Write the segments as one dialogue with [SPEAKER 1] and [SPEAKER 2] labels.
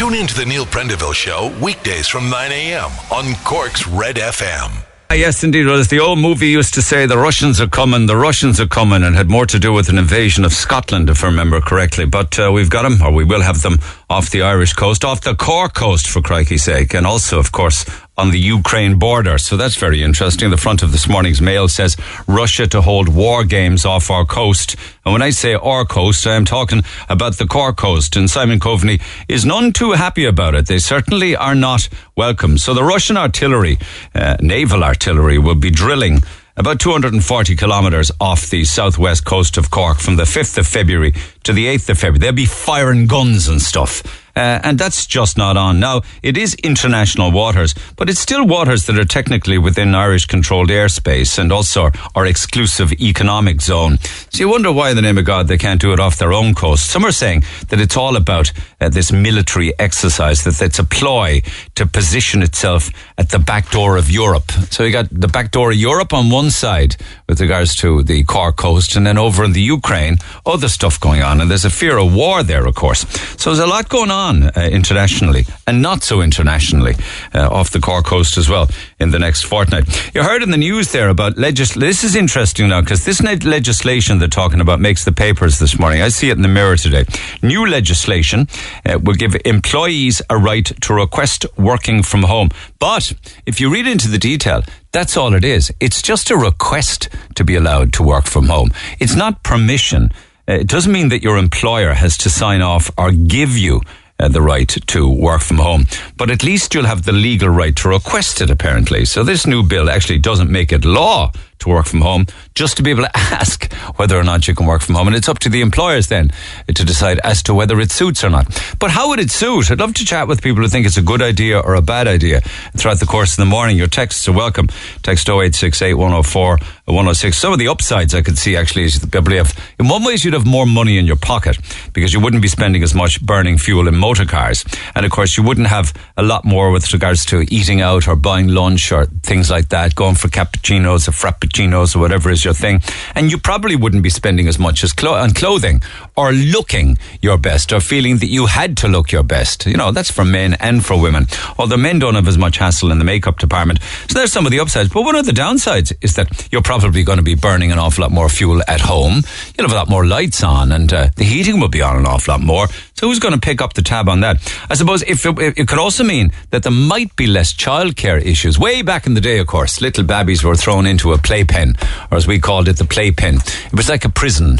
[SPEAKER 1] Tune in to the Neil Prendeville Show weekdays from 9 a.m. on Cork's Red FM.
[SPEAKER 2] Ah, Yes, indeed. Well, as the old movie used to say, the Russians are coming, the Russians are coming, and had more to do with an invasion of Scotland, if I remember correctly. But uh, we've got them, or we will have them, off the Irish coast, off the Cork coast, for crikey's sake, and also, of course, on the Ukraine border. So that's very interesting. The front of this morning's mail says Russia to hold war games off our coast. And when I say our coast, I am talking about the Cork coast. And Simon Coveney is none too happy about it. They certainly are not welcome. So the Russian artillery, uh, naval artillery, will be drilling about 240 kilometres off the southwest coast of Cork from the 5th of February to the 8th of February. They'll be firing guns and stuff. Uh, and that's just not on. Now, it is international waters, but it's still waters that are technically within Irish controlled airspace and also our exclusive economic zone. So you wonder why, in the name of God, they can't do it off their own coast. Some are saying that it's all about uh, this military exercise, that it's a ploy to position itself at the back door of Europe. So you got the back door of Europe on one side with regards to the Cork coast, and then over in the Ukraine, other stuff going on. And there's a fear of war there, of course. So there's a lot going on uh, internationally and not so internationally uh, off the Cork coast as well in the next fortnight. You heard in the news there about legis. This is interesting now because this legislation they're talking about makes the papers this morning. I see it in the mirror today. New legislation uh, will give employees a right to request working from home. But if you read into the detail, that's all it is. It's just a request to be allowed to work from home. It's not permission. Uh, It doesn't mean that your employer has to sign off or give you uh, the right to work from home, but at least you'll have the legal right to request it, apparently. So this new bill actually doesn't make it law to work from home, just to be able to ask whether or not you can work from home. And it's up to the employers then to decide as to whether it suits or not. But how would it suit? I'd love to chat with people who think it's a good idea or a bad idea throughout the course of the morning. Your texts are welcome. Text 0868 104 106. Some of the upsides I could see actually is that people have, in one way, you'd have more money in your pocket because you wouldn't be spending as much burning fuel in motor cars. And of course, you wouldn't have a lot more with regards to eating out or buying lunch or things like that, going for cappuccinos or frappuccinos or whatever is your thing. And you probably wouldn't be spending as much as clo- on clothing or looking your best or feeling that you had to look your best. You know, that's for men and for women. Although men don't have as much hassle in the makeup department. So there's some of the upsides. But one of the downsides is that you're probably going to be burning an awful lot more fuel at home. You'll have a lot more lights on and uh, the heating will be on an awful lot more. So who's going to pick up the tab on that? I suppose if it, it could also mean that there might be less childcare issues. Way back in the day, of course, little babbies were thrown into a playpen, or as we called it, the playpen. It was like a prison.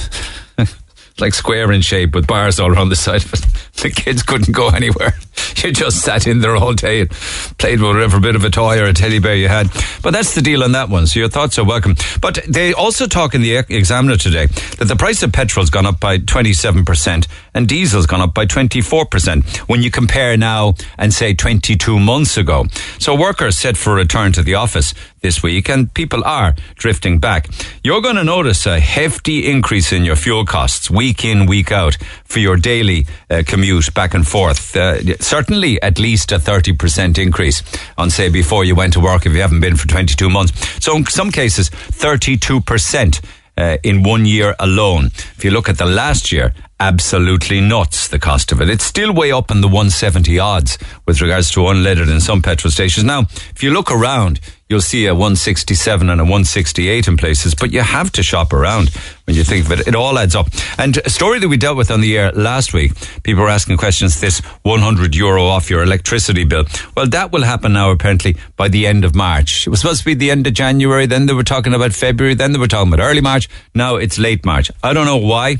[SPEAKER 2] like square in shape with bars all around the side of it. The kids couldn't go anywhere. You just sat in there all day and played with whatever bit of a toy or a teddy bear you had. But that's the deal on that one. So your thoughts are welcome. But they also talk in the Examiner today that the price of petrol's gone up by 27% and diesel's gone up by 24% when you compare now and say 22 months ago. So workers set for a return to the office this week and people are drifting back. You're going to notice a hefty increase in your fuel costs week in, week out for your daily uh, commute back and forth. Uh, certainly at least a 30% increase on say before you went to work if you haven't been for 22 months. So in some cases 32% uh, in one year alone. If you look at the last year, absolutely nuts the cost of it. It's still way up in the 170 odds with regards to unleaded in some petrol stations. Now, if you look around, you'll see a 167 and a 168 in places, but you have to shop around when you think of it. It all adds up. And a story that we dealt with on the air last week, people were asking questions, this 100 euro off your electricity bill. Well, that will happen now apparently by the end of March. It was supposed to be the end of January, then they were talking about February, then they were talking about early March. Now it's late March. I don't know why.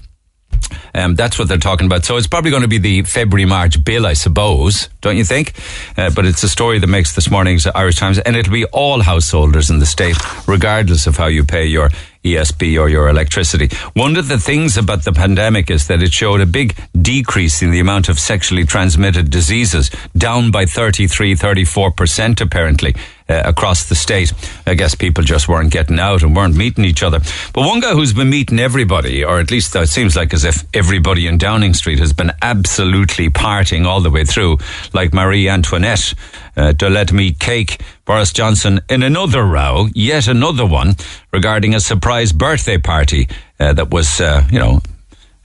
[SPEAKER 2] Um, that's what they're talking about. So it's probably going to be the February March bill, I suppose, don't you think? Uh, but it's a story that makes this morning's Irish Times, and it'll be all householders in the state, regardless of how you pay your ESB or your electricity. One of the things about the pandemic is that it showed a big decrease in the amount of sexually transmitted diseases, down by 33, 34% apparently. Uh, across the state. I guess people just weren't getting out and weren't meeting each other. But one guy who's been meeting everybody, or at least it seems like as if everybody in Downing Street has been absolutely partying all the way through, like Marie Antoinette, uh, to let me cake Boris Johnson in another row, yet another one, regarding a surprise birthday party uh, that was, uh, you know,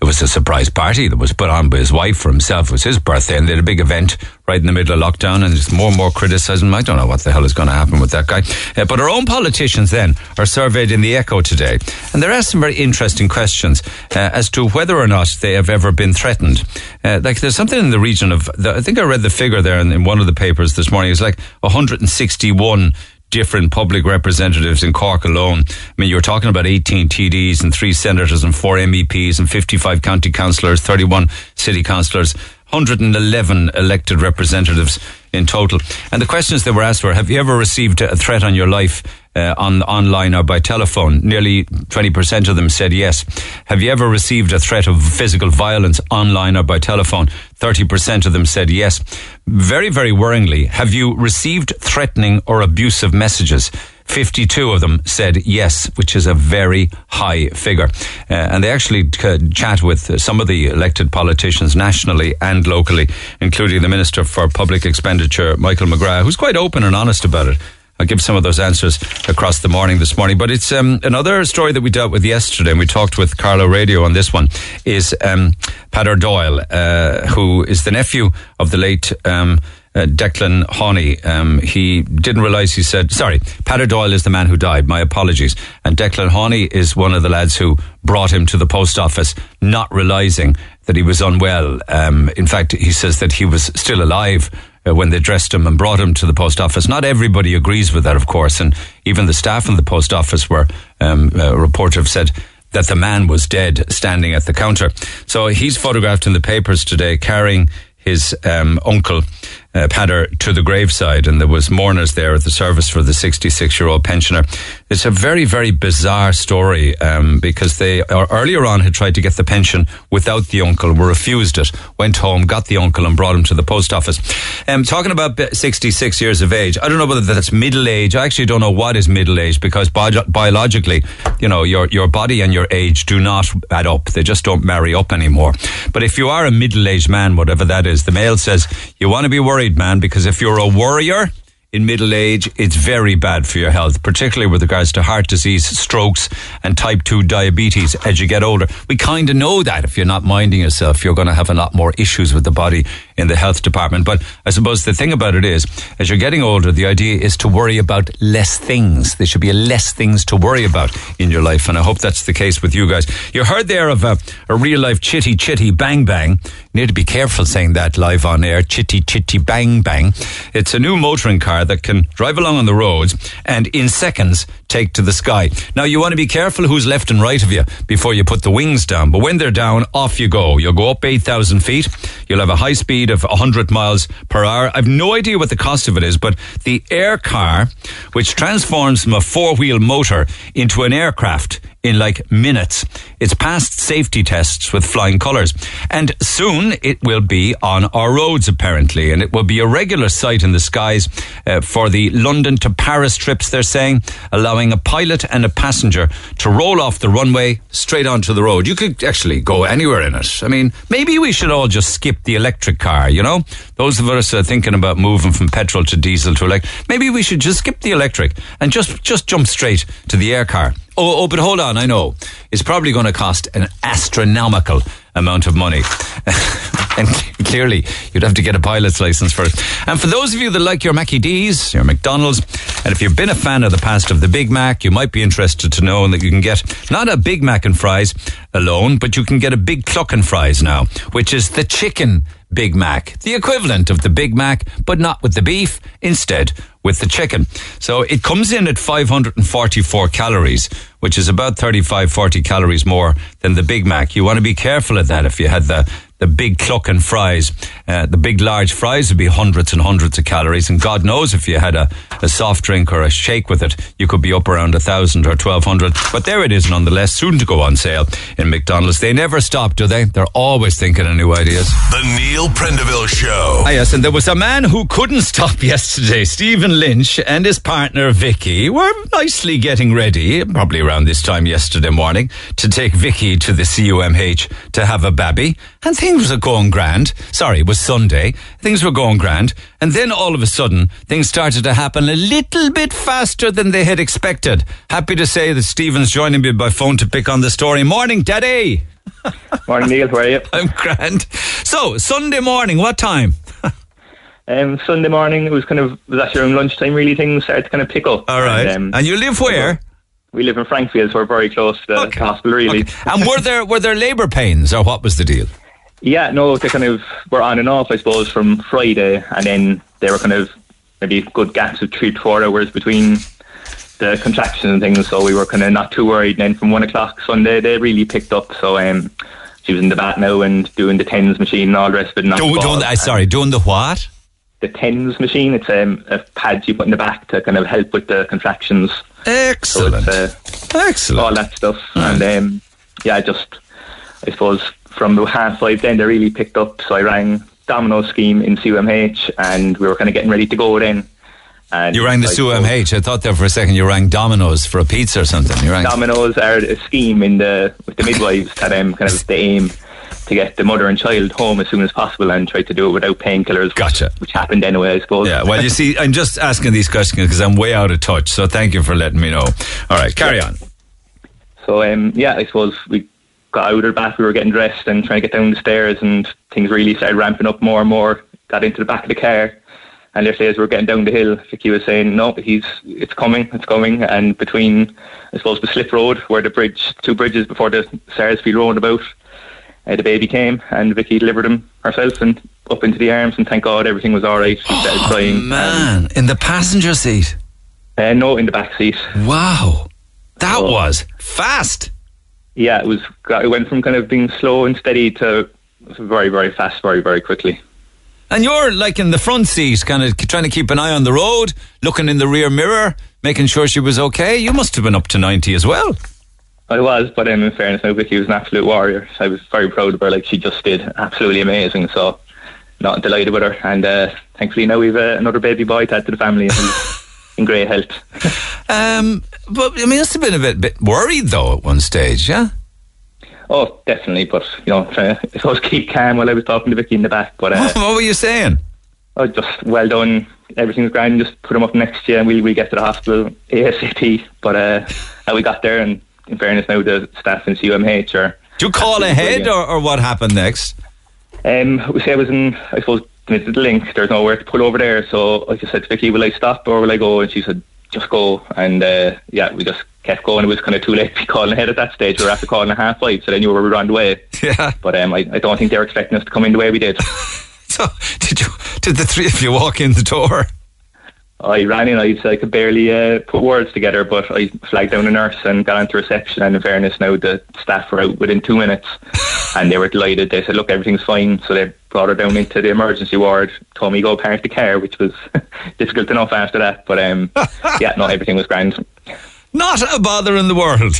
[SPEAKER 2] it was a surprise party that was put on by his wife for himself. It was his birthday, and they had a big event right in the middle of lockdown, and there's more and more criticism. I don't know what the hell is going to happen with that guy. Uh, but our own politicians then are surveyed in the Echo today, and they're asked some very interesting questions uh, as to whether or not they have ever been threatened. Uh, like there's something in the region of, the, I think I read the figure there in, in one of the papers this morning. It's like 161 different public representatives in Cork alone. I mean, you're talking about 18 TDs and three senators and four MEPs and 55 county councillors, 31 city councillors. 111 elected representatives in total. And the questions they were asked were, have you ever received a threat on your life uh, on online or by telephone? Nearly 20% of them said yes. Have you ever received a threat of physical violence online or by telephone? 30% of them said yes. Very, very worryingly, have you received threatening or abusive messages? 52 of them said yes, which is a very high figure. Uh, and they actually c- chat with some of the elected politicians nationally and locally, including the Minister for Public Expenditure, Michael McGrath, who's quite open and honest about it. I'll give some of those answers across the morning this morning. But it's um, another story that we dealt with yesterday, and we talked with Carlow Radio on this one, is um, Doyle, uh, who is the nephew of the late um, uh, Declan Haughney. Um, he didn't realise he said, sorry, Peadar Doyle is the man who died. My apologies. And Declan Haughney is one of the lads who brought him to the post office, not realising that he was unwell. Um, in fact, he says that he was still alive uh, when they dressed him and brought him to the post office. Not everybody agrees with that, of course, and even the staff in the post office were um, uh, reporter have said that the man was dead standing at the counter. So he's photographed in the papers today carrying his um, uncle uh, to the graveside, and there was mourners there at the service for the 66 year old pensioner. It's a very, very bizarre story um, because they uh, earlier on had tried to get the pension without the uncle, were refused it, went home, got the uncle, and brought him to the post office. Um, talking about 66 years of age, I don't know whether that's middle age. I actually don't know what is middle age because bi- biologically, you know, your your body and your age do not add up. They just don't marry up anymore. But if you are a middle aged man, whatever that is, the Mail says you want to be worried worried, man, because if you're a worrier in middle age, it's very bad for your health, particularly with regards to heart disease, strokes, and type 2 diabetes as you get older. We kind of know that if you're not minding yourself, you're going to have a lot more issues with the body in the health department. But I suppose the thing about it is, as you're getting older, the idea is to worry about less things. There should be less things to worry about in your life. And I hope that's the case with you guys. You heard there of a, a real life chitty chitty bang bang. You need to be careful saying that live on air. Chitty chitty bang bang. It's a new motoring car that can drive along on the roads and in seconds take to the sky. Now you want to be careful who's left and right of you before you put the wings down. But when they're down, off you go. You'll go up 8,000 feet. You'll have a high speed of 100 miles per hour. I've no idea what the cost of it is, but the air car, which transforms from a four wheel motor into an aircraft in like minutes. It's passed safety tests with flying colours. And soon it will be on our roads, apparently. And it will be a regular sight in the skies uh, for the London to Paris trips, they're saying, allowing a pilot and a passenger to roll off the runway straight onto the road. You could actually go anywhere in it. I mean, maybe we should all just skip the electric car, you know? Those of us are thinking about moving from petrol to diesel to electric. Maybe we should just skip the electric and just, just jump straight to the air car. Oh, oh, but hold on, I know. It's probably going to cost an astronomical amount of money. and clearly, you'd have to get a pilot's license first. And for those of you that like your Mackie D's, your McDonald's, and if you've been a fan of the past of the Big Mac, you might be interested to know that you can get not a Big Mac and fries alone, but you can get a Big Cluckin' fries now, which is the chicken Big Mac, the equivalent of the Big Mac, but not with the beef, instead with the chicken. So it comes in at 544 calories, which is about 35, 40 calories more than the Big Mac. You want to be careful of that if you had the the big cluckin' fries. Uh, the big large fries would be hundreds and hundreds of calories. And God knows if you had a, a soft drink or a shake with it, you could be up around a thousand or twelve hundred. But there it is nonetheless, soon to go on sale in McDonald's. They never stop, do they? They're always thinking of new ideas.
[SPEAKER 1] The Neil Prendeville Show.
[SPEAKER 2] Ah, yes, and there was a man who couldn't stop yesterday. Stephen Lynch and his partner Vicky were nicely getting ready, probably around this time yesterday morning, to take Vicky to the CUMH to have a baby. And things things were going grand. Sorry, it was Sunday. Things were going grand. And then all of a sudden, things started to happen a little bit faster than they had expected. Happy to say that Stephen's joining me by phone to pick on the story. Morning, Daddy.
[SPEAKER 3] Morning, Neil. How are you?
[SPEAKER 2] I'm grand. So, Sunday morning, what time?
[SPEAKER 3] Um, Sunday morning, it was kind of it was actually around lunchtime. Really, things started to kind of pick up.
[SPEAKER 2] All right.
[SPEAKER 3] And, um,
[SPEAKER 2] and you live where?
[SPEAKER 3] we live in Frankfield, so we're very close to the
[SPEAKER 2] Okay.
[SPEAKER 3] hospital. Really.
[SPEAKER 2] Okay. And were there were there labour pains or what was the deal?
[SPEAKER 3] Yeah, no, they kind of were on and off, I suppose, from Friday, and then they were kind of maybe good gaps of three to four hours between the contractions and things. So we were kind of not too worried. And then from one o'clock Sunday, they really picked up. So um, she was in the bath now and doing the tens machine and all the rest of it. not
[SPEAKER 2] doing
[SPEAKER 3] ball.
[SPEAKER 2] the, sorry, doing the what?
[SPEAKER 3] the tens machine. It's um, a pad you put in the back to kind of help with the contractions. So
[SPEAKER 2] Excellent.
[SPEAKER 3] it's uh,
[SPEAKER 2] Excellent.
[SPEAKER 3] all that stuff. And um, yeah, just I suppose from the half five then they really picked up. So I rang Domino's scheme in CUMH and we were kind of getting ready to go then. And
[SPEAKER 2] You rang the
[SPEAKER 3] suppose
[SPEAKER 2] CUMH. I thought there for a second you rang Domino's for a pizza or something. You rang.
[SPEAKER 3] Domino's are a scheme in the with the midwives that um, kind of the aim to get the mother and child home as soon as possible and try to do it without painkillers.
[SPEAKER 2] Gotcha.
[SPEAKER 3] Which, happened anyway, I suppose.
[SPEAKER 2] yeah, well, you see, I'm just asking these questions because I'm way out of touch. So thank you for letting me know. All right, carry on.
[SPEAKER 3] So um, yeah, I suppose we got out of the bath, we were getting dressed and trying to get down the stairs, and things really started ramping up more and more. Got into the back of the car, and literally as we were getting down the hill, Vicky was saying, "No, he's it's coming, it's coming." And between, I suppose, the slip road where the bridge, two bridges before the Sarsfield roundabout, uh, the baby came, and Vicky delivered him herself and up into the arms, and thank God everything was all right. She started crying.
[SPEAKER 2] Man, in the passenger seat.
[SPEAKER 3] Uh, no, in the back seat.
[SPEAKER 2] Wow, that
[SPEAKER 3] Oh.
[SPEAKER 2] was fast.
[SPEAKER 3] Yeah, it was. It went from kind of being slow and steady to very, very fast, very, very quickly.
[SPEAKER 2] And you're like in the front seat, kind of trying to keep an eye on the road, looking in the rear mirror, making sure she was okay. You must have been up to 90 as well.
[SPEAKER 3] I was, but um, in fairness, now Vicky was an absolute warrior. So I was very proud of her. Like she just did absolutely amazing. So, not delighted with her. And uh, thankfully now we've uh, another baby boy to add to the family, in great health.
[SPEAKER 2] Um, but I mean, must have been a bit, bit worried though at one stage, yeah?
[SPEAKER 3] oh, definitely. But you know, trying to, I suppose keep calm while I was talking to Vicky in the back. But uh,
[SPEAKER 2] what were you saying?
[SPEAKER 3] oh, just well done. Everything's grand. Just put him up next year, and we'll we get to the hospital asap. But uh, how we got there, and in fairness, now the staff in CUMH are.
[SPEAKER 2] Do you call ahead
[SPEAKER 3] brilliant.
[SPEAKER 2] or, or what happened next?
[SPEAKER 3] Um, we say I was in, I suppose, the link. There's nowhere to pull over there, so I just said to Vicky, "Will I stop or will I go?" And she said, "Just go." And uh, yeah, we just kept going. It was kind of too late to be calling ahead at that stage. We were after calling a half five, so they knew we were on the way.
[SPEAKER 2] Yeah.
[SPEAKER 3] But um, I, I don't think they were expecting us to come in the way we did.
[SPEAKER 2] So did you? Did the three of you walk in the door?
[SPEAKER 3] I ran in. I, I could barely uh, put words together, but I flagged down a nurse and got onto reception. And in fairness, now the staff were out within two minutes, and they were delighted. They said, "Look, everything's fine." So they brought her down into the emergency ward. Told me go park the car, which was difficult enough after that. But um, yeah, no, everything was grand.
[SPEAKER 2] Not a bother in the world.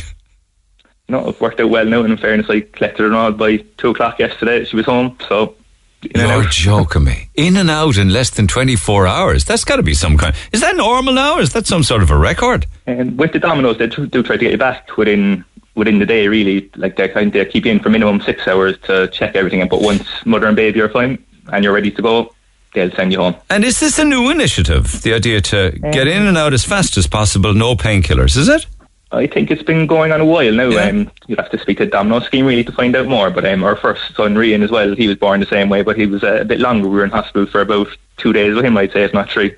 [SPEAKER 3] No, it worked out well now. And in fairness, I collected her and all by two o'clock yesterday. She was home, so
[SPEAKER 2] You're joking me. In and out in less than 24 hours. That's got to be some kind. Is that normal now? Or is that some sort of a record?
[SPEAKER 3] And with the dominoes, they do try to get you back within within the day. Really, like they kind of keep you in for minimum six hours to check everything. But once mother and baby are fine and you're ready to go, they'll send you home.
[SPEAKER 2] And is this a new initiative? The idea to get in and out as fast as possible, no painkillers, is it?
[SPEAKER 3] I think it's been going on a while now.
[SPEAKER 2] Yeah.
[SPEAKER 3] Um, you'd have to speak to Domino scheme really to find out more. But um, our first son, Rian, as well, he was born the same way, but he was uh, a bit longer. We were in hospital for about two days with him, I'd say, if not three.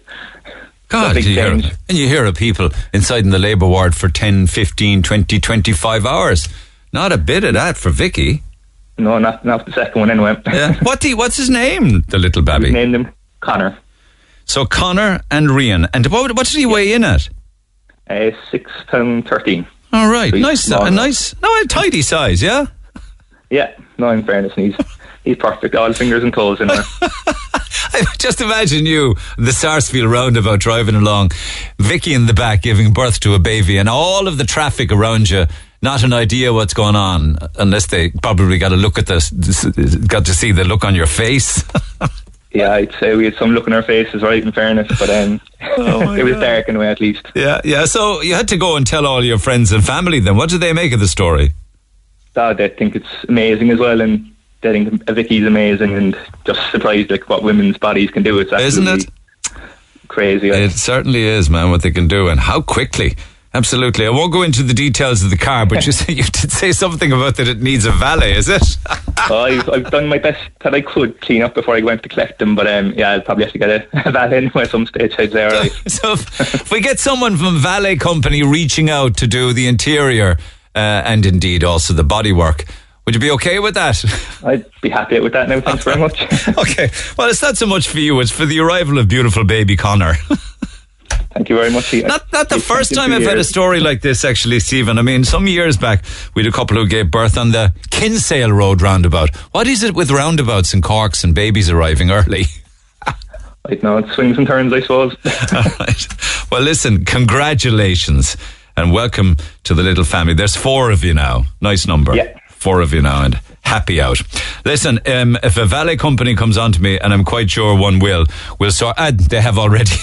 [SPEAKER 2] God, you hear, and you hear of people inside in the labour ward for 10, 15, 20, 25 hours. Not a bit of that for Vicky.
[SPEAKER 3] No, not not the second one anyway.
[SPEAKER 2] Yeah. what do you- what's his name, the little
[SPEAKER 3] we
[SPEAKER 2] babby?
[SPEAKER 3] named him Connor.
[SPEAKER 2] So Connor and Rian. And what, what did he weigh in at?
[SPEAKER 3] Uh, six pound thirteen.
[SPEAKER 2] All right.
[SPEAKER 3] Sweet.
[SPEAKER 2] Nice. A nice, no, a tidy size, yeah?
[SPEAKER 3] Yeah, no, in fairness, he's he's perfect. All fingers and toes in there.
[SPEAKER 2] I just imagine you, the Sarsfield roundabout, driving along, Vicky in the back giving birth to a baby, and all of the traffic around you. Not an idea what's going on, unless they probably got to look at this, got to see the look on your face.
[SPEAKER 3] Yeah, I'd say we had some look in our faces, right? In fairness, but um,
[SPEAKER 2] Oh
[SPEAKER 3] it was dark anyway, at least.
[SPEAKER 2] yeah, yeah. So you had to go and tell all your friends and family. Then, what did they make of the story?
[SPEAKER 3] God, they think it's amazing as well, and I think Vicky's amazing and just surprised like what women's bodies can do. It's
[SPEAKER 2] Isn't it?
[SPEAKER 3] crazy.
[SPEAKER 2] It certainly is, man, what they can do and how quickly. Absolutely. I won't go into the details of the car, but you, say, you did say something about that it needs a valet, is it?
[SPEAKER 3] oh, I've, I've done my best that I could clean up before I went to collect them, but um, yeah, I'll probably have to get a, a valet anyway at some stage, say. Right.
[SPEAKER 2] so if, if, we get someone from Valet Company reaching out to do the interior uh, and indeed also the bodywork, would you be okay with that?
[SPEAKER 3] I'd be happy with that now. Thanks very much.
[SPEAKER 2] okay. Well, it's not so much for you, it's for the arrival of beautiful baby Connor.
[SPEAKER 3] Thank you very much.
[SPEAKER 2] Not, not the first time I've years. had a story like this, actually, Stephen. I mean, some years back, we had a couple who gave birth on the Kinsale Road roundabout. What is it with roundabouts and corks and babies arriving early?
[SPEAKER 3] I know, it swings and turns, I suppose.
[SPEAKER 2] Well, listen, congratulations and welcome to the little family. There's four of you now. Nice number.
[SPEAKER 3] Yeah.
[SPEAKER 2] Four of you now and happy out. Listen, um, if a valet company comes on to me, and I'm quite sure one will, will sort, ah, they have already.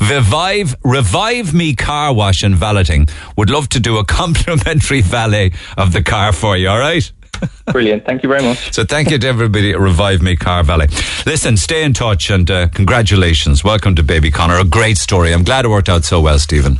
[SPEAKER 2] Revive, revive me car wash and valeting. Would love to do a complimentary valet of the car for you. All right.
[SPEAKER 3] Brilliant. Thank you very much.
[SPEAKER 2] So thank you to everybody at Revive Me Car Valet. Listen, stay in touch and uh, congratulations. Welcome to Baby Connor. A great story. I'm glad it worked out so well, Stephen.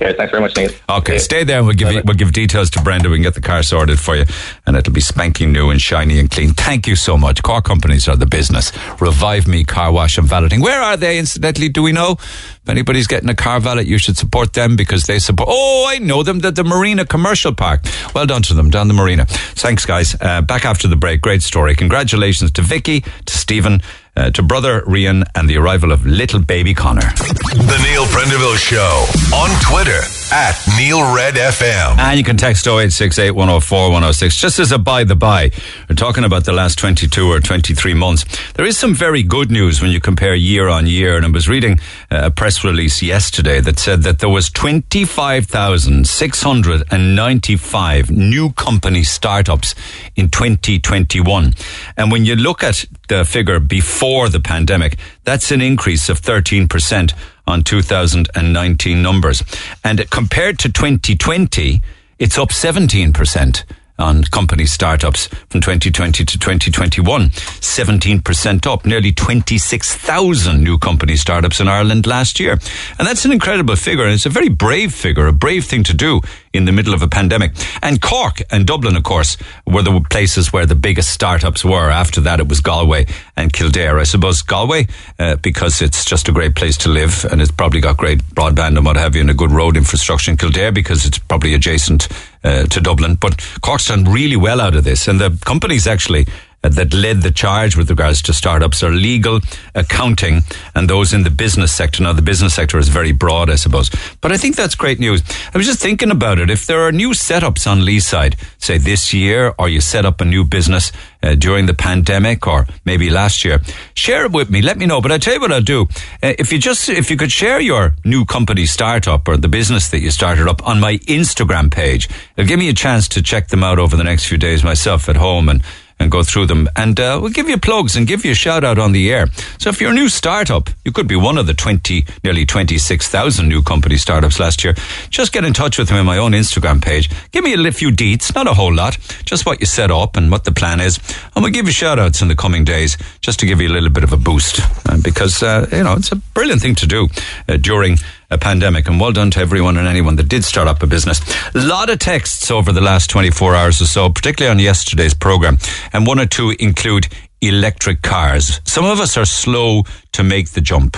[SPEAKER 3] Yeah, thanks very much, Neil.
[SPEAKER 2] Okay, stay there and we'll give, you, we'll give details to Brenda. We can get the car sorted for you and it'll be spanking new and shiny and clean. Thank you so much. Car companies are the business. Revive Me Car Wash and Valeting. Where are they, incidentally? Do we know? If anybody's getting a car valet, you should support them because they support. Oh, I know them. That the Marina Commercial Park. Well done to them down the Marina. Thanks, guys. Uh, back after the break. Great story. Congratulations to Vicky, to Stephen, uh, to brother Rian, and the arrival of little baby Connor.
[SPEAKER 1] The Neil Prendeville Show on Twitter at Neil Red FM.
[SPEAKER 2] And you can text 0868 104 106. Just as a by the by, we're talking about the last 22 or 23 months. There is some very good news when you compare year on year. And I was reading uh, a press release yesterday that said that there was 25,695 new company startups in 2021. And when you look at the figure before the pandemic, that's an increase of 13% on 2019 numbers. And compared to 2020, it's up 17% on company startups from 2020 to 2021. 17% up, nearly 26,000 new company startups in Ireland last year. And that's an incredible figure. And it's a very brave figure, a brave thing to do in the middle of a pandemic. And Cork and Dublin, of course, were the places where the biggest startups were. After that, it was Galway and Kildare. I suppose Galway, uh, because it's just a great place to live and it's probably got great broadband and what have you and a good road infrastructure. in Kildare, because it's probably adjacent uh, to Dublin. But Cork's done really well out of this. And the companies actually that led the charge with regards to startups are legal, accounting, and those in the business sector. Now, the business sector is very broad, I suppose. But I think that's great news. I was just thinking about it. If there are new setups on Leeside, say this year, or you set up a new business uh, during the pandemic, or maybe last year, share it with me. Let me know. But I tell you what I'll do. Uh, if you just, if you could share your new company startup or the business that you started up on my Instagram page, it'll give me a chance to check them out over the next few days myself at home and and go through them. And uh, we'll give you plugs and give you a shout out on the air. So if you're a new startup, you could be one of the 20, nearly 26,000 new company startups last year. Just get in touch with me on my own Instagram page. Give me a few deets, not a whole lot, just what you set up and what the plan is. And we'll give you shout outs in the coming days just to give you a little bit of a boost uh, because, uh, you know, it's a brilliant thing to do uh, during a pandemic. And well done to everyone and anyone that did start up a business. A lot of texts over the last 24 hours or so, particularly on yesterday's program. And one or two include electric cars. Some of us are slow to make the jump.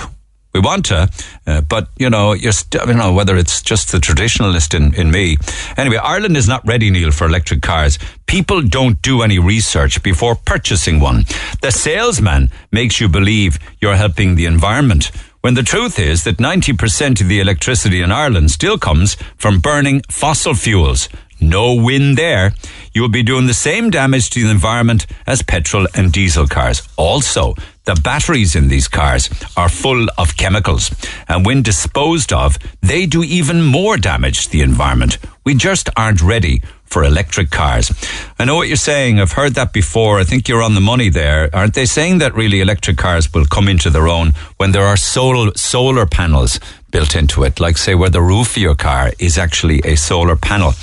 [SPEAKER 2] We want to, uh, but you know, you're st- you know whether it's just the traditionalist in, in me. Anyway, Ireland is not ready, Neil, for electric cars. People don't do any research before purchasing one. The salesman makes you believe you're helping the environment when the truth is that 90% of the electricity in Ireland still comes from burning fossil fuels. No win there. You will be doing the same damage to the environment as petrol and diesel cars. Also, the batteries in these cars are full of chemicals, and when disposed of, they do even more damage to the environment. We just aren't ready for electric cars. I know what you're saying. I've heard that before. I think you're on the money there. Aren't they saying that really electric cars will come into their own when there are solar, solar panels built into it? Like say where the roof of your car is actually a solar panel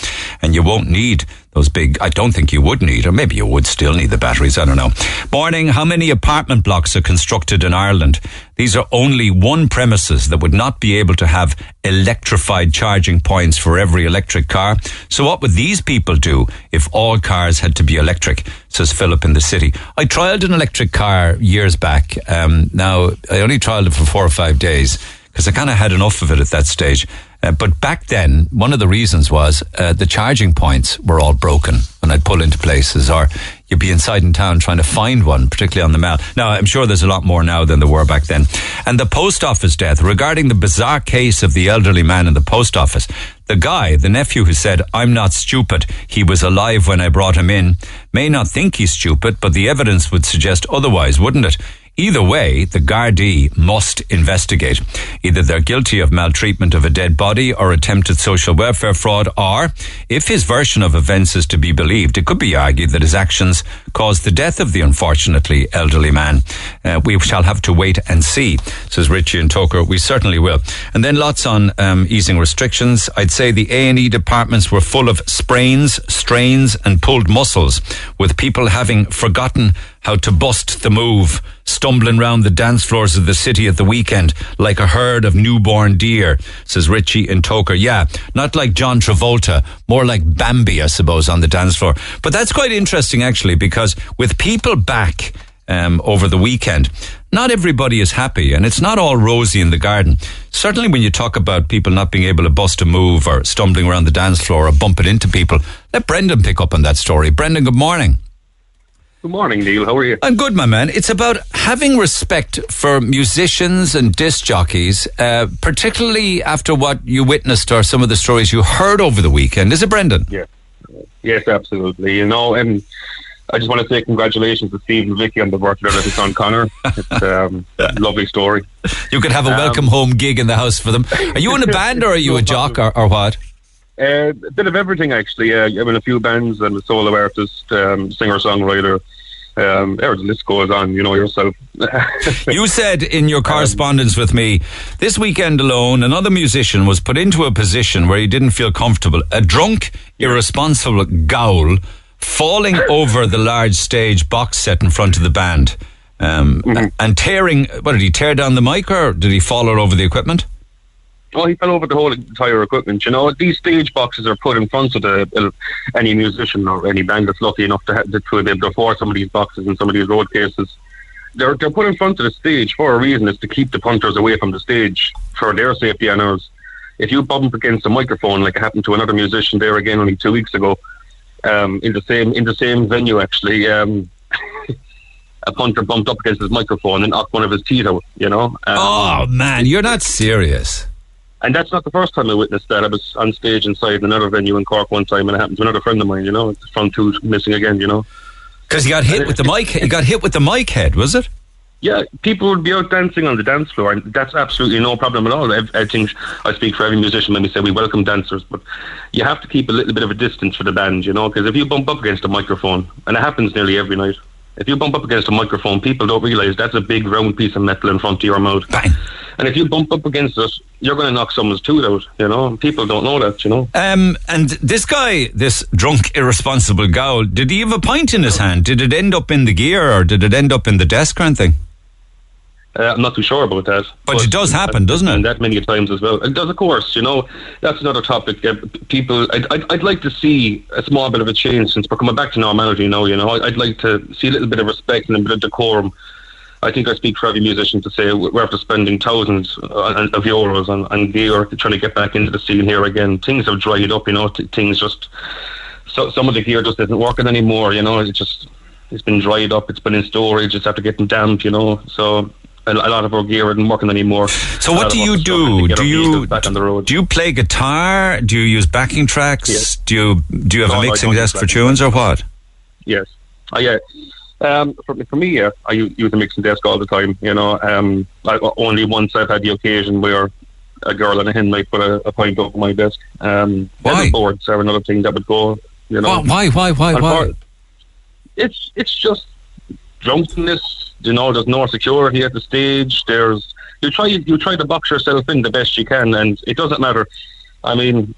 [SPEAKER 2] and you won't need Those big, I don't think you would need, or maybe you would still need the batteries, I don't know. Morning, how many apartment blocks are constructed in Ireland? These are only one premises that would not be able to have electrified charging points for every electric car. So what would these people do if all cars had to be electric? Says Philip in the city. I trialed an electric car years back. Um, now, I only trialed it for four or five days because I kind of had enough of it at that stage. Uh, but back then, one of the reasons was uh, the charging points were all broken when I'd pull into places, or you'd be inside in town trying to find one, particularly on the Mall. Now, I'm sure there's a lot more now than there were back then. And the post office death, regarding the bizarre case of the elderly man in the post office, the guy, the nephew who said, I'm not stupid, he was alive when I brought him in, may not think he's stupid, but the evidence would suggest otherwise, wouldn't it? Either way, the Gardaí must investigate. Either they're guilty of maltreatment of a dead body or attempted social welfare fraud, or, if his version of events is to be believed, it could be argued that his actions caused the death of the unfortunately elderly man. Uh, we shall have to wait and see, says Richie and Togher. We certainly will. And then lots on um, easing restrictions. I'd say the A&E departments were full of sprains, strains and pulled muscles, with people having forgotten how to bust the move, stumbling round the dance floors of the city at the weekend like a herd of newborn deer, says Richie in Togher. Yeah, not like John Travolta, more like Bambi, I suppose, on the dance floor. But that's quite interesting, actually, because with people back um, over the weekend, not everybody is happy, and it's not all rosy in the garden. Certainly, when you talk about people not being able to bust a move or stumbling around the dance floor or bumping into people, let Brendan pick up on that story. Brendan, good morning.
[SPEAKER 4] Good morning, Neil. How are you?
[SPEAKER 2] I'm good, my man. It's about having respect for musicians and disc jockeys, uh, particularly after what you witnessed or some of the stories you heard over the weekend. Is it, Brendan?
[SPEAKER 4] Yeah. Yes, absolutely. You know, and I just want to say congratulations to Steve and Vicky on the birthday of their son Connor. It's um, a lovely story.
[SPEAKER 2] You could have a welcome um, home gig in the house for them. Are you in a band or are you a jock or, or what?
[SPEAKER 4] Uh, a bit of everything, actually. Uh, I'm in a few bands. I'm a solo artist, um, singer songwriter. Um, the list goes on. You know yourself.
[SPEAKER 2] you said in your correspondence um, with me this weekend alone, another musician was put into a position where he didn't feel comfortable. A drunk, irresponsible gowl falling over the large stage box set in front of the band. Um, mm-hmm. and tearing. What did he tear down the mic, or did he fall all over the equipment?
[SPEAKER 4] Oh, he fell over the whole entire equipment. You know, these stage boxes are put in front of the, uh, any musician or any band that's lucky enough to, have, to, be able to afford some of these boxes and some of these road cases. They're they're put in front of the stage for a reason. Is to keep the punters away from the stage for their safety and ours. If you bump against a microphone, like happened to another musician there again only two weeks ago, um, in the same in the same venue actually. Um, a punter bumped up against his microphone and knocked one of his teeth out. You know. Um,
[SPEAKER 2] oh man, you're not serious.
[SPEAKER 4] And that's not the first time I witnessed that. I was on stage inside another venue in Cork one time, and it happened to another friend of mine. You know, front tooth missing again. You know,
[SPEAKER 2] because he got hit with the mic. He got hit with the mic head, was it?
[SPEAKER 4] Yeah, people would be out dancing on the dance floor, and that's absolutely no problem at all. I, I think I speak for every musician when we say we welcome dancers, but you have to keep a little bit of a distance for the band, you know, because if you bump up against a microphone, and it happens nearly every night, if you bump up against a microphone, people don't realise that's a big round piece of metal in front of your mouth.
[SPEAKER 2] Bang.
[SPEAKER 4] And if you bump up against us, you're going to knock someone's tooth out, you know. People don't know that, you know.
[SPEAKER 2] Um, and this guy, this drunk, irresponsible gowl, did he have a pint in his hand? Did it end up in the gear or did it end up in the desk or anything?
[SPEAKER 4] Uh, I'm not too sure about that.
[SPEAKER 2] But, but it does happen, doesn't it?
[SPEAKER 4] And that many times as well. It does, of course. You know, that's another topic. Uh, people, I'd, I'd, I'd, like to see a small bit of a change since we're coming back to normality now. You know, I'd like to see a little bit of respect and a bit of decorum. I think I speak for every musician to say we're after spending thousands uh, of euros on, on gear trying to get back into the scene here again. Things have dried up, you know. Things just so some of the gear just isn't working anymore. You know, it's just it's been dried up. It's been in storage. It's after getting damp. You know, so a lot of our gear isn't working anymore.
[SPEAKER 2] So what do you do? Do you do you play guitar? Do you use backing tracks? Yes. Do you do you have no, a mixing desk for tunes or what?
[SPEAKER 4] Yes. Oh, yeah. Um, for, for me, yeah, I use a mixing desk all the time. You know, um, I, only once I've had the occasion where a girl and a hen might put a, a point over my desk. Um,
[SPEAKER 2] why?
[SPEAKER 4] Boards are another thing that would go. You know,
[SPEAKER 2] why? Why? Why? Why?
[SPEAKER 4] It's it's just drunkenness you know, there's no security at the stage. There's you try you try to box yourself in the best you can, and it doesn't matter. I mean,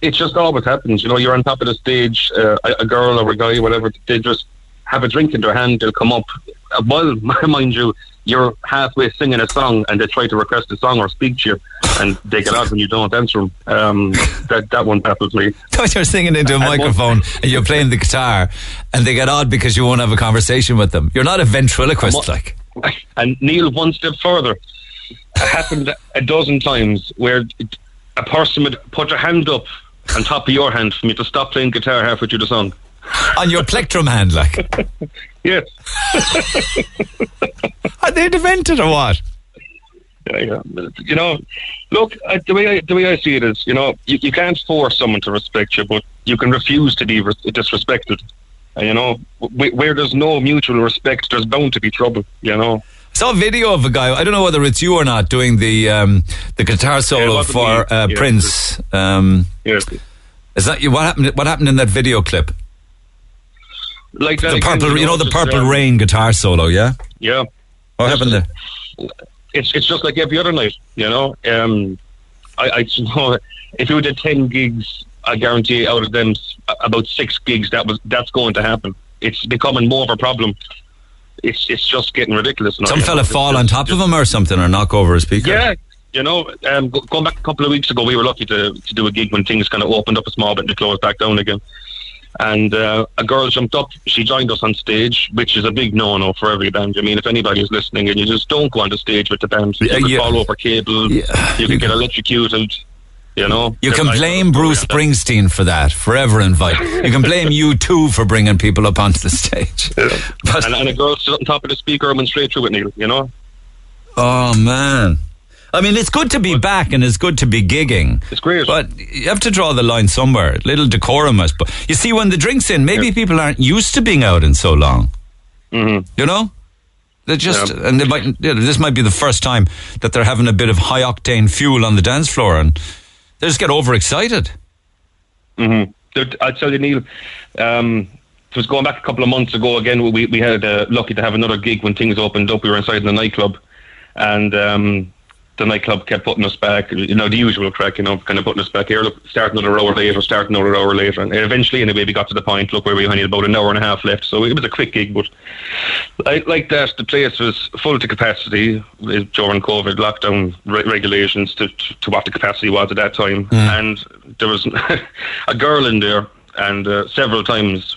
[SPEAKER 4] it just always happens. You know, you're on top of the stage, uh, a, a girl or a guy, whatever, they just have a drink in their hand. They'll come up. Uh, well, mind you, you're halfway singing a song, and they try to request a song or speak to you, and they get out when you don't answer them. Um, that that one baffles me.
[SPEAKER 2] Because you're singing into a microphone and you're playing the guitar, and they get odd because you won't have a conversation with them. You're not a ventriloquist, like.
[SPEAKER 4] And Neil, one step further, it happened a dozen times where a person would put their hand up on top of your hand for me to stop playing guitar halfway through the song.
[SPEAKER 2] On your plectrum hand, like.
[SPEAKER 4] Yes.
[SPEAKER 2] Are they demented or what?
[SPEAKER 4] Yeah, yeah. You know, look, uh, the way I, the way I see it is, you know, you, you can't force someone to respect you, but you can refuse to be res- disrespected. And, you know, w- where there's no mutual respect, there's bound to be trouble. You know.
[SPEAKER 2] Saw a video of a guy. I don't know whether it's you or not doing the um, the guitar solo
[SPEAKER 4] wasn't
[SPEAKER 2] for uh,
[SPEAKER 4] Yeah.
[SPEAKER 2] Prince. Um,
[SPEAKER 4] Yes.
[SPEAKER 2] is that you? What happened? What happened in that video clip?
[SPEAKER 4] Like
[SPEAKER 2] The purple, you know, the Purple
[SPEAKER 4] um,
[SPEAKER 2] Rain guitar solo. Yeah.
[SPEAKER 4] Yeah.
[SPEAKER 2] What
[SPEAKER 4] Yes,
[SPEAKER 2] happened there?
[SPEAKER 4] it's it's just like every other night, you know. Um, I, I you know, if you did ten gigs, I guarantee out of them about six gigs that was that's going to happen. It's becoming more of a problem. It's it's just getting ridiculous. now,
[SPEAKER 2] Some fella.
[SPEAKER 4] It's
[SPEAKER 2] fall
[SPEAKER 4] just-
[SPEAKER 2] on top of him or something, or knock over a speaker.
[SPEAKER 4] Yeah, you know, um, going back a couple of weeks ago, we were lucky to to do a gig when things kind of opened up a small bit and they closed back down again. And uh, a girl jumped up. She joined us on stage, which is a big no-no for every band. I mean, if anybody is listening, and you just don't go on the stage with the band, you
[SPEAKER 2] Yeah,
[SPEAKER 4] could
[SPEAKER 2] yeah.
[SPEAKER 4] fall over cables,
[SPEAKER 2] Yeah.
[SPEAKER 4] you could get electrocuted. You know,
[SPEAKER 2] You can blame Bruce Springsteen for that. Forever invite. You can blame U2 for bringing people up onto the stage. But
[SPEAKER 4] And, and a girl stood on top of the speaker and went straight through it, Neil. You know,
[SPEAKER 2] oh man, I mean, it's good to be back and it's good to be gigging.
[SPEAKER 4] it's great.
[SPEAKER 2] But you have to draw the line somewhere. Little decorum, I suppose. You see, when the drink's in, maybe
[SPEAKER 4] Yeah.
[SPEAKER 2] people aren't used to being out in so long.
[SPEAKER 4] Mhm.
[SPEAKER 2] You know, they just
[SPEAKER 4] Yeah.
[SPEAKER 2] and they might. You know, this might be the first time that they're having a bit of high octane fuel on the dance floor, and they just get overexcited.
[SPEAKER 4] Mm-hmm. I tell you, Neil, um, it was going back a couple of months ago again. We we had uh, lucky to have another gig when things opened up. We were inside in the nightclub, and um, the nightclub kept putting us back. You know, the usual crack. You know, kind of putting us back here. Look, start another hour later, start another hour later, and eventually, anyway, we got to the point. Look, where we only had about an hour and a half left. So it was a quick gig, but I, like that, the place was full to capacity uh, during COVID lockdown re- regulations to, to what the capacity was at that time. And there was a girl in there, and uh, several times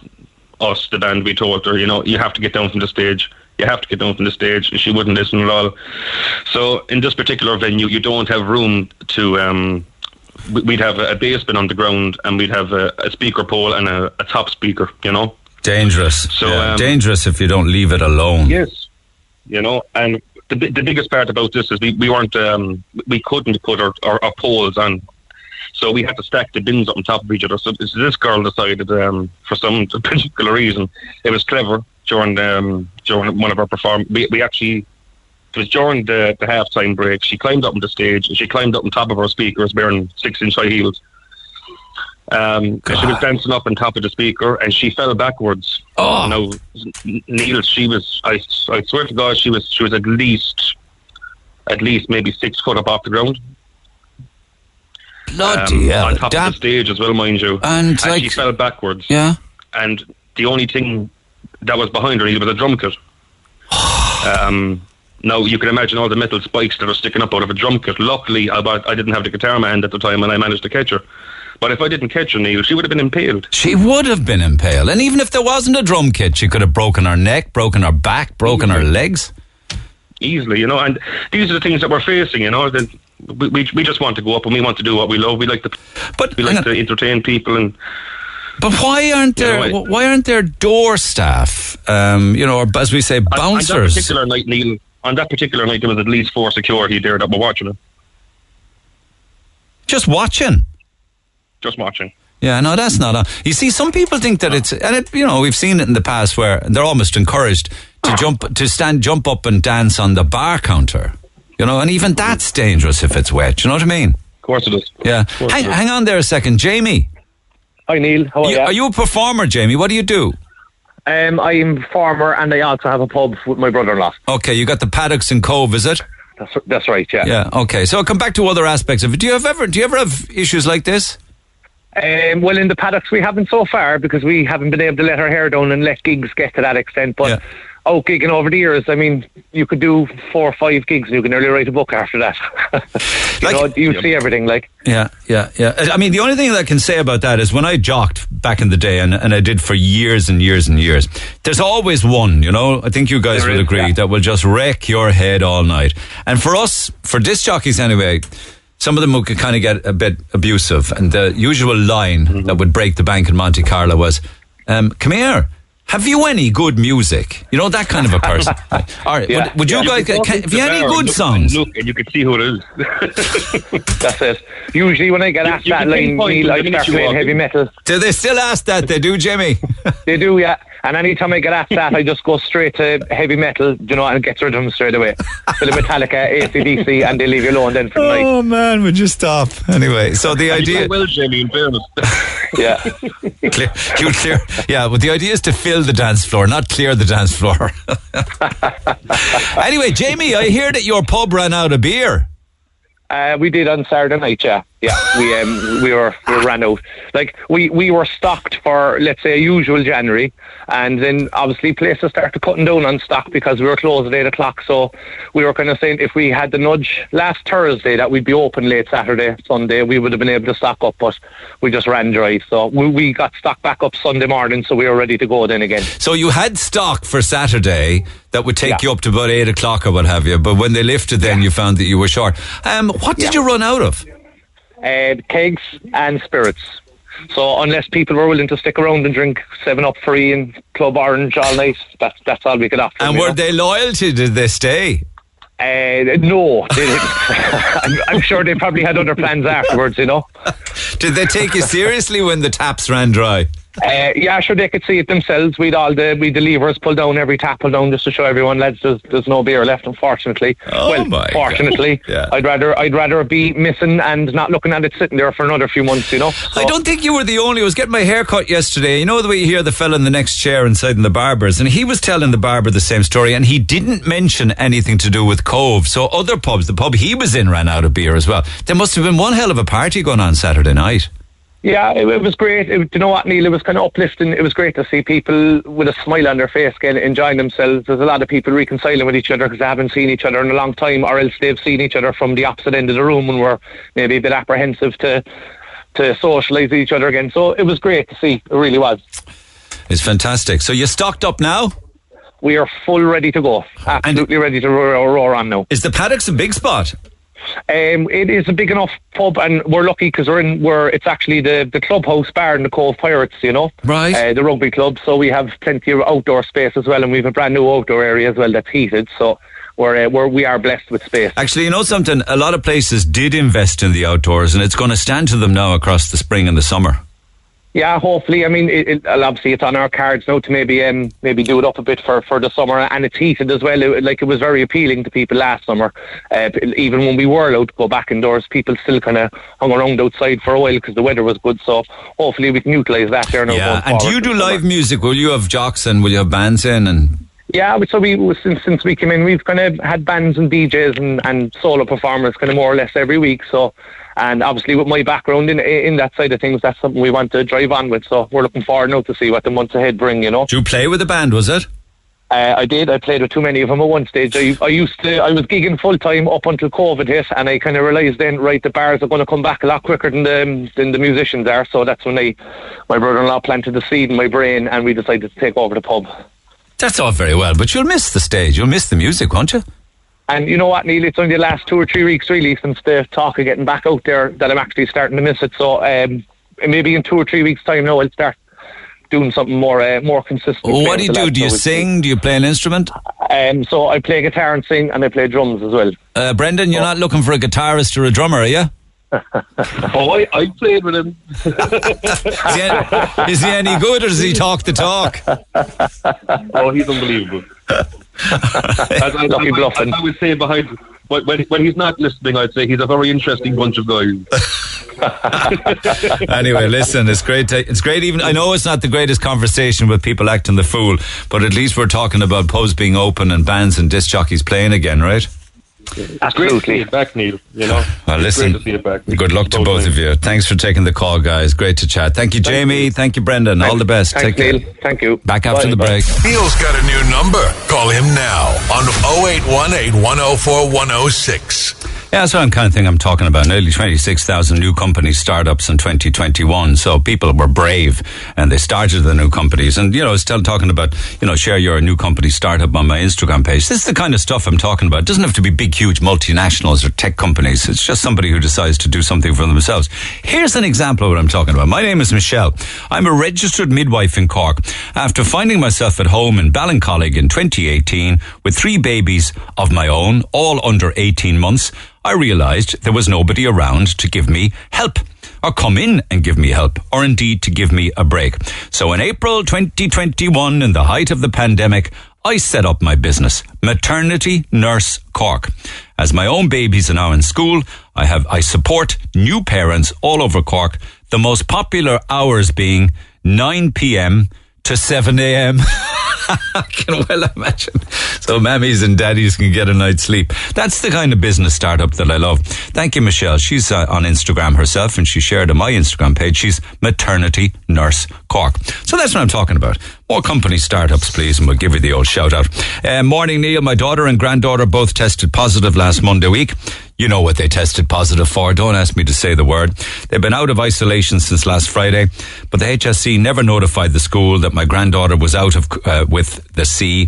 [SPEAKER 4] us, the band, we told her, you know, you have to get down from the stage. You have to get down from the stage. And she wouldn't listen at all. So in this particular venue, you don't have room to. Um, we- we'd have a, bass bin on the ground, and we'd have a, a speaker pole and a, a top speaker. You know.
[SPEAKER 2] Dangerous.
[SPEAKER 4] So,
[SPEAKER 2] Yeah,
[SPEAKER 4] um,
[SPEAKER 2] dangerous if you don't leave it alone.
[SPEAKER 4] Yes, you know, and the the biggest part about this is we, we weren't um, we couldn't put our, our, our poles on, so we had to stack the bins up on top of each other. So this, this girl decided um, for some particular reason it was clever during um, during one of our perform. We, we actually it was during the the halftime break. She climbed up on the stage and she climbed up on top of our speakers wearing six inch high heels. Um, and she was dancing up on top of the speaker, and she fell backwards.
[SPEAKER 2] Oh.
[SPEAKER 4] Now, N- Neil, she was. I, I swear to God, she was. She was at least, at least maybe six foot up off the ground.
[SPEAKER 2] Bloody hell.
[SPEAKER 4] Um, on top
[SPEAKER 2] Damn-
[SPEAKER 4] of the stage as well, mind you.
[SPEAKER 2] And,
[SPEAKER 4] she
[SPEAKER 2] like-
[SPEAKER 4] fell backwards.
[SPEAKER 2] Yeah.
[SPEAKER 4] And the only thing that was behind her Neil, was a drum kit. um, now you can imagine all the metal spikes that are sticking up out of a drum kit. Luckily, I, I didn't have the guitar in my hand at the time, and I managed to catch her. But if I didn't catch her, Neil, she would have been impaled.
[SPEAKER 2] She would have been impaled. And even if there wasn't a drum kit, she could have broken her neck, broken her back, broken her legs.
[SPEAKER 4] easily, you know. And these are the things that we're facing, you know. That we, we we just want to go up and we want to do what we love. We like to
[SPEAKER 2] But
[SPEAKER 4] we like to entertain people and
[SPEAKER 2] But why aren't
[SPEAKER 4] You
[SPEAKER 2] there
[SPEAKER 4] know, I-
[SPEAKER 2] why aren't there door staff? Um, you know, or as we say,
[SPEAKER 4] on- On that particular night, Neil, on that particular night, there was at least four security there that were watching it,
[SPEAKER 2] Just watching.
[SPEAKER 4] just watching.
[SPEAKER 2] Yeah, no, that's not. A, you see, some people think that it's, and it, you know, we've seen it in the past where they're almost encouraged to jump, to stand, jump up and dance on the bar counter. You know, and even that's dangerous if it's wet. You know what I mean?
[SPEAKER 4] Of course it is.
[SPEAKER 2] Yeah. Hang, hang on there a second, Jamie.
[SPEAKER 5] Hi Neil, how are
[SPEAKER 2] You, are you a performer, Jamie? What do you do?
[SPEAKER 5] Um, I'm a farmer and I also have a pub with my brother-in-law.
[SPEAKER 2] Okay, you got the paddocks and Cobh, is it?
[SPEAKER 5] That's that's right, yeah.
[SPEAKER 2] Yeah. Okay. So I'll come back to other aspects of it. Do you have ever? Do you ever have issues like this?
[SPEAKER 5] Um, well, in the paddocks we haven't so far because we haven't been able to let our hair down and let gigs get to that extent. But
[SPEAKER 2] Yeah.
[SPEAKER 5] Out gigging over the years, I mean, you could do four or five gigs and you can nearly write a book after that. you
[SPEAKER 2] Like-
[SPEAKER 5] know, you see everything. Like,
[SPEAKER 2] Yeah, yeah, yeah. I mean, the only thing that I can say about that is when I jocked back in the day, and, and I did for years and years and years, there's always one, you know, I think you guys
[SPEAKER 5] There
[SPEAKER 2] will
[SPEAKER 5] is,
[SPEAKER 2] agree,
[SPEAKER 5] yeah.
[SPEAKER 2] that will just wreck your head all night. And for us, for disc jockeys anyway, some of them would kind of get a bit abusive. And the usual line
[SPEAKER 5] Mm-hmm.
[SPEAKER 2] that would break the bank in Monte Carlo was, um, come here. Have you any good music? You know, that kind of a person. All right.
[SPEAKER 5] Yeah.
[SPEAKER 2] Would, would you
[SPEAKER 4] Yeah,
[SPEAKER 2] guys,
[SPEAKER 4] could
[SPEAKER 2] can, have you
[SPEAKER 4] the
[SPEAKER 2] any good
[SPEAKER 4] look-
[SPEAKER 2] songs?
[SPEAKER 4] Look, and you can see who it is.
[SPEAKER 5] that's it. Usually when I get
[SPEAKER 4] You-
[SPEAKER 5] asked
[SPEAKER 4] you
[SPEAKER 5] that
[SPEAKER 4] can
[SPEAKER 5] line, Neil, I start playing heavy metal.
[SPEAKER 2] Do they still ask that? They do, Jimmy.
[SPEAKER 5] They do, yeah. And anytime I get asked that, I just go straight to heavy metal, you know, and get rid of them straight away. Bit the Metallica, ACDC, and they leave you alone then for the night.
[SPEAKER 2] Oh man, would you stop? Anyway, so the idea,
[SPEAKER 4] well, Jamie, in fairness.
[SPEAKER 5] Yeah.
[SPEAKER 2] clear, you clear, yeah. But the idea is to fill the dance floor, not clear the dance floor. anyway, Jamie, I hear that your pub ran out of beer.
[SPEAKER 5] Uh, we did on Saturday night, yeah. Yeah, we um, we were we ran out. Like we, we were stocked for let's say a usual January, and then obviously places started cutting down on stock because we were closed at eight o'clock. So we were kind of saying if we had the nudge last Thursday that we'd be open late Saturday, Sunday, we would have been able to stock up, but we just ran dry. So we, we got stock back up Sunday morning, so we were ready to go then again.
[SPEAKER 2] So you had stock for Saturday that would take
[SPEAKER 5] Yeah.
[SPEAKER 2] you up to about eight o'clock or what have you. But when they lifted, then you found that you were short. Um, what did
[SPEAKER 5] Yeah.
[SPEAKER 2] you run out of?
[SPEAKER 5] Uh, kegs and spirits. So unless people were willing to stick around and drink Seven Up free and Club Orange all night, that's that's all we could offer.
[SPEAKER 2] And were
[SPEAKER 5] know.
[SPEAKER 2] they loyal to? Did they stay?
[SPEAKER 5] Uh, no. I'm, I'm sure they probably had other plans afterwards. You know.
[SPEAKER 2] Did they take you seriously when the taps ran dry?
[SPEAKER 5] Uh, yeah, sure they could see it themselves. We'd all the we the levers pulled down every tap pulled down just to show everyone lads there's, there's no beer left. Unfortunately,
[SPEAKER 2] Oh
[SPEAKER 5] well,
[SPEAKER 2] my
[SPEAKER 5] fortunately,
[SPEAKER 2] Yeah.
[SPEAKER 5] I'd rather I'd rather be missing and not looking at it sitting there for another few months. You know.
[SPEAKER 2] I don't think you were the only. I was getting my hair cut yesterday. You know the way you hear the fella in the next chair inside in the barber's, and he was telling the barber the same story, and he didn't mention anything to do with Cobh. So other pubs, the pub he was in, ran out of beer as well. There must have been one hell of a party going on Saturday night.
[SPEAKER 5] Yeah, it, it was great. It, you know what, Neil? It was kind of uplifting. It was great to see people with a smile on their face, getting enjoying themselves. There's a lot of people reconciling with each other because they haven't seen each other in a long time, or else they've seen each other from the opposite end of the room and were maybe a bit apprehensive to to socialise with each other again. So it was great to see. It really was.
[SPEAKER 2] It's fantastic. So you're stocked up now?
[SPEAKER 5] We are full ready to go. Absolutely ready to roar, roar on now.
[SPEAKER 2] Is the paddocks a big spot?
[SPEAKER 5] Um, it is a big enough pub, and we're lucky because we're in. We're it's actually the the clubhouse bar in the Cobh Pirates, you know,
[SPEAKER 2] Right.
[SPEAKER 5] Uh, the rugby club. So we have plenty of outdoor space as well, and we have a brand new outdoor area as well that's heated. So we're uh, we're we are blessed with space.
[SPEAKER 2] Actually, you know something? A lot of places did invest in the outdoors, and it's going to stand to them now across the spring and the summer.
[SPEAKER 5] Yeah, hopefully. I mean, it, it, obviously it's on our cards now to maybe um, maybe do it up a bit for, for the summer, and it's heated as well. It, like it was very appealing to people last summer. Uh, even when we were allowed to go back indoors, people still kind of hung around outside for a while because the weather was good. So hopefully we can utilise that there now.
[SPEAKER 2] Yeah. And do you do
[SPEAKER 5] the summer.
[SPEAKER 2] live music? Will you have jocks and will you have bands in? And
[SPEAKER 5] Yeah, so we since since we came in, we've kind of had bands and DJs and, and solo performers kind of more or less every week. So, and obviously with my background in in that side of things, that's something we want to drive on with. So we're looking forward now to see what the months ahead bring. You know,
[SPEAKER 2] do you play with a band? Was it?
[SPEAKER 5] uh, I did. I played with too many of them at one stage. I I used to. I was gigging full time up until COVID hit, and I kind of realised then, right, the bars are going to come back a lot quicker than the than the musicians are. So that's when I, my brother-in-law planted the seed in my brain, and we decided to take over the pub.
[SPEAKER 2] That's all very well, but you'll miss the stage. You'll miss the music, won't you?
[SPEAKER 5] And you know what, Neil? It's only the last two or three weeks, really, since the talk of getting back out there that I'm actually starting to miss it. So um, maybe in two or three weeks' time, now I'll start doing something more uh, more consistent.
[SPEAKER 2] Well, what do you do? Do you sing? Do you play an instrument?
[SPEAKER 5] Um, so I play guitar and sing, and I play drums as well.
[SPEAKER 2] Uh, Brendan, you're not looking for a guitarist or a drummer, are you?
[SPEAKER 4] Oh, I, I played with him.
[SPEAKER 2] Is he, any, is he any good or does he talk the talk?
[SPEAKER 4] Oh, he's unbelievable. as, I,
[SPEAKER 5] Lucky
[SPEAKER 4] as,
[SPEAKER 5] bluffing.
[SPEAKER 4] as I would say behind when, when when he's not listening, I'd say he's a very interesting bunch of guys.
[SPEAKER 2] anyway, listen, it's great. To, it's great. Even I know it's not the greatest conversation with people acting the fool, but at least we're talking about pubs being open and bands and disc jockeys playing again, right?
[SPEAKER 5] Absolutely.
[SPEAKER 4] Great to see it back, Neil. You know,
[SPEAKER 2] Well, listen,
[SPEAKER 4] great to see it back.
[SPEAKER 2] good luck to
[SPEAKER 4] Both
[SPEAKER 2] both of you. Thanks for taking the call, guys. Great to chat. Thank you, Jamie. Thank you, Brendan. All the best.
[SPEAKER 5] Thanks,
[SPEAKER 2] Take care.
[SPEAKER 5] Thank you.
[SPEAKER 2] Back after
[SPEAKER 5] Bye.
[SPEAKER 2] the break.
[SPEAKER 1] Neil's got a new number. Call him now on 0818 104 106.
[SPEAKER 2] Yeah, what I'm kind of thing I'm talking about. Nearly 26,000 new companies, startups in 2021. So people were brave and they started the new companies. And, you know, I was still talking about, you know, share your new company startup on my Instagram page. This is the kind of stuff I'm talking about. It doesn't have to be big, huge multinationals or tech companies. It's just somebody who decides to do something for themselves. Here's an example of what I'm talking about. My name is Michelle. I'm a registered midwife in Cork. After finding myself at home in Ballincollig in 2018 with three babies of my own, all under 18 months, I realized there was nobody around to give me help or come in and give me help or indeed to give me a break. So in April 2021, in the height of the pandemic, I set up my business, Maternity Nurse Cork. As my own babies are now in school, I have, I support new parents all over Cork, the most popular hours being 9 p.m. to 7 a.m. I can well imagine. So mammies and daddies can get a night's sleep. That's the kind of business startup that I love. Thank you, Michelle. She's uh, on Instagram herself and she shared on my Instagram page. She's maternity nurse Cork. So that's what I'm talking about. More company startups, please, and we'll give you the old shout out. Uh, morning, Neil. My daughter and granddaughter both tested positive last Monday week. You know what they tested positive for. Don't ask me to say the word. They've been out of isolation since last Friday, but the HSE never notified the school that my granddaughter was out of uh, with the C.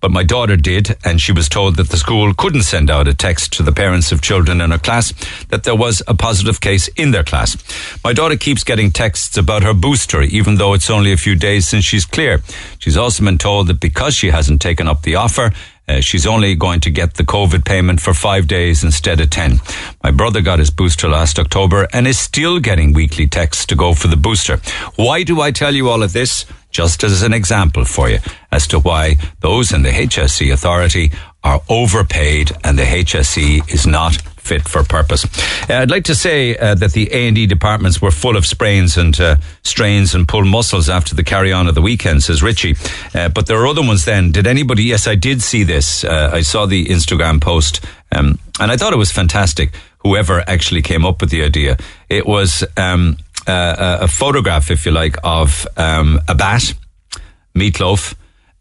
[SPEAKER 2] But my daughter did, and she was told that the school couldn't send out a text to the parents of children in her class that there was a positive case in their class. My daughter keeps getting texts about her booster, even though it's only a few days since she's clear. She's also been told that because she hasn't taken up the offer, uh, she's only going to get the COVID payment for five days instead of 10. My brother got his booster last October and is still getting weekly texts to go for the booster. Why do I tell you all of this? Just as an example for you as to why those in the HSE authority are overpaid and the HSE is not fit for purpose. Uh, I'd like to say uh, that the A&E departments were full of sprains and uh, strains and pulled muscles after the carry-on of the weekend, says Richie. Uh, but there are other ones then. Did anybody, yes, I did see this. Uh, I saw the Instagram post um, and I thought it was fantastic, whoever actually came up with the idea. It was um, uh, a photograph, if you like, of um, a bat, meatloaf,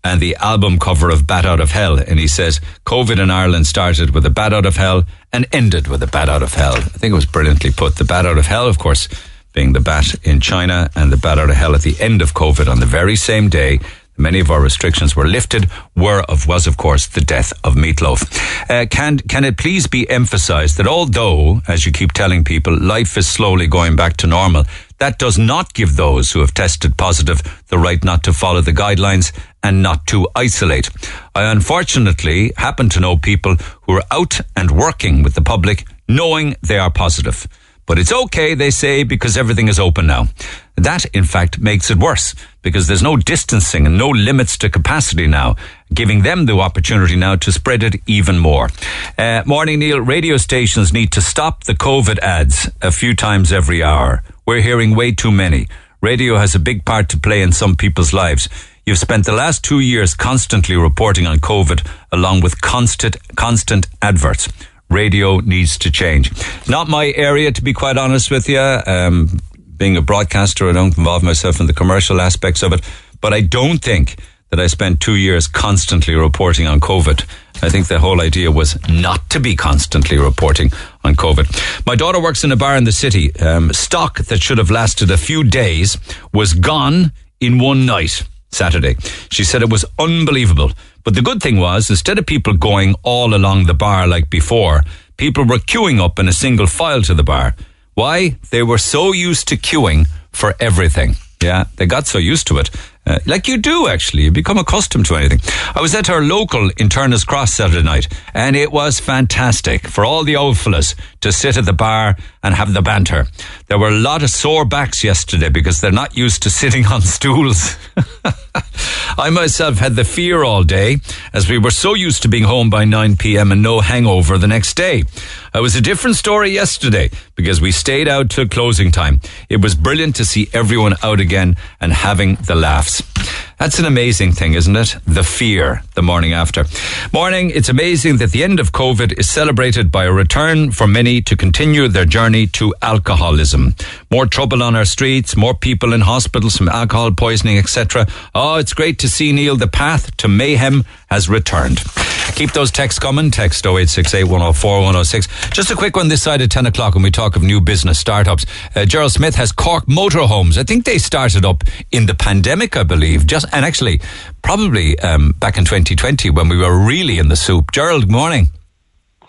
[SPEAKER 2] and the album cover of Bat Out of Hell. And he says, COVID in Ireland started with a bat out of hell and ended with a bat out of hell. I think it was brilliantly put. The bat out of hell, of course, being the bat in China and the bat out of hell at the end of COVID on the very same day. Many of our restrictions were lifted. Were of was of course the death of Meat Loaf. Uh, can can it please be emphasised that although, as you keep telling people, life is slowly going back to normal, that does not give those who have tested positive the right not to follow the guidelines and not to isolate. I unfortunately happen to know people who are out and working with the public knowing they are positive. But it's okay, they say, because everything is open now. That, in fact, makes it worse because there's no distancing and no limits to capacity now, giving them the opportunity now to spread it even more. Uh, morning, Neil. Radio stations need to stop the COVID ads a few times every hour. We're hearing way too many. Radio has a big part to play in some people's lives. You've spent the last two years constantly reporting on COVID along with constant, constant adverts radio needs to change. Not my area, to be quite honest with you. Um, being a broadcaster, I don't involve myself in the commercial aspects of it, but I don't think that I spent two years constantly reporting on COVID. I think the whole idea was not to be constantly reporting on COVID. My daughter works in a bar in the city. Um, stock that should have lasted a few days was gone in one night. Saturday. She said it was unbelievable. But the good thing was, instead of people going all along the bar like before, people were queuing up in a single file to the bar. Why? They were so used to queuing for everything. Yeah, they got so used to it. Uh, like you do, actually. You become accustomed to anything. I was at our local in Turner's Cross Saturday night, and it was fantastic for all the old fellas to sit at the bar and have the banter. There were a lot of sore backs yesterday because they're not used to sitting on stools. I myself had the fear all day as we were so used to being home by 9 p.m. and no hangover the next day. It was a different story yesterday because we stayed out till closing time. It was brilliant to see everyone out again and having the laughs. Sports. That's an amazing thing, isn't it? The fear the morning after. Morning, it's amazing that the end of COVID is celebrated by a return for many to continue their journey to alcoholism. More trouble on our streets, more people in hospitals from alcohol poisoning, etc. Oh, it's great to see, Neil, the path to mayhem has returned. Keep those texts coming. Text 0868 104 106. Just a quick one this side at 10 o'clock when we talk of new business startups. Uh, Gerald Smith has Cork Motorhomes. I think they started up in the pandemic, I believe. Just And actually, probably um, back in 2020 when we were really in the soup. Gerald, good morning.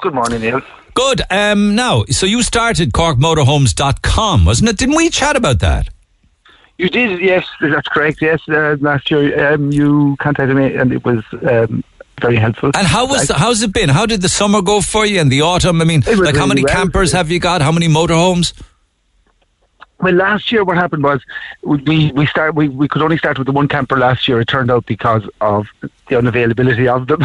[SPEAKER 6] Good morning, Neil.
[SPEAKER 2] Good. Um, now, so you started corkmotorhomes.com, wasn't it? Didn't we chat about that?
[SPEAKER 6] You did, yes, that's correct. Yes, uh, last year um, you contacted me, and it was um, very helpful.
[SPEAKER 2] And how was the, how's it been? How did the summer go for you and the autumn? I mean, like how many
[SPEAKER 6] well.
[SPEAKER 2] campers have you got? How many motorhomes?
[SPEAKER 6] Well, last year what happened was we we start we, we could only start with the one camper last year. It turned out because of the unavailability of them,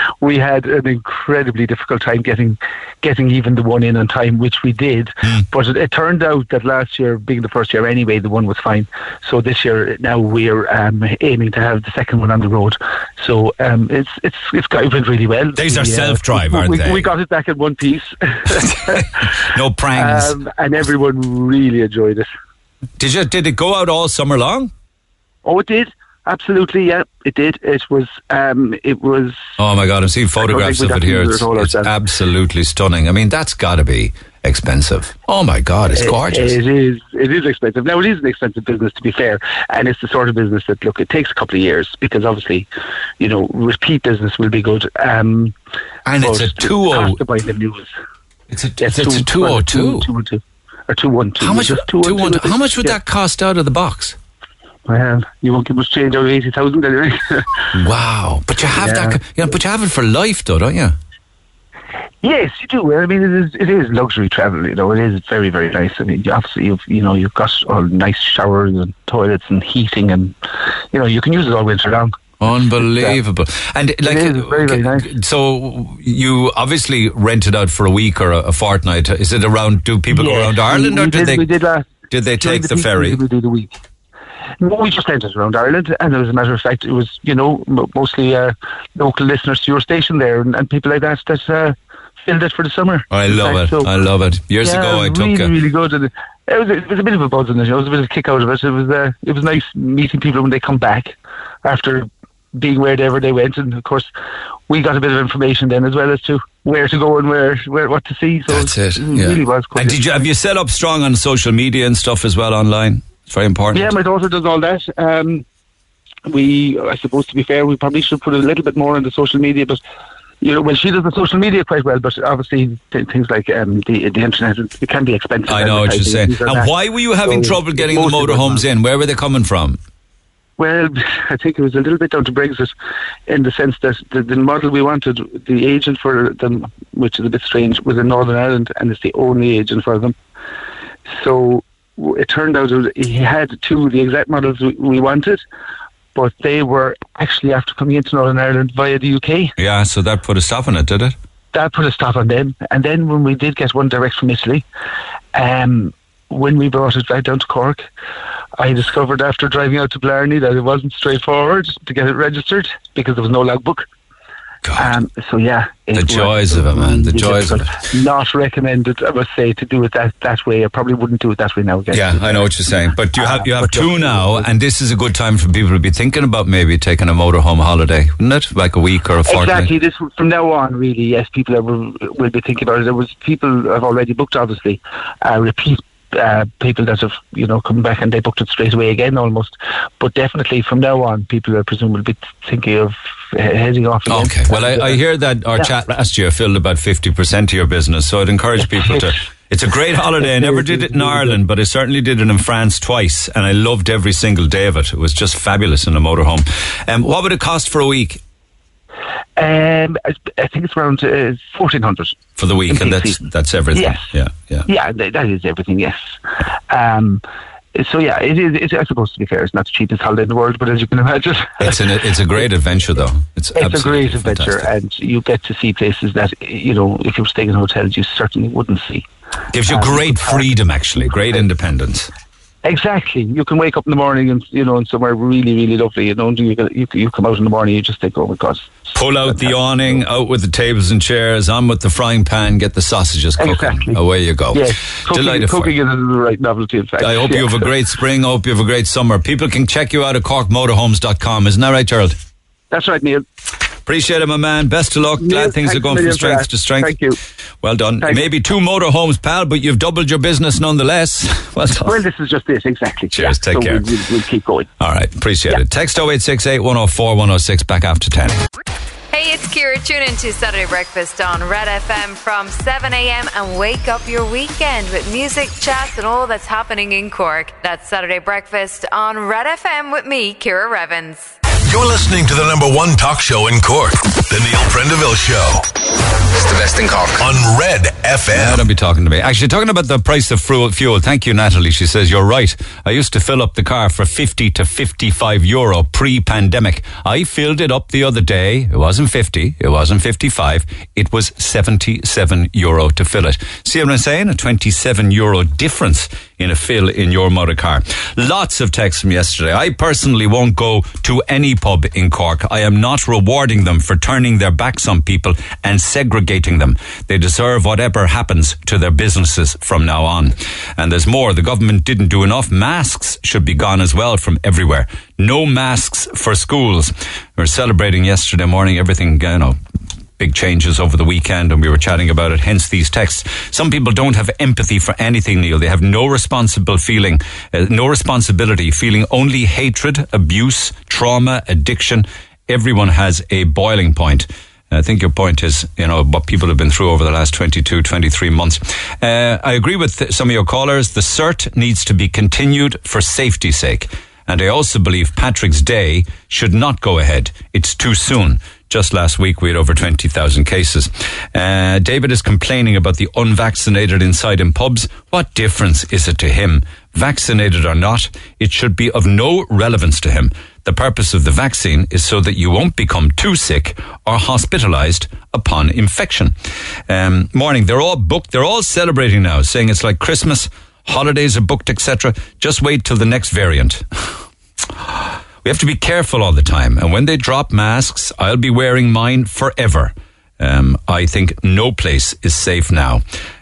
[SPEAKER 6] we had an incredibly difficult time getting getting even the one in on time, which we did. But it, it turned out that last year, being the first year anyway, the one was fine. So this year now we're um, aiming to have the second one on the road. So um, it's it's it's went really well.
[SPEAKER 2] These are
[SPEAKER 6] We, uh,
[SPEAKER 2] self-drive, aren't
[SPEAKER 6] we,
[SPEAKER 2] they?
[SPEAKER 6] We got it back in one piece.
[SPEAKER 2] No pranks,
[SPEAKER 6] Um, and everyone really enjoyed it.
[SPEAKER 2] did you? Did it go out all summer long?
[SPEAKER 6] Oh, it did. Absolutely, yeah, it did. It was, um, it was.
[SPEAKER 2] Oh my God! I'm seeing photographs of it here. It's, it's absolutely stunning. I mean, that's got to be expensive. Oh my God! It's
[SPEAKER 6] it-
[SPEAKER 2] gorgeous.
[SPEAKER 6] It is. It is expensive. Now, it is an expensive business, to be fair, and it's the sort of business that look. It takes a couple of years because obviously, you know, repeat business will be good. Um,
[SPEAKER 2] And it's a two oh.
[SPEAKER 6] cost of buying them new is-
[SPEAKER 2] It's a
[SPEAKER 6] yes,
[SPEAKER 2] it's a two oh two.
[SPEAKER 6] Two two. Or two one two.
[SPEAKER 2] How much?
[SPEAKER 6] Just
[SPEAKER 2] Two one. How much would
[SPEAKER 6] yeah.
[SPEAKER 2] that cost out of the box?
[SPEAKER 6] Well, you won't give us change out of eighty thousand anyway.
[SPEAKER 2] Wow! But you have
[SPEAKER 6] Yeah.
[SPEAKER 2] that. You know, but you have it for life, though, don't you?
[SPEAKER 6] Yes, you do. I mean, it is it is luxury travel. You know, it is very very nice. I mean, you obviously you've you know you've got all nice showers and toilets and heating, and you know you can use it all winter long.
[SPEAKER 2] Unbelievable. And like,
[SPEAKER 6] very, very nice.
[SPEAKER 2] so you obviously rent it out for a week or a, a fortnight. Is it around? Do people go around Ireland,
[SPEAKER 6] we
[SPEAKER 2] or did
[SPEAKER 6] did,
[SPEAKER 2] they?
[SPEAKER 6] We did
[SPEAKER 2] did they take the
[SPEAKER 6] peak
[SPEAKER 2] ferry?
[SPEAKER 6] We did a week. No, we just rented around Ireland, and as a matter of fact, it was you know m- mostly uh, local listeners to your station there, and, and people like that that uh, filled it for the summer.
[SPEAKER 2] I love
[SPEAKER 6] fact,
[SPEAKER 2] it.
[SPEAKER 6] so-
[SPEAKER 2] I love it. Years
[SPEAKER 6] yeah,
[SPEAKER 2] ago, I took.
[SPEAKER 6] really,
[SPEAKER 2] a,
[SPEAKER 6] really good. And it, it was it was a bit of a buzz in it. It was a bit of a kick out of it. It was uh, it was nice meeting people when they come back after being wherever they went, and of course we got a bit of information then as well as to where to go and where where what to see. So
[SPEAKER 2] That's it.
[SPEAKER 6] it
[SPEAKER 2] yeah.
[SPEAKER 6] really was quite.
[SPEAKER 2] and did you have you set up strong on social media and stuff as well online? It's very important.
[SPEAKER 6] Yeah, my daughter does all that. Um, we, I suppose, to be fair, we probably should put a little bit more on the social media, but you know, well, she does the social media quite well, but obviously th- things like um, the the internet it can be expensive.
[SPEAKER 2] I know what you're saying. And
[SPEAKER 6] that.
[SPEAKER 2] why were you having
[SPEAKER 6] So,
[SPEAKER 2] trouble getting the motorhomes in? Where were they coming from?
[SPEAKER 6] Well, I think it was a little bit down to Brexit, in the sense that the, the model we wanted, the agent for them, which is a bit strange, was in Northern Ireland, and it's the only agent for them. So it turned out he had two of the exact models we, we wanted, but they were actually after coming into Northern Ireland via the UK.
[SPEAKER 2] Yeah, so that put a stop on it, did it?
[SPEAKER 6] That put a stop on them. And then when we did get one direct from Italy, um, when we brought it right down to Cork, I discovered after driving out to Blarney that it wasn't straightforward to get it registered because there was no logbook.
[SPEAKER 2] God.
[SPEAKER 6] Um, so yeah,
[SPEAKER 2] The joys of it, man. The joys of
[SPEAKER 6] it. Not recommended, I must say, to do it that, that way. I probably wouldn't do it that way now again.
[SPEAKER 2] Yeah, I know what you're saying. But you have you have
[SPEAKER 6] but
[SPEAKER 2] two now, and this is a good time for people to be thinking about maybe taking a motorhome holiday, wouldn't it? Like a week or a fortnight.
[SPEAKER 6] Exactly. This from now on, really, yes, people are, will, will be thinking about it. There was people have already booked, obviously, uh, repeat uh, people that have you know come back and they booked it straight away again, almost. But definitely from now on, people are presumably thinking of heading off. Again.
[SPEAKER 2] Okay. Well, I, I hear that our
[SPEAKER 6] Yeah.
[SPEAKER 2] chat last year filled about 50% of your business, so I'd encourage people to. It's a great holiday. I never did it in Ireland, but I certainly did it in France twice, and I loved every single day of it. It was just fabulous in a motorhome. Um, what would it cost for a week?
[SPEAKER 6] Um, I, I think it's around uh, fourteen hundred.
[SPEAKER 2] For the week, and that's
[SPEAKER 6] season.
[SPEAKER 2] that's everything.
[SPEAKER 6] Yes.
[SPEAKER 2] Yeah, yeah.
[SPEAKER 6] Yeah, that is everything. Yes. Um, so yeah, it is. It's, I suppose to be fair, it's not the cheapest holiday in the world, but as you can imagine,
[SPEAKER 2] It's an it's a great adventure, though. It's
[SPEAKER 6] it's a great adventure, and you get to see places that you know if you were staying in hotels, you certainly wouldn't see.
[SPEAKER 2] Gives you
[SPEAKER 6] um,
[SPEAKER 2] great freedom, actually, great independence.
[SPEAKER 7] Exactly. You can wake up in the morning and you know, in somewhere really, really lovely. You know, you you, you come out in the morning, you just think, oh my god.
[SPEAKER 2] Pull out the awning, out with the tables and chairs, on with the frying pan, get the sausages cooking.
[SPEAKER 7] Exactly.
[SPEAKER 2] Away you go.
[SPEAKER 7] Yes, cooking,
[SPEAKER 2] Delighted
[SPEAKER 7] cooking is the right novelty. In fact,
[SPEAKER 2] I hope
[SPEAKER 7] Yeah.
[SPEAKER 2] you have a great spring. I hope you have a great summer. People can check you out at corkmotorhomes.com. Isn't that right, Gerald?
[SPEAKER 7] That's right, Neil.
[SPEAKER 2] Appreciate it, my man. Best of luck. Glad things are going from strength to strength.
[SPEAKER 7] Thank you.
[SPEAKER 2] Well done.
[SPEAKER 7] Thanks.
[SPEAKER 2] Maybe two motorhomes, pal, but you've doubled your business nonetheless. Well done.
[SPEAKER 7] Well, this is just it, exactly.
[SPEAKER 2] Cheers, take
[SPEAKER 7] so
[SPEAKER 2] care.
[SPEAKER 7] We'll, we'll, we'll keep going.
[SPEAKER 2] All right. Appreciate
[SPEAKER 7] Yeah.
[SPEAKER 2] it. Text 0868 104 106 back after 10.
[SPEAKER 8] Hey, it's Kira. Tune in to Saturday Breakfast on Red FM from 7 a.m. and wake up your weekend with music, chats, and all that's happening in Cork. That's Saturday Breakfast on Red FM with me, Kira Revens.
[SPEAKER 1] You're listening to the number one talk show in Cork, The Neil Prendeville Show.
[SPEAKER 9] It's the best in Cork.
[SPEAKER 1] On Red
[SPEAKER 2] Yeah,
[SPEAKER 1] FM.
[SPEAKER 2] don't be talking to me. Actually, talking about the price of fuel, fuel. Thank you, Natalie. She says you're right. I used to fill up the car for 50 to 55 euro pre-pandemic. I filled it up the other day. It wasn't 50. It wasn't 55. It was 77 euro to fill it. See what I'm saying? A 27 euro difference in a fill in your motor car. Lots of texts from yesterday. I personally won't go to any pub in Cork. I am not rewarding them for turning their backs on people and segregating them. They deserve whatever happens to their businesses from now on. And there's more. The government didn't do enough. Masks should be gone as well from everywhere. No masks for schools. We were celebrating yesterday morning everything, you know, big changes over the weekend and we were chatting about it hence these texts some people don't have empathy for anything neil they have no responsible feeling uh, no responsibility feeling only hatred abuse trauma addiction everyone has a boiling point I think your point is, you know, what people have been through over the last 22, 23 months. Uh, I agree with some of your callers. The CERT needs to be continued for safety's sake. And I also believe Patrick's Day should not go ahead. It's too soon. Just last week, we had over 20,000 cases. Uh, David is complaining about the unvaccinated inside in pubs. What difference is it to him? Vaccinated or not, it should be of no relevance to him. The purpose of the vaccine is so that you won't become too sick or hospitalized upon infection. Um, morning, they're all booked. They're all celebrating now, saying it's like Christmas, holidays are booked, etc. Just wait till the next variant. We have to be careful all the time. And when they drop masks, I'll be wearing mine forever. Um, I think no place is safe now.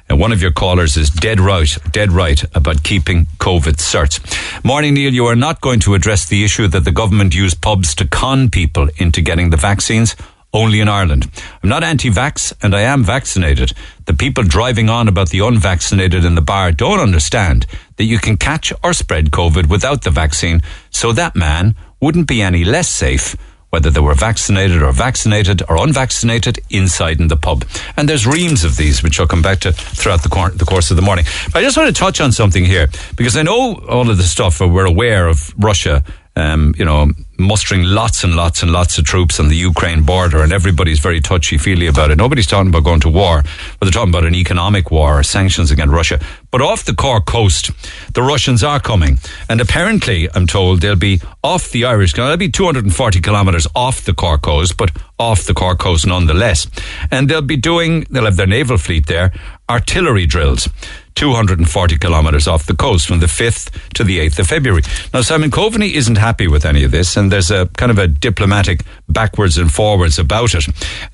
[SPEAKER 2] And one of your callers is dead right, dead right about keeping COVID certs. Morning, Neil. You are not going to address the issue that the government used pubs to con people into getting the vaccines. Only in Ireland. I'm not anti-vax and I am vaccinated. The people driving on about the unvaccinated in the bar don't understand that you can catch or spread COVID without the vaccine. So that man wouldn't be any less safe whether they were vaccinated or vaccinated or unvaccinated inside in the pub. And there's reams of these, which I'll come back to throughout the, cor- the course of the morning. But I just want to touch on something here because I know all of the stuff, we're aware of Russia, um, you know, mustering lots and lots and lots of troops on the Ukraine border, and everybody's very touchy feely about it. Nobody's talking about going to war, but they're talking about an economic war or sanctions against Russia. But off the Cork coast, the Russians are coming, and apparently, I'm told they'll be off the Irish. They'll be 240 kilometres off the Cork coast, but off the Cork coast nonetheless. And they'll be doing. They'll have their naval fleet there, artillery drills. 240 kilometres off the coast from the 5th to the 8th of February. Now, Simon Coveney isn't happy with any of this, and there's a kind of a diplomatic backwards and forwards about it.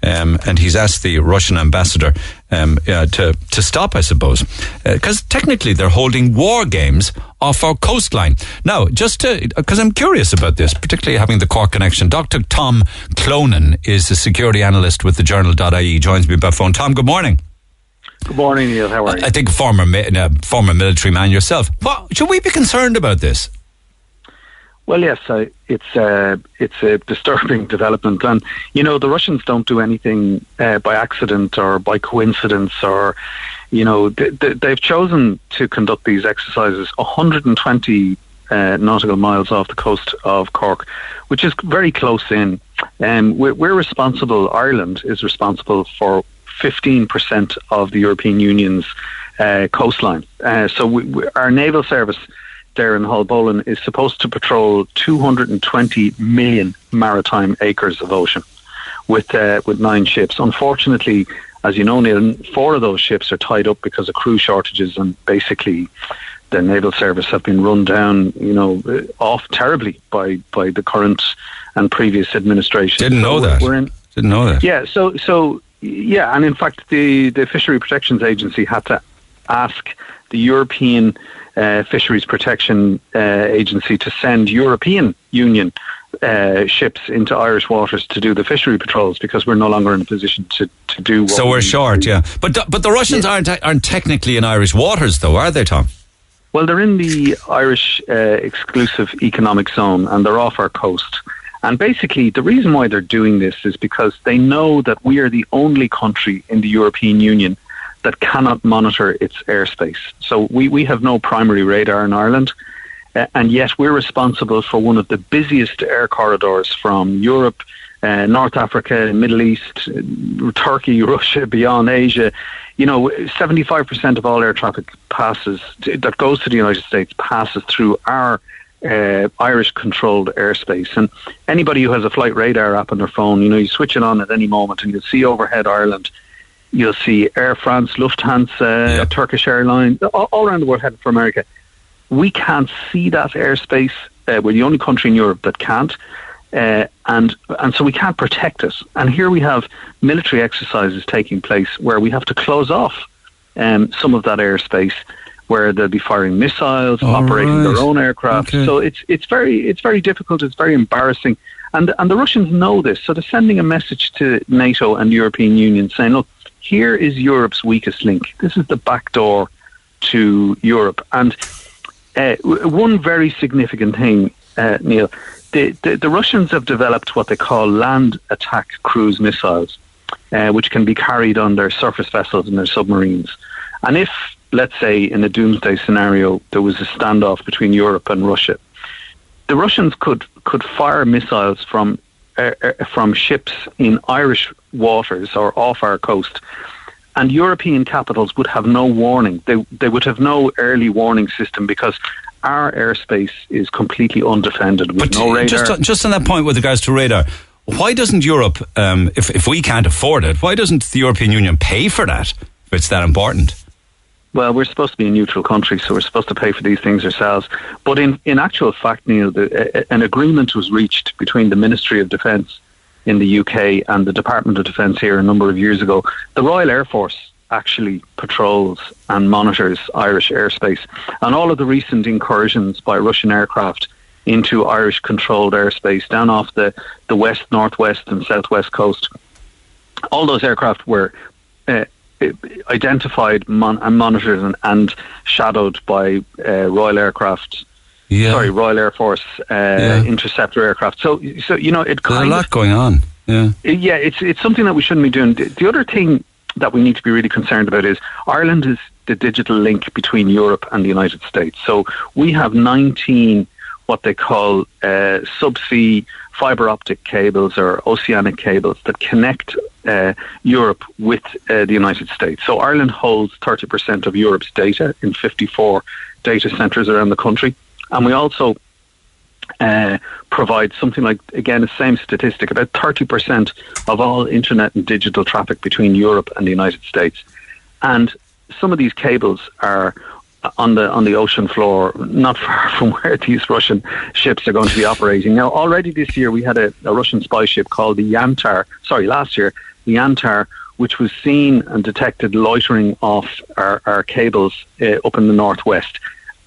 [SPEAKER 2] Um, and he's asked the Russian ambassador um, uh, to, to stop, I suppose. Because technically they're holding war games off our coastline. Now, just because I'm curious about this, particularly having the Cork connection, Dr. Tom Clonan is a security analyst with the journal.ie, joins me by phone. Tom, good morning.
[SPEAKER 7] Good morning, Neil. How are you?
[SPEAKER 2] I think former uh, former military man yourself. What should we be concerned about this?
[SPEAKER 7] Well, yes, uh, it's uh, it's a disturbing development, and you know the Russians don't do anything uh, by accident or by coincidence, or you know th- th- they've chosen to conduct these exercises 120 uh, nautical miles off the coast of Cork, which is very close in. And we're, we're responsible. Ireland is responsible for 15% of the European Union's uh, coastline. Uh, so we, we, our naval service there in Haulbowline is supposed to patrol 220 million maritime acres of ocean with uh, with nine ships. Unfortunately, as you know, Neil, four of those ships are tied up because of crew shortages and basically the naval service have been run down, you know, uh, off terribly by by the current and previous administration.
[SPEAKER 2] Didn't know
[SPEAKER 7] So
[SPEAKER 2] that.
[SPEAKER 7] We're in,
[SPEAKER 2] Didn't know that.
[SPEAKER 7] yeah, so so yeah, and in fact, the the Fishery Protections Agency had to ask the European uh, Fisheries Protection uh, Agency to send European Union uh, ships into Irish waters to do the fishery patrols because we're no longer in a position to, to do. What
[SPEAKER 2] So we're
[SPEAKER 7] we-
[SPEAKER 2] short, yeah. But the- but the Russians aren't aren't technically in Irish waters, though, are they, Tom?
[SPEAKER 7] Well, they're in the Irish uh, exclusive economic zone and they're off our coast. And basically, the reason why they're doing this is because they know that we are the only country in the European Union that cannot monitor its airspace. So we, we have no primary radar in Ireland. Uh, and yet we're responsible for one of the busiest air corridors from Europe, uh, North Africa, Middle East, uh, Turkey, Russia, beyond Asia. You know, 75% of all air traffic passes that goes to the United States passes through our uh, Irish controlled airspace. And anybody who has a flight radar app on their phone, you know, you switch it on at any moment and you'll see overhead Ireland. You'll see Air France, Lufthansa, Turkish Airlines, all, all around the world headed for America we can't see that airspace. Uh, we're the only country in Europe that can't, uh, and and so we can't protect it. And here we have military exercises taking place where we have to close off um, some of that airspace, where they'll be firing missiles,
[SPEAKER 2] All
[SPEAKER 7] operating their own aircraft.
[SPEAKER 2] Okay.
[SPEAKER 7] So it's it's very it's very difficult. It's very embarrassing. And and the Russians know this, so they're sending a message to NATO and the European Union saying, look, here is Europe's weakest link. This is the back door to Europe. And uh, one very significant thing, uh, Neil, the, the, the Russians have developed what they call land attack cruise missiles, uh, which can be carried on their surface vessels and their submarines. And if, let's say, in a doomsday scenario, there was a standoff between Europe and Russia, the Russians could, could fire missiles from uh, from ships in Irish waters or off our coast, and European capitals would have no warning. They they would have no early warning system because our airspace is completely undefended with
[SPEAKER 2] But
[SPEAKER 7] no radar.
[SPEAKER 2] just on, just on that point with regards to radar, why doesn't Europe, um, if if we can't afford it, why doesn't the European Union pay for that? If it's that important.
[SPEAKER 7] Well, we're supposed to be a neutral country, so we're supposed to pay for these things ourselves. But in, in actual fact, Neil, the, a, an agreement was reached between the Ministry of Defence in the UK and the Department of Defence here a number of years ago. The Royal Air Force actually patrols and monitors Irish airspace. And all of the recent incursions by Russian aircraft into Irish controlled airspace down off the, the west, northwest, and southwest coast, all those aircraft were uh, identified mon- and monitored and, and shadowed by uh, Royal Aircraft.
[SPEAKER 2] Yeah.
[SPEAKER 7] Sorry, Royal Air Force uh,
[SPEAKER 2] Yeah.
[SPEAKER 7] interceptor aircraft. So, so you know, it
[SPEAKER 2] There's a
[SPEAKER 7] kind of
[SPEAKER 2] lot going on. Yeah.
[SPEAKER 7] yeah, it's it's something that we shouldn't be doing. The, the other thing that we need to be really concerned about is Ireland is the digital link between Europe and the United States. So we have 19 what they call uh, subsea fiber optic cables or oceanic cables that connect uh, Europe with uh, the United States. So Ireland holds 30% of Europe's data in 54 data centres around the country. And we also uh, provide something like, again, the same statistic, about 30% of all internet and digital traffic between Europe and the United States. And some of these cables are on the on the ocean floor, not far from where these Russian ships are going to be operating. Now, already this year we had a, a Russian spy ship called the Yantar. Sorry, last year the Yantar, which was seen and detected loitering off our, our cables uh, up in the northwest.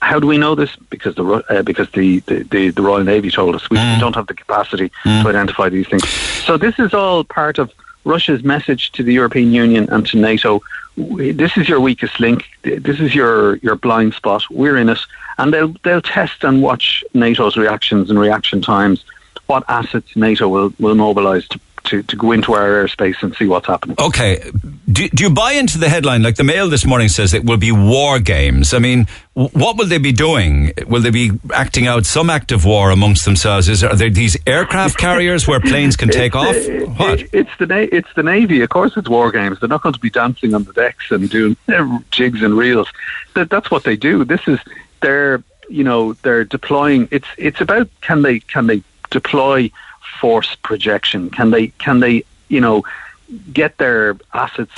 [SPEAKER 7] How do we know this? Because the uh, because the, the, the, the Royal Navy told us we don't have the capacity to identify these things. So this is all part of Russia's message to the European Union and to NATO. This is your weakest link. This is your, your blind spot. We're in it, and they'll they'll test and watch NATO's reactions and reaction times. What assets NATO will will mobilise to, to, to go into our airspace and see what's happening.
[SPEAKER 2] Okay. Do, do you buy into the headline? Like the Mail this morning says it will be war games. I mean, what will they be doing? Will they be acting out some act of war amongst themselves? Is are there these aircraft carriers where planes can take off?
[SPEAKER 7] It-
[SPEAKER 2] What?
[SPEAKER 7] it- it's the na- it's the navy. Of course, it's war games. They're not going to be dancing on the decks and doing jigs and reels. That, that's what they do. This is they're you know they're deploying. It's it's about can they can they deploy force projection? Can they can they you know get their assets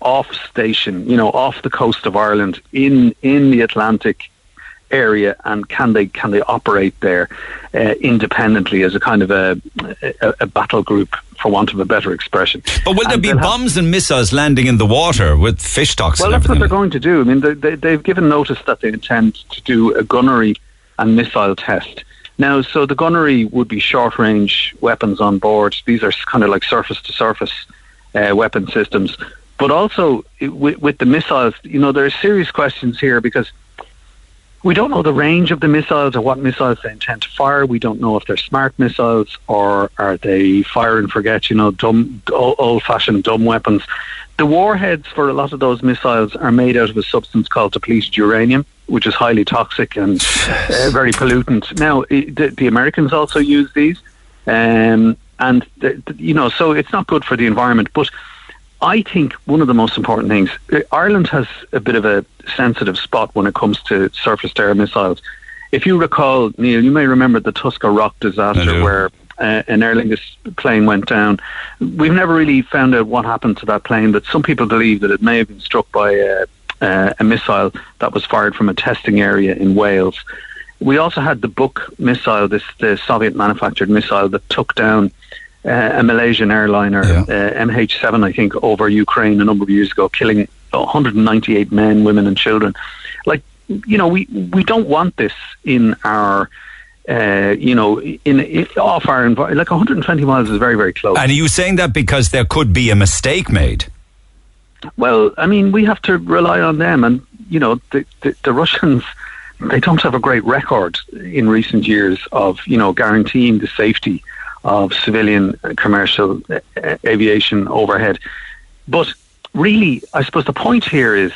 [SPEAKER 7] off station? You know off the coast of Ireland in in the Atlantic area and can they can they operate there uh, independently as a kind of a, a, a battle group for want of a better expression.
[SPEAKER 2] But will there
[SPEAKER 7] And
[SPEAKER 2] be
[SPEAKER 7] they'll have-
[SPEAKER 2] bombs and missiles landing in the water with fish stocks
[SPEAKER 7] well, that's what they're going to do. I mean, they, they, they've given notice that they intend to do a gunnery and missile test. Now, so the gunnery would be short range weapons on board. These are kind of like surface to surface uh, weapon systems. But also with, with the missiles, you know, there are serious questions here because we don't know the range of the missiles or what missiles they intend to fire. We don't know if they're smart missiles or are they fire and forget, you know, dumb, old fashioned dumb weapons. The warheads for a lot of those missiles are made out of a substance called depleted uranium, which is highly toxic and uh, very pollutant. Now, the, the Americans also use these, um, and the, the- you know, so it's not good for the environment. But I think one of the most important things, uh, Ireland has a bit of a sensitive spot when it comes to surface to air missiles. If you recall, Neil, you may remember the Tusker Rock disaster where uh, an Aer Lingus plane went down. We've never really found out what happened to that plane, but some people believe that it may have been struck by a, uh, a missile that was fired from a testing area in Wales. We also had the Buk missile, this the Soviet manufactured missile that took down uh, a Malaysian airliner,
[SPEAKER 2] Yeah.
[SPEAKER 7] uh, MH7, I think, over Ukraine a number of years ago, killing 198 men, women, and children. Like, you know, we, we don't want this in our, uh, you know, in, in off our environment. Like 120 miles is very, very close.
[SPEAKER 2] and are you saying that because there could be a mistake made?
[SPEAKER 7] Well, I mean, we have to rely on them, and you know, the, the, the Russians they don't have a great record in recent years of you know guaranteeing the safety of civilian commercial aviation overhead. But really, I suppose the point here is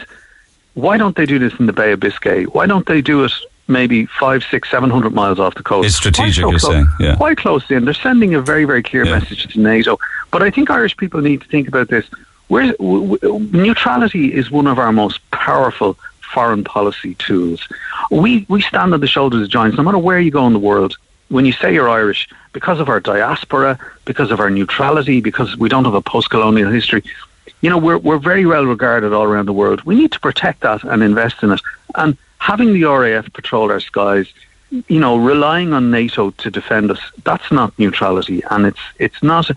[SPEAKER 7] why don't they do this in the Bay of Biscay? Why don't they do it maybe five, six, seven hundred miles off the coast?
[SPEAKER 2] It's strategic,
[SPEAKER 7] Quite
[SPEAKER 2] you're
[SPEAKER 7] close-
[SPEAKER 2] saying, yeah.
[SPEAKER 7] Quite close in. They're sending a very, very clear
[SPEAKER 2] Yeah.
[SPEAKER 7] message to NATO. But I think Irish people need to think about this. We're, w- w- neutrality is one of our most powerful foreign policy tools. We we stand on the shoulders of giants. No matter where you go in the world, when you say you're Irish, because of our diaspora, because of our neutrality, because we don't have a post-colonial history, you know, we're we're very well regarded all around the world. We need to protect that and invest in it. And having the RAF patrol our skies, you know, relying on NATO to defend us, that's not neutrality, and it's it's not.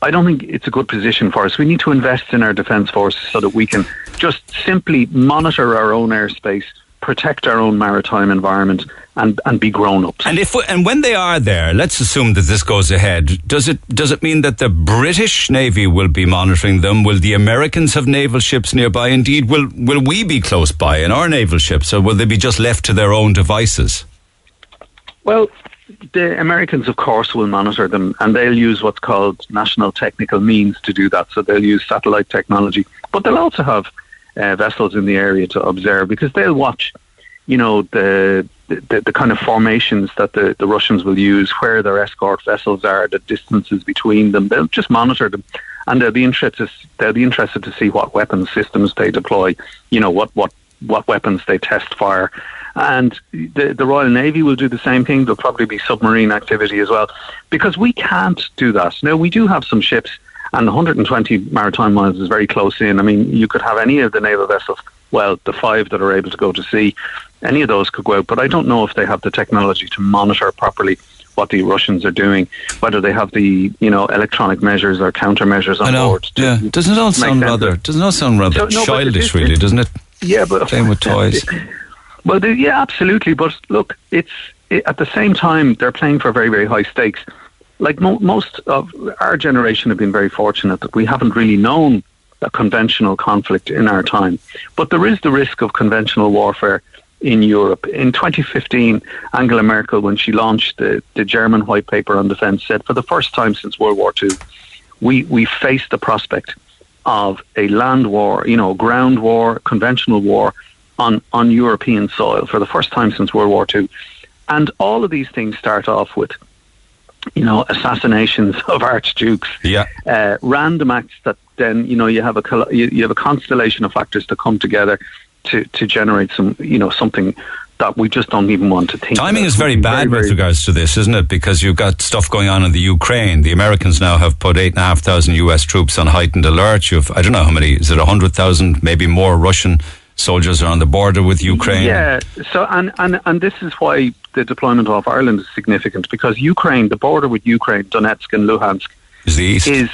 [SPEAKER 7] I don't think it's a good position for us. We need to invest in our defence forces so that we can just simply monitor our own airspace, protect our own maritime environment, and, and be grown ups.
[SPEAKER 2] And if and when they are there, let's assume that this goes ahead. Does it does it mean that the British Navy will be monitoring them? Will the Americans have naval ships nearby? Indeed, will will we be close by in our naval ships, or will they be just left to their own devices?
[SPEAKER 7] Well, the Americans, of course, will monitor them, and they'll use what's called national technical means to do that. So they'll use satellite technology, but they'll also have uh, vessels in the area to observe because they'll watch, you know, the the, the kind of formations that the, the Russians will use, where their escort vessels are, the distances between them. They'll just monitor them, and they'll be interested. They'll be interested to see what weapon systems they deploy. You know, what what what weapons they test fire. And the, the Royal Navy will do the same thing. There'll probably be submarine activity as well, because we can't do that. Now we do have some ships, and 120 maritime miles is very close in. I mean, you could have any of the naval vessels. Well, the five that are able to go to sea, any of those could go out. But I don't know if they have the technology to monitor properly what the Russians are doing, whether they have the you know electronic measures or countermeasures on
[SPEAKER 2] I know.
[SPEAKER 7] board.
[SPEAKER 2] Yeah. Doesn't it all sound rather? Doesn't it all sound rather
[SPEAKER 7] So, no,
[SPEAKER 2] childish?
[SPEAKER 7] it-
[SPEAKER 2] really,
[SPEAKER 7] it-
[SPEAKER 2] doesn't it?
[SPEAKER 7] Yeah, but
[SPEAKER 2] Playing with toys.
[SPEAKER 7] Well, they, yeah, absolutely. But look, it's it, at the same time they're playing for very, very high stakes. Like mo- most of our generation have been very fortunate that we haven't really known a conventional conflict in our time. But there is the risk of conventional warfare in Europe. In 2015, Angela Merkel, when she launched the, the German White Paper on Defence, said for the first time since World War II, we, we face the prospect of a land war, you know, ground war, conventional war on, on European soil for the first time since World War II. And all of these things start off with, you know, assassinations of archdukes,
[SPEAKER 2] Yeah.
[SPEAKER 7] uh, random acts that then, you know, you have a you, you have a constellation of factors to come together to, to generate some, you know, something that we just don't even want to think.
[SPEAKER 2] Timing is very bad with
[SPEAKER 7] very-
[SPEAKER 2] regards to this, isn't it? Because you've got stuff going on in the Ukraine. The Americans now have put eight and a half thousand US troops on heightened alert. You've, I don't know how many, is it a hundred thousand, maybe more Russian soldiers are on the border with Ukraine.
[SPEAKER 7] Yeah. So and and and this is why the deployment off Ireland is significant because Ukraine, the border with Ukraine, Donetsk and Luhansk,
[SPEAKER 2] is the east.
[SPEAKER 7] Is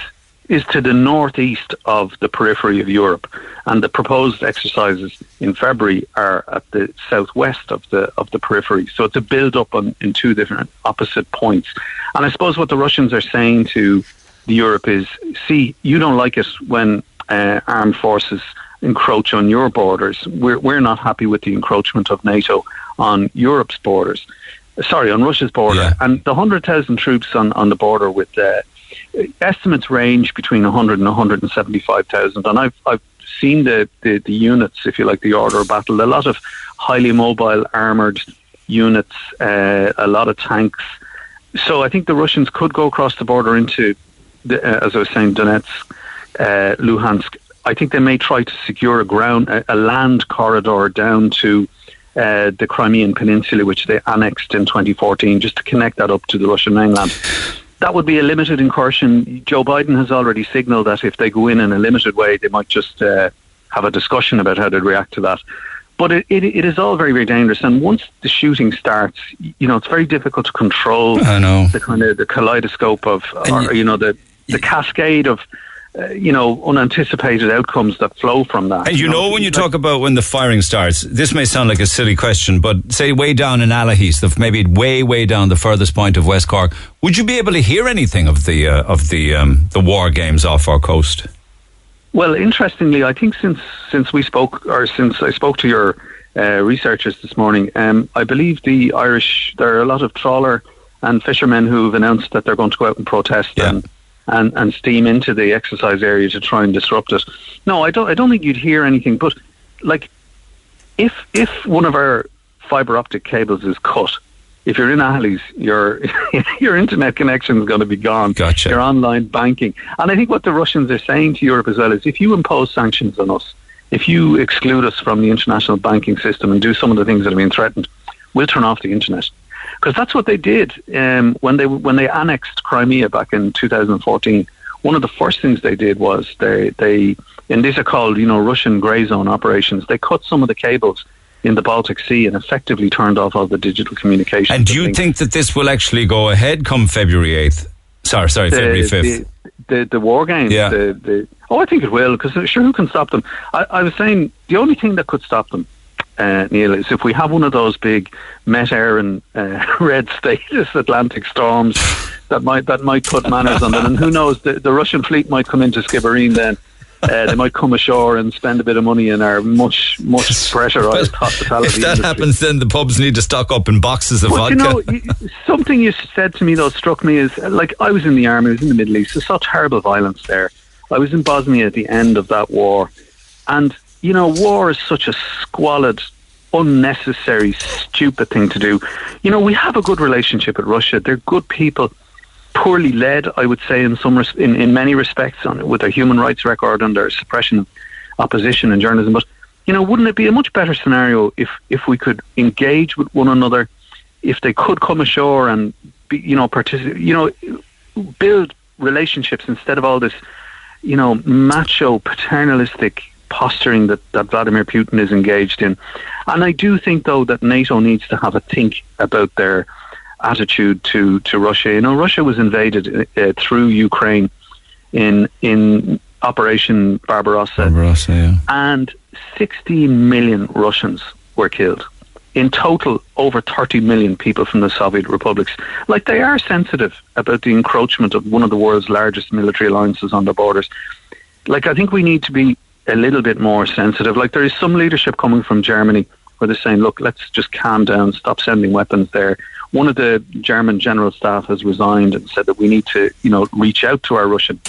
[SPEAKER 7] is to the northeast of the periphery of Europe, and the proposed exercises in February are at the southwest of the of the periphery. So it's a build up on in two different opposite points. And I suppose what the Russians are saying to the Europe is, see, you don't like it when uh, armed forces encroach on your borders. We're we're not happy with the encroachment of NATO on Europe's borders. Sorry, on Russia's border,
[SPEAKER 2] Yeah.
[SPEAKER 7] and the hundred thousand troops on on the border with. Uh, estimates range between 100 and 175,000 and I've I've seen the, the the units if you like the order of battle a lot of highly mobile armored units uh, a lot of tanks so I think the Russians could go across the border into the, uh, as I was saying Donetsk uh, Luhansk I think they may try to secure a ground a, a land corridor down to uh, the Crimean Peninsula, which they annexed in 2014, just to connect that up to the Russian mainland. That would be a limited incursion. Joe Biden has already signalled that if they go in in a limited way, they might just uh, have a discussion about how to react to that. But it, it, it is all very, very dangerous. And once the shooting starts, you know, it's very difficult to control
[SPEAKER 2] I know.
[SPEAKER 7] the kind of the kaleidoscope of, or, you know, the, the cascade of, uh, you know, unanticipated outcomes that flow from that.
[SPEAKER 2] And you know, when you
[SPEAKER 7] like-
[SPEAKER 2] talk about when the firing starts, this may sound like a silly question, but say way down in Allihies, the maybe way way down the furthest point of West Cork, would you be able to hear anything of the uh, of the um, the war games off our coast?
[SPEAKER 7] Well, interestingly, I think since since we spoke, or since I spoke to your uh, researchers this morning, um, I believe the Irish there are a lot of trawler and fishermen who've announced that they're going to go out and protest
[SPEAKER 2] Yeah.
[SPEAKER 7] and, and and steam into the exercise area to try and disrupt it. No, I don't. I don't think you'd hear anything. But like, if if one of our fiber optic cables is cut. If you're in Allihies, your your internet connection is going to be gone.
[SPEAKER 2] Gotcha.
[SPEAKER 7] Your online banking, and I think what the Russians are saying to Europe as well is, if you impose sanctions on us, if you exclude us from the international banking system and do some of the things that have been threatened, we'll turn off the internet. Because that's what they did um, when they when they annexed Crimea back in 2014. One of the first things they did was they they and these are called you know Russian grey zone operations. They cut some of the cables in the Baltic Sea and effectively turned off all the digital communications.
[SPEAKER 2] And do you think that this will actually go ahead come February eighth? Sorry, sorry, February fifth.
[SPEAKER 7] the, the, the war games.
[SPEAKER 2] Yeah.
[SPEAKER 7] The, the, oh, I think it will, because sure, who can stop them? I, I was saying the only thing that could stop them, uh, Neil, is if we have one of those big Met Éireann uh, red status Atlantic storms that might that might put manners on them. And who knows, the, the Russian fleet might come into Skibbereen then. Uh, they might come ashore and spend a bit of money in our much, much pressurised hospitality.
[SPEAKER 2] if that
[SPEAKER 7] industry.
[SPEAKER 2] happens, then the pubs need to stock up in boxes of vodka.
[SPEAKER 7] you know, something you said to me though struck me is like I was in the army, I was in the Middle East. I saw terrible violence there. I was in Bosnia at the end of that war, and you know, war is such a squalid, unnecessary, stupid thing to do. You know, we have a good relationship with Russia. They're good people. Poorly led, I would say, in some res- in, in many respects, on with their human rights record and their suppression of opposition and journalism. But you know, wouldn't it be a much better scenario if if we could engage with one another, if they could come ashore and be, you know, participate, you know, build relationships instead of all this, you know, macho paternalistic posturing that, that Vladimir Putin is engaged in. And I do think though that NATO needs to have a think about their attitude to, to Russia. You know, Russia was invaded uh, through Ukraine in in Operation Barbarossa
[SPEAKER 2] Barbarossa, yeah.
[SPEAKER 7] and 16 million Russians were killed. In total, over 30 million people from the Soviet republics. Like, they are sensitive about the encroachment of one of the world's largest military alliances on their borders. Like, I think we need to be a little bit more sensitive. Like, there is some leadership coming from Germany where they're saying, look, let's just calm down, stop sending weapons there. One of the German general staff has resigned and said that we need to, you know, reach out to our Russian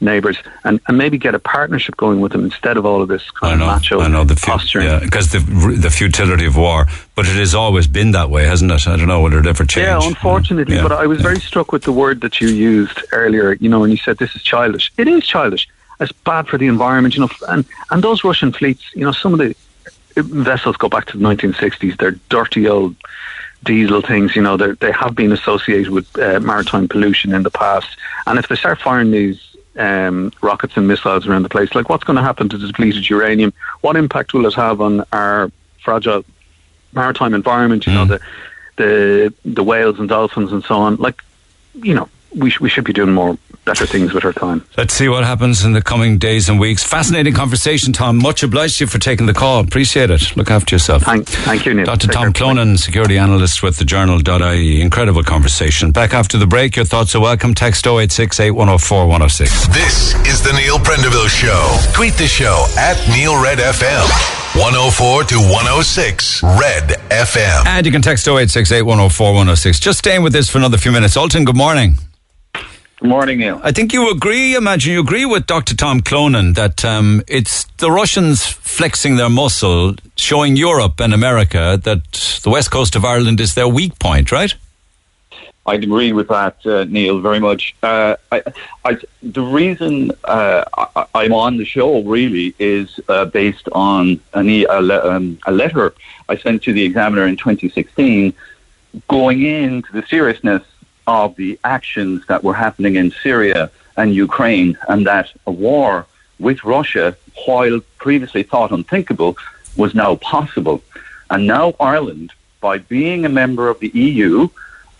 [SPEAKER 7] neighbours and, and maybe get a partnership going with them instead of all of this kind
[SPEAKER 2] know,
[SPEAKER 7] of macho
[SPEAKER 2] I know the fu-
[SPEAKER 7] posturing.
[SPEAKER 2] yeah, because the the futility of war, but it has always been that way, hasn't it? I don't know whether it ever changed.
[SPEAKER 7] Yeah, unfortunately,
[SPEAKER 2] Yeah.
[SPEAKER 7] but I was very struck with the word that you used earlier. You know, when you said this is childish. It is childish. It's bad for the environment. You know, and and those Russian fleets. You know, some of the vessels go back to the 1960s. They're dirty old diesel things. You know, they they have been associated with uh, maritime pollution in the past. And if they start firing these um, rockets and missiles around the place. Like, what's going to happen to the depleted uranium? What impact will it have on our fragile maritime environment? You know, the the the whales and dolphins and so on. Like, you know, we sh- we should be doing more better things with our time.
[SPEAKER 2] Let's see what happens in the coming days and weeks. Fascinating conversation, Tom. Much obliged to you for taking the call. Appreciate it. Look after yourself.
[SPEAKER 7] Thank, thank you, Neil.
[SPEAKER 2] Dr.
[SPEAKER 7] Take
[SPEAKER 2] Tom
[SPEAKER 7] care.
[SPEAKER 2] Clonan, security analyst with the journal.ie. Incredible conversation. Back after the break, your thoughts are welcome. Text 086 8104 106.
[SPEAKER 1] This is the Neil Prendeville Show. Tweet the show at Neil Red FM. 104 to 106 Red FM.
[SPEAKER 2] And you can text 086 8104 106. Just staying with this for another few minutes. Alton, good morning.
[SPEAKER 10] Good morning, Neil.
[SPEAKER 2] I think you agree, imagine you agree with Dr. Tom Clonan that um, it's the Russians flexing their muscle, showing Europe and America that the west coast of Ireland is their weak point, right?
[SPEAKER 10] I'd agree with that, uh, Neil, very much. Uh, I, I, the reason uh, I, I'm on the show really is uh, based on an e- a, le- um, a letter I sent to the Examiner in 2016, going into the seriousness of the actions that were happening in Syria and Ukraine, and that a war with Russia, while previously thought unthinkable, was now possible. And now Ireland, by being a member of the EU,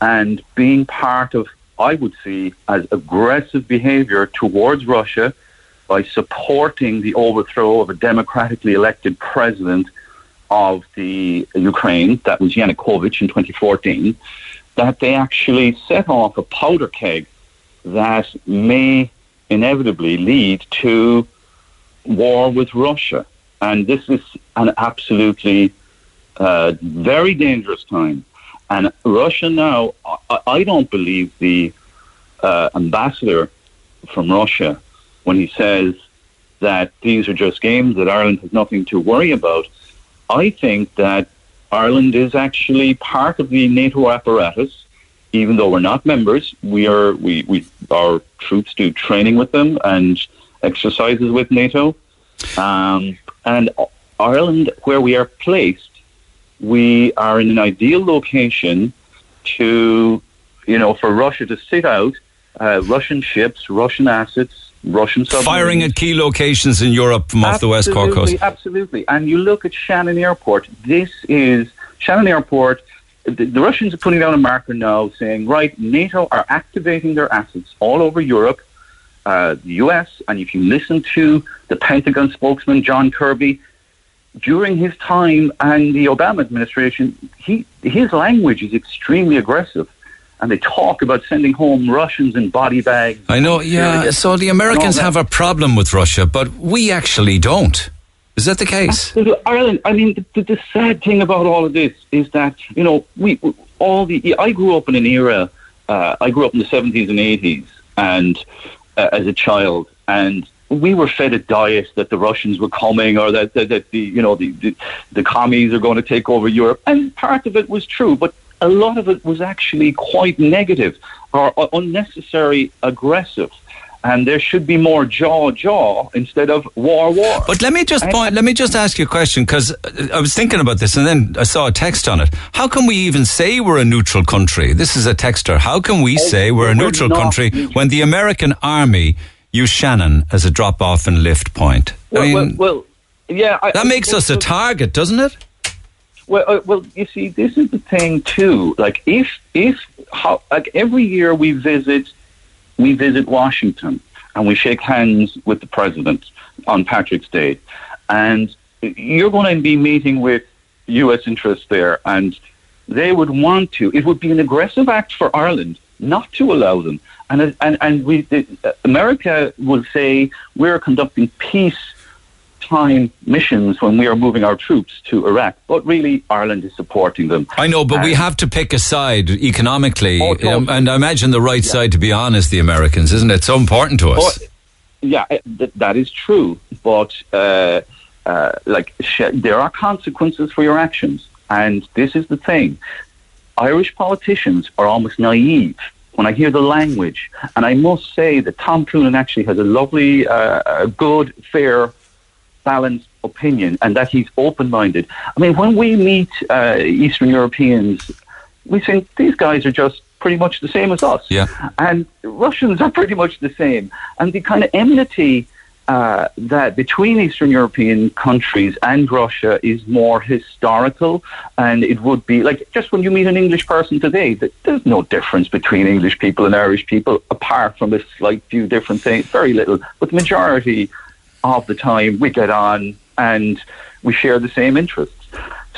[SPEAKER 10] and being part of, I would see, as aggressive behavior towards Russia by supporting the overthrow of a democratically elected president of the Ukraine, that was Yanukovych in 2014, that they actually set off a powder keg that may inevitably lead to war with Russia. And this is an absolutely uh, very dangerous time. And Russia now, I, I don't believe the uh, ambassador from Russia when he says that these are just games, that Ireland has nothing to worry about. I think that Ireland is actually part of the NATO apparatus, even though we're not members. We are we, we our troops do training with them and exercises with NATO. Um, and Ireland, where we are placed, we are in an ideal location to, you know, for Russia to sit out uh, Russian ships, Russian assets, Russian submarines.
[SPEAKER 2] Firing at key locations in Europe from off the West Cork coast.
[SPEAKER 10] Absolutely, Absolutely. And you look at Shannon Airport. This is Shannon Airport. The, the Russians are putting down a marker now saying, right, NATO are activating their assets all over Europe, uh, the US, and if you listen to the Pentagon spokesman, John Kirby, during his time and the Obama administration, he, his language is extremely aggressive. And they talk about sending home Russians in body bags.
[SPEAKER 2] I know, yeah. So the Americans have a problem with Russia, but we actually don't. Is that the case?
[SPEAKER 10] Ireland. I mean, the, the, the sad thing about all of this is that you know we all the. I grew up in an era. Uh, I grew up in the seventies and eighties, and uh, as a child, and we were fed a diet that the Russians were coming, or that that, that the you know the, the the commies are going to take over Europe, and part of it was true, but a lot of it was actually quite negative or, or unnecessary aggressive and there should be more jaw jaw instead of war war.
[SPEAKER 2] But let me just point. Let me just ask you a question because uh, I was thinking about this and then I saw a text on it. How can we even say we're a neutral country? This is a texter. How can we oh, say we're a
[SPEAKER 10] we're
[SPEAKER 2] neutral country
[SPEAKER 10] neutral.
[SPEAKER 2] when the American army use Shannon as a drop off and lift point?
[SPEAKER 10] well,
[SPEAKER 2] I
[SPEAKER 10] well,
[SPEAKER 2] mean,
[SPEAKER 10] well, yeah, I,
[SPEAKER 2] that makes
[SPEAKER 10] well,
[SPEAKER 2] us a target, doesn't it?
[SPEAKER 10] Well, uh, well, you see, this is the thing too. Like, if if how like every year we visit, we visit Washington and we shake hands with the president on Patrick's Day, and you're going to be meeting with U.S. interests there, and they would want to. It would be an aggressive act for Ireland not to allow them, and and and we, the, America will say we're conducting peace time missions when we are moving our troops to Iraq, but really Ireland is supporting them.
[SPEAKER 2] I know, but we have to pick a side economically,
[SPEAKER 10] Oh,
[SPEAKER 2] um, and I imagine the right side to be honest, the Americans, isn't it? So important to us.
[SPEAKER 10] Oh, yeah, th- that is true, but uh, uh, like sh- there are consequences for your actions, and this is the thing: Irish politicians are almost naive when I hear the language, and I must say that Tom Clonan actually has a lovely, uh, a good, fair, balanced opinion, and that he's open-minded. I mean, when we meet uh, Eastern Europeans, we think these guys are just pretty much the same as us.
[SPEAKER 2] Yeah.
[SPEAKER 10] And Russians are pretty much the same. And the kind of enmity uh, that between Eastern European countries and Russia is more historical, and it would be like just when you meet an English person today, that there's no difference between English people and Irish people, apart from a slight few different things, very little. But the majority of the time, we get on and we share the same interests.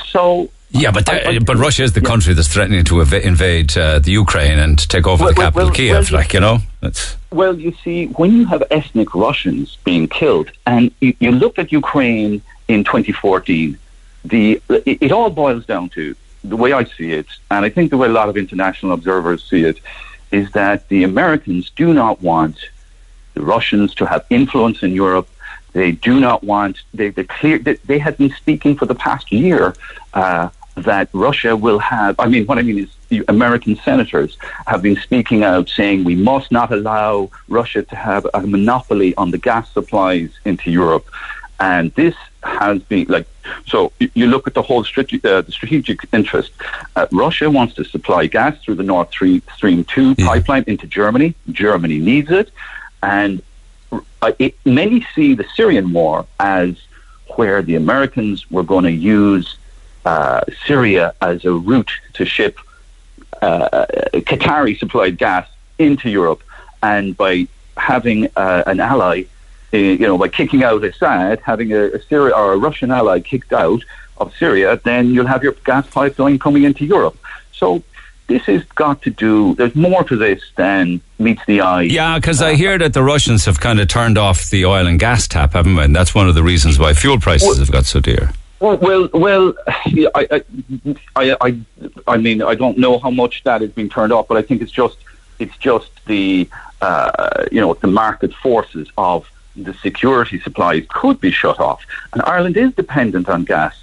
[SPEAKER 10] So
[SPEAKER 2] Yeah, but there- but Russia is the country that's threatening to ev- invade uh, the Ukraine and take over
[SPEAKER 10] Well,
[SPEAKER 2] the capital,
[SPEAKER 10] well,
[SPEAKER 2] Kiev.
[SPEAKER 10] well,
[SPEAKER 2] like you know, that's
[SPEAKER 10] Well, you see, when you have ethnic Russians being killed, and you, you look at Ukraine in 2014, the it, it all boils down to the way I see it, and I think the way a lot of international observers see it, is that the Americans do not want the Russians to have influence in Europe. They do not want. They they clear. They, they have been speaking for the past year uh, that Russia will have. I mean, what I mean is, the American senators have been speaking out, saying we must not allow Russia to have a monopoly on the gas supplies into Europe. And this has been like so. You look at the whole strate- uh, the strategic interest. Uh, Russia wants to supply gas through the Nord Stream, Stream Two pipeline into Germany. Germany needs it, and uh, it, many see the Syrian war as where the Americans were going to use uh, Syria as a route to ship uh, Qatari supplied gas into Europe, and by having uh, an ally, uh, you know, by kicking out Assad, having a, a Syria or a Russian ally kicked out of Syria, then you'll have your gas pipeline coming into Europe. So this has got to do. There's more to this than meets the eye.
[SPEAKER 2] yeah. Because I hear that the Russians have kind of turned off the oil and gas tap, haven't they? And that's one of the reasons why fuel prices have got so dear.
[SPEAKER 10] Well, well, well I, I, I, I, I mean, I don't know how much that has been turned off, but I think it's just, it's just the, uh, you know, the market forces of the security supplies could be shut off, and Ireland is dependent on gas,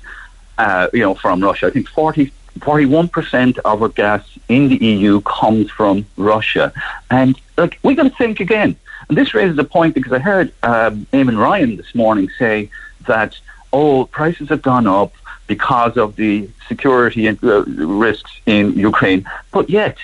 [SPEAKER 10] uh, you know, from Russia. I think 40, 41 percent of our gas in the EU comes from Russia, and like we got to think again. And this raises a point because I heard um, Eamon Ryan this morning say that oh, prices have gone up because of the security and, uh, risks in Ukraine. But yet,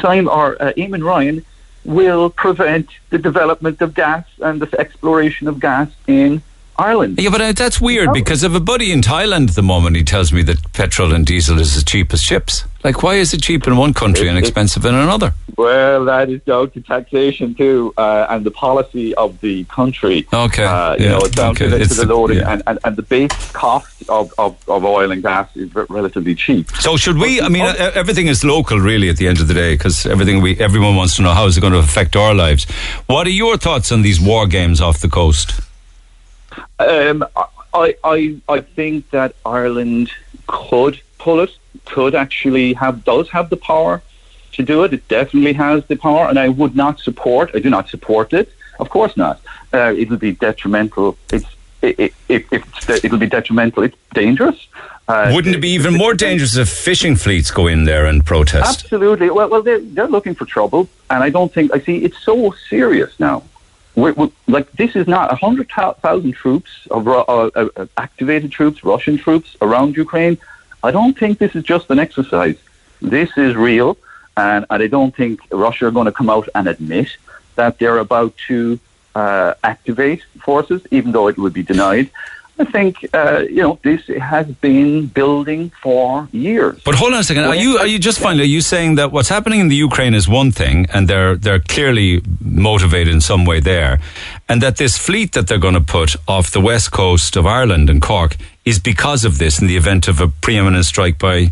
[SPEAKER 10] Simon or uh, Eamon Ryan will prevent the development of gas and the exploration of gas in Ireland.
[SPEAKER 2] Yeah, but uh, that's weird because I have a buddy in Thailand at the moment. He tells me that petrol and diesel is as cheap as chips. Like, why is it cheap in one country and
[SPEAKER 10] It- it-
[SPEAKER 2] expensive in another?
[SPEAKER 10] Well, that is down to taxation too, uh, and the policy of the country.
[SPEAKER 2] Okay,
[SPEAKER 10] uh, you
[SPEAKER 2] yeah,
[SPEAKER 10] know, it's down
[SPEAKER 2] okay,
[SPEAKER 10] to, the,
[SPEAKER 2] it's
[SPEAKER 10] to the
[SPEAKER 2] the-
[SPEAKER 10] loading,
[SPEAKER 2] yeah.
[SPEAKER 10] and, and, and the base cost of, of, of oil and gas is relatively cheap.
[SPEAKER 2] So should we? I mean, uh, everything is local, really, at the end of the day, because everything we everyone wants to know how is it going to affect our lives. What are your thoughts on these war games off the coast?
[SPEAKER 10] Um, I, I, I think that Ireland could pull it, could actually have, does have the power to do it. It definitely has the power, and I would not support. I do not support it. Of course not. Uh, it'll be detrimental. It's it, it, it, it's it'll be detrimental. It's dangerous. Uh,
[SPEAKER 2] Wouldn't it be even more dangerous if fishing fleets go in there and protest?
[SPEAKER 10] Absolutely. Well, well, they're they're looking for trouble, and I don't think I see. It's so serious now. We're, we're, like this is not a hundred thousand troops of uh, uh, uh, activated troops, Russian troops around Ukraine. I don't think this is just an exercise. This is real, and, and I don't think Russia are going to come out and admit that they're about to uh, activate forces, even though it would be denied. I think uh, you know this has been building for years.
[SPEAKER 2] But hold on a second. Are you are you just finally are you saying that what's happening in the Ukraine is one thing, and they're they're clearly motivated in some way there, and that this fleet that they're going to put off the west coast of Ireland and Cork is because of this in the event of a preeminent strike by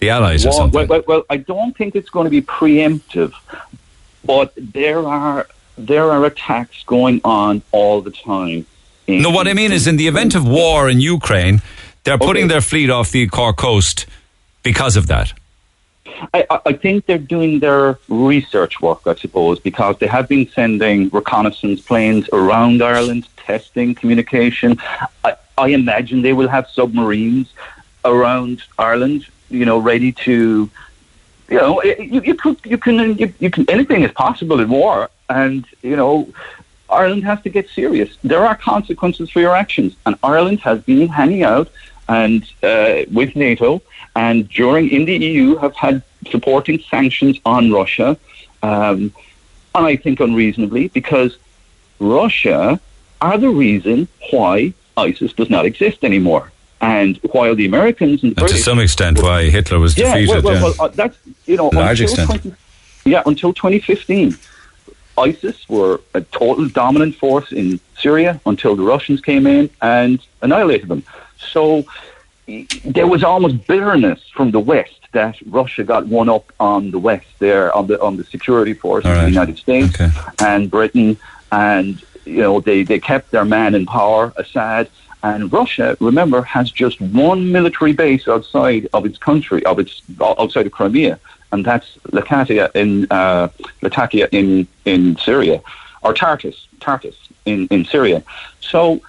[SPEAKER 2] the Allies or
[SPEAKER 10] well,
[SPEAKER 2] something?
[SPEAKER 10] Well, well, well, I don't think it's going to be preemptive, but there are there are attacks going on all the time.
[SPEAKER 2] No, what I mean is, in the event of war in Ukraine, they're putting
[SPEAKER 10] Okay.
[SPEAKER 2] their fleet off the Cork coast because of that.
[SPEAKER 10] I, I- I think they're doing their research work, I suppose, because they have been sending reconnaissance planes around Ireland, testing communication. I, I imagine they will have submarines around Ireland, you know, ready to, you know, you, you could, you can, you, you can, anything is possible in war, and you know, Ireland has to get serious. There are consequences for your actions, and Ireland has been hanging out and uh, with NATO, and during in the EU have had supporting sanctions on Russia, um, and I think unreasonably because Russia are the reason why ISIS does not exist anymore. And while the Americans and, the
[SPEAKER 2] and to some extent, why Hitler was
[SPEAKER 10] yeah,
[SPEAKER 2] defeated.
[SPEAKER 10] Well, well,
[SPEAKER 2] yeah.
[SPEAKER 10] well uh, that's you know
[SPEAKER 2] large
[SPEAKER 10] until
[SPEAKER 2] extent.
[SPEAKER 10] 20, yeah, until 2015, ISIS were a total dominant force in Syria until the Russians came in and annihilated them. So there was almost bitterness from the West that Russia got one up on the West there on the on the security force
[SPEAKER 2] All
[SPEAKER 10] of the. United States
[SPEAKER 2] Okay.
[SPEAKER 10] and Britain, and you know they they kept their man in power, Assad. And Russia, remember, has just one military base outside of its country, of its outside of Crimea, and that's Latakia in uh, Latakia in in Syria, or Tartus, Tartus in in Syria. So,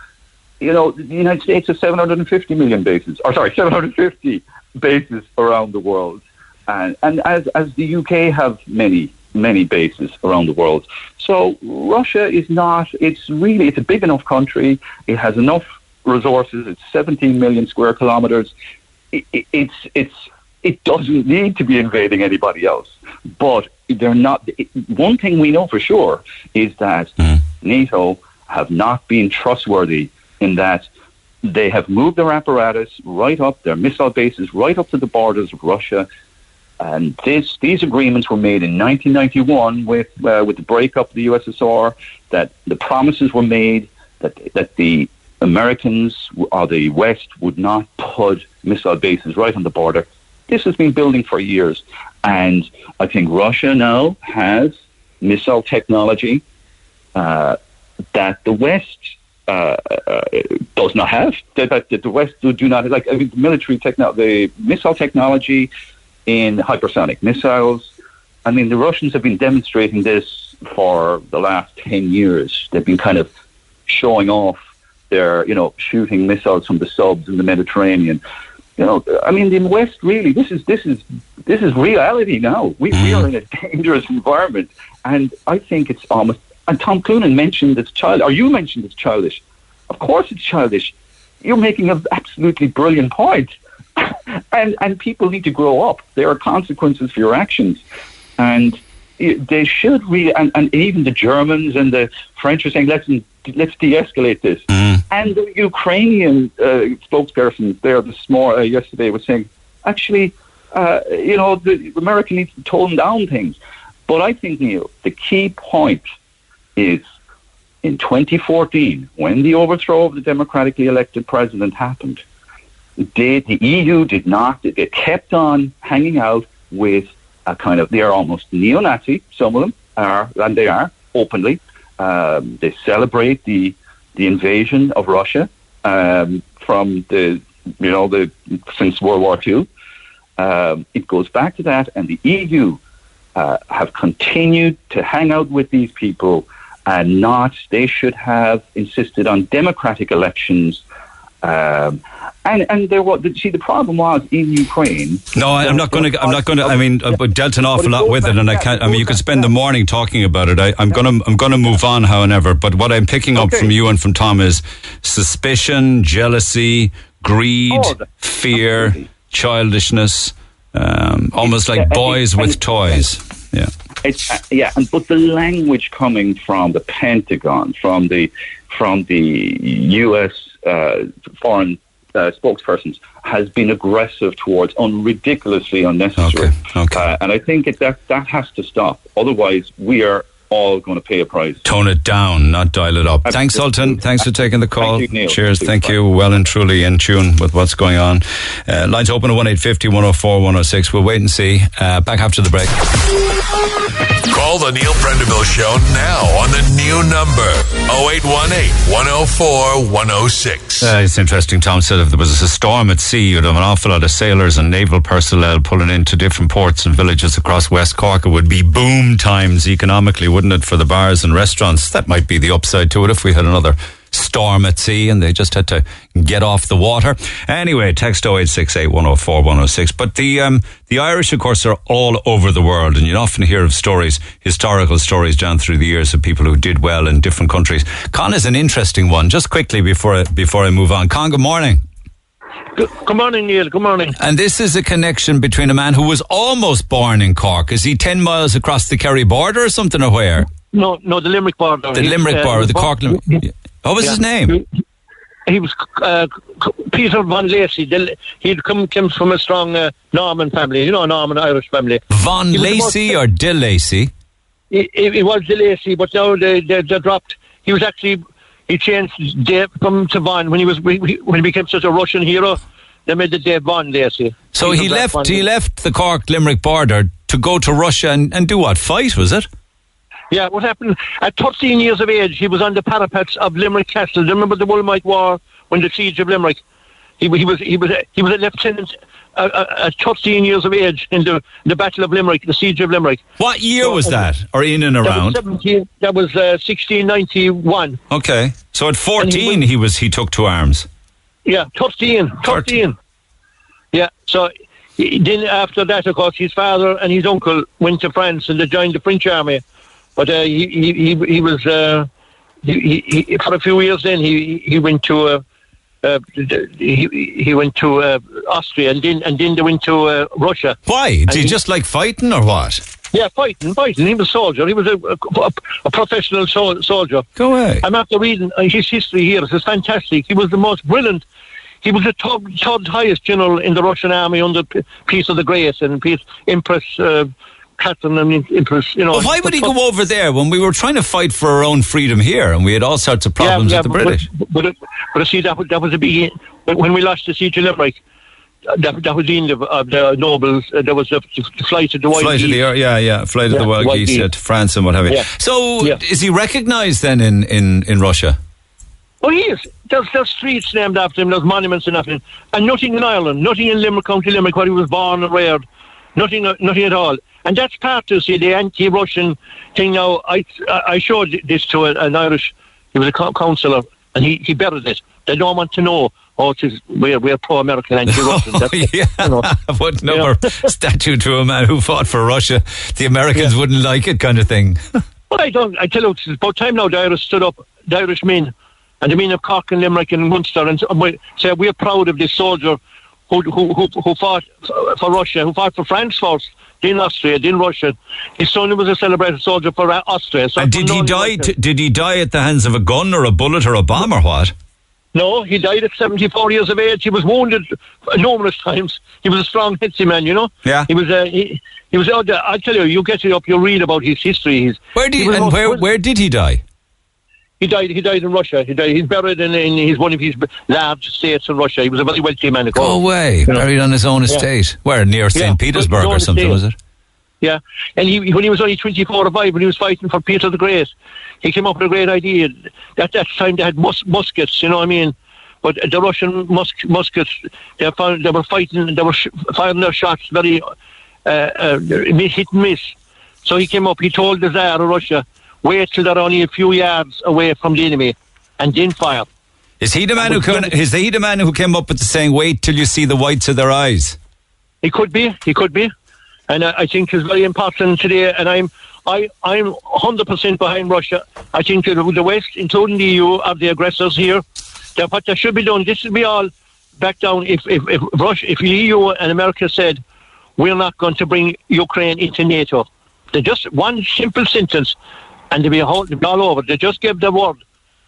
[SPEAKER 10] you know, the United States has 750 million bases, or sorry, 750 bases around the world, and and as as the UK have many many bases around the world. So Russia is not. It's really it's a big enough country. It has enough resources. It's 17 million square kilometers. It, it, it's it's it doesn't need to be invading anybody else. But they're not. One thing we know for sure is that NATO have not been trustworthy in that they have moved their apparatus right up, their missile bases right up to the borders of Russia. And this, these agreements were made in 1991 with uh, with the breakup of the USSR. That the promises were made that that the Americans or the West would not put missile bases right on the border. This has been building for years, and I think Russia now has missile technology uh, that the West uh, uh, does not have. That, that, the West do, do not like. I mean, military technology, the missile technology in hypersonic missiles. I mean, the Russians have been demonstrating this for the last ten years. They've been kind of showing off their, you know, shooting missiles from the subs in the Mediterranean. You know, I mean, in the West, really, this is this is this is reality now. We, we mm. are in a dangerous environment, and I think it's almost. And Tom Clonan mentioned it's child, or you mentioned it's childish. Of course, it's childish. You're making an absolutely brilliant point, and and people need to grow up. There are consequences for your actions, and they should really. And, and even the Germans and the French are saying, let's let's de-escalate this. And the Ukrainian uh, spokesperson there this morning, uh, yesterday was saying, actually, uh, you know, the America needs to tone down things. But I think, Neil, the key point is in 2014, when the overthrow of the democratically elected president happened, they, the EU did not, they kept on hanging out with a kind of, they are almost neo-Nazi, some of them are, and they are, openly. Um, they celebrate the, the invasion of Russia um, from the, you know, the, since World War II. Um, it goes back to that, and the EU uh, have continued to hang out with these people and not, they should have insisted on democratic elections. Um, and and there was see the problem was in Ukraine.
[SPEAKER 2] No, I, I'm not going to. I'm not going to. I mean, uh, but dealt an awful lot with it, and I can't. I mean, you could spend the morning talking about it. I, I'm going to. I'm going to move on, however. But what I'm picking up
[SPEAKER 10] Okay.
[SPEAKER 2] from you and from Tom is suspicion, jealousy, greed,
[SPEAKER 10] Oh,
[SPEAKER 2] fear,
[SPEAKER 10] absolutely.
[SPEAKER 2] childishness, um, almost like boys with
[SPEAKER 10] it-
[SPEAKER 2] toys. Yeah.
[SPEAKER 10] It's, uh, yeah, and but the language coming from the Pentagon, from the from the U.S. Uh, foreign uh, spokespersons, has been aggressive towards un ridiculously unnecessary.
[SPEAKER 2] Okay, okay.
[SPEAKER 10] Uh, and I think it, that that has to stop. Otherwise, we are all going to pay a price.
[SPEAKER 2] Tone it down, not dial it up. Thanks. Sultan. Thanks for taking the call.
[SPEAKER 10] Thank you.
[SPEAKER 2] Cheers.
[SPEAKER 10] Thank you.
[SPEAKER 2] Thank you. Well and truly in tune with what's going on. Uh, lines open at 1850 104 106. We'll wait and see. Uh, back after the break.
[SPEAKER 1] Call the Neil Prendeville Show now on the new number 0818 104 106.
[SPEAKER 2] Uh, it's interesting. Tom said if there was a storm at sea, you'd have an awful lot of sailors and naval personnel pulling into different ports and villages across West Cork. It would be boom times economically, wouldn't it, for the bars and restaurants? That might be the upside to it if we had another storm at sea and they just had to get off the water. Anyway, text 0868 104 106. But the, um, the Irish, of course, are all over the world and you often hear of stories, historical stories down through the years of people who did well in different countries. Con is an interesting one. Just quickly before I, before I move on. Con, good morning.
[SPEAKER 11] Good morning, Neil. Good morning.
[SPEAKER 2] And this is a connection between a man who was almost born in Cork. Is he 10 miles across the Kerry border or something, or where?
[SPEAKER 11] No, no, the Limerick border.
[SPEAKER 2] The
[SPEAKER 11] He-
[SPEAKER 2] Limerick
[SPEAKER 11] uh,
[SPEAKER 2] border, the Cork. Lim- Yeah. What was
[SPEAKER 11] Yeah.
[SPEAKER 2] his name?
[SPEAKER 11] He was uh, Peter Von Lacey. He'd come comes from a strong uh, Norman family. You know, a Norman Irish family.
[SPEAKER 2] Von
[SPEAKER 11] He
[SPEAKER 2] Lacey or De Lacey?
[SPEAKER 11] He, he, he was De Lacey, but now they, they, they dropped. He was actually he changed Dave from to Von when he was when he became such a Russian hero. They made the Dave Von Lacey.
[SPEAKER 2] So
[SPEAKER 11] Peter
[SPEAKER 2] he left. He left the Cork Limerick border to go to Russia and, and do what? Fight was it?
[SPEAKER 11] Yeah, what happened? At 13 years of age, he was on the parapets of Limerick Castle. Do you remember the Williamite War when the siege of Limerick? He, he was he was he was a lieutenant uh, uh, at 13 years of age in the the Battle of Limerick, the siege of Limerick.
[SPEAKER 2] What year was that? Or in and
[SPEAKER 11] That was
[SPEAKER 2] around?
[SPEAKER 11] 17. That was uh, 1691.
[SPEAKER 2] Okay. So at 14
[SPEAKER 11] he
[SPEAKER 2] he was he took to arms.
[SPEAKER 11] Yeah, 13. 13. Yeah, so he, then after that, of course, his father and his uncle went to France and they joined the French army. But uh, he, he, he, was, uh, he, he, for a few years then, he, he went to, uh, uh, he, he went to uh, Austria and then, and then they went to uh, Russia.
[SPEAKER 2] Why? Did he
[SPEAKER 11] he-
[SPEAKER 2] just like fighting or what?
[SPEAKER 11] Yeah, fighting, fighting. He was a soldier. He was a, a, a professional sol- soldier.
[SPEAKER 2] Go away.
[SPEAKER 11] I'm after reading uh, his history here. It's fantastic. He was the most brilliant. He was the third, third highest general in the Russian army under P- Peter the Great and Peter, Empress uh, Catherine and. You know.
[SPEAKER 2] But why would he go over there when we were trying to fight for our own freedom here and we had all sorts of problems with the
[SPEAKER 11] but-
[SPEAKER 2] British?
[SPEAKER 11] But, but, but, see, that was, that was the beginning. When we lost the siege of Limerick, that, that was the end of, of the nobles. Uh, there was the, the flight of the Wild
[SPEAKER 2] Flight of the yeah, yeah, flight of the wild
[SPEAKER 11] wild
[SPEAKER 2] geese
[SPEAKER 11] geese.
[SPEAKER 2] to France and what have you.
[SPEAKER 11] Yeah.
[SPEAKER 2] So,
[SPEAKER 11] Yeah.
[SPEAKER 2] is he recognised then in, in, in Russia?
[SPEAKER 11] Oh, he is. There's, there's streets named after him. There's monuments and nothing. And nothing in Ireland. Nothing in Limerick, County Limerick, where he was born and reared. Nothing, uh, nothing at all. And that's part of see the anti-Russian thing. Now, I I showed this to an Irish. He was a councillor, and he he buried it. They don't want to know. Oh, is, we're we're pro-American anti-Russian.
[SPEAKER 2] Oh, yeah.
[SPEAKER 11] you know.
[SPEAKER 2] what number statue to a man who fought for Russia? The Americans wouldn't like it, kind of thing.
[SPEAKER 11] Well, I don't. I tell you, it's about time now. The Irish stood up. The Irish men, and the men of Cork and Limerick and Munster, and s- we say we're proud of this soldier who who who, who fought for Russia, who fought for France first, then Austria, then Russia. His son was a celebrated soldier for uh, Austria. So
[SPEAKER 2] and did he die? T- did he die at the hands of a gun or a bullet or a bomb or what?
[SPEAKER 11] No, he died at 74 years of age. He was wounded numerous times. He was a strong, healthy man, you know.
[SPEAKER 2] Yeah.
[SPEAKER 11] He was. Uh, he, he was. out there. I tell you, you get it up. You read about his history. His,
[SPEAKER 2] Where did
[SPEAKER 11] he
[SPEAKER 2] he, and where where did he die?
[SPEAKER 11] He died. He died in Russia. He died. He's buried in, in his one of his large estates in Russia. He was a very wealthy man.
[SPEAKER 2] Go away,
[SPEAKER 11] You know.
[SPEAKER 2] buried on his own
[SPEAKER 11] Yeah.
[SPEAKER 2] estate. Where near St.
[SPEAKER 11] Yeah,
[SPEAKER 2] Petersburg or something,
[SPEAKER 11] estate.
[SPEAKER 2] was it?
[SPEAKER 11] Yeah, and he when he was only twenty four or five, when he was fighting for Peter the Great, he came up with a great idea. At that time, they had mus- muskets. You know what I mean? But the Russian mus- muskets, they found they were fighting. They were sh- firing their shots very uh, uh, hit and miss. So he came up. He told the Tsar of Russia, "Wait till they're only a few yards away from the enemy, and then fire."
[SPEAKER 2] Is he the man who can, is he the man who came up with the saying, "Wait till you see the whites of their eyes"?
[SPEAKER 11] He could be. He could be, and I, I think it's very important today. And I'm, I, I'm hundred percent behind Russia. I think the West, including the EU, are the aggressors here. That what that should be done. This should be all back down. If if, if Russia, if the EU and America said we're not going to bring Ukraine into NATO, they just one simple sentence, and they be whole, they'd be all over. They just gave the word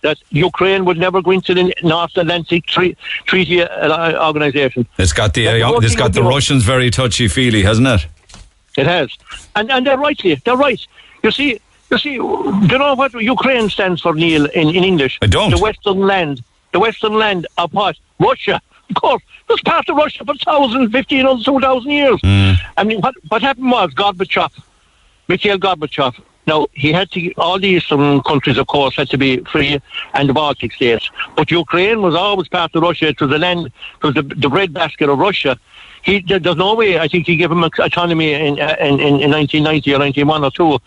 [SPEAKER 11] that Ukraine would never go into the North Atlantic Tre- Treaty uh, Organization.
[SPEAKER 2] It's got the uh, it's got the Russians very touchy feely, hasn't it?
[SPEAKER 11] It has, and and they're right here. They're right. You see, you see. Do you know what Ukraine stands for, Neil, in, in English?
[SPEAKER 2] I don't.
[SPEAKER 11] The Western land. The Western land of what? Russia. Of course, it was part of Russia for 1,000, 1,500, 2,000 years.
[SPEAKER 2] Hmm.
[SPEAKER 11] I mean, what what happened was Gorbachev, Mikhail Gorbachev. Now he had to. All the eastern countries, of course, had to be free, and the Baltic states. But Ukraine was always part of Russia. It was the land. It was the, the breadbasket of Russia. He, there- there's no way. I think he gave him autonomy in uh, in, in, in 1990 or 91 or two.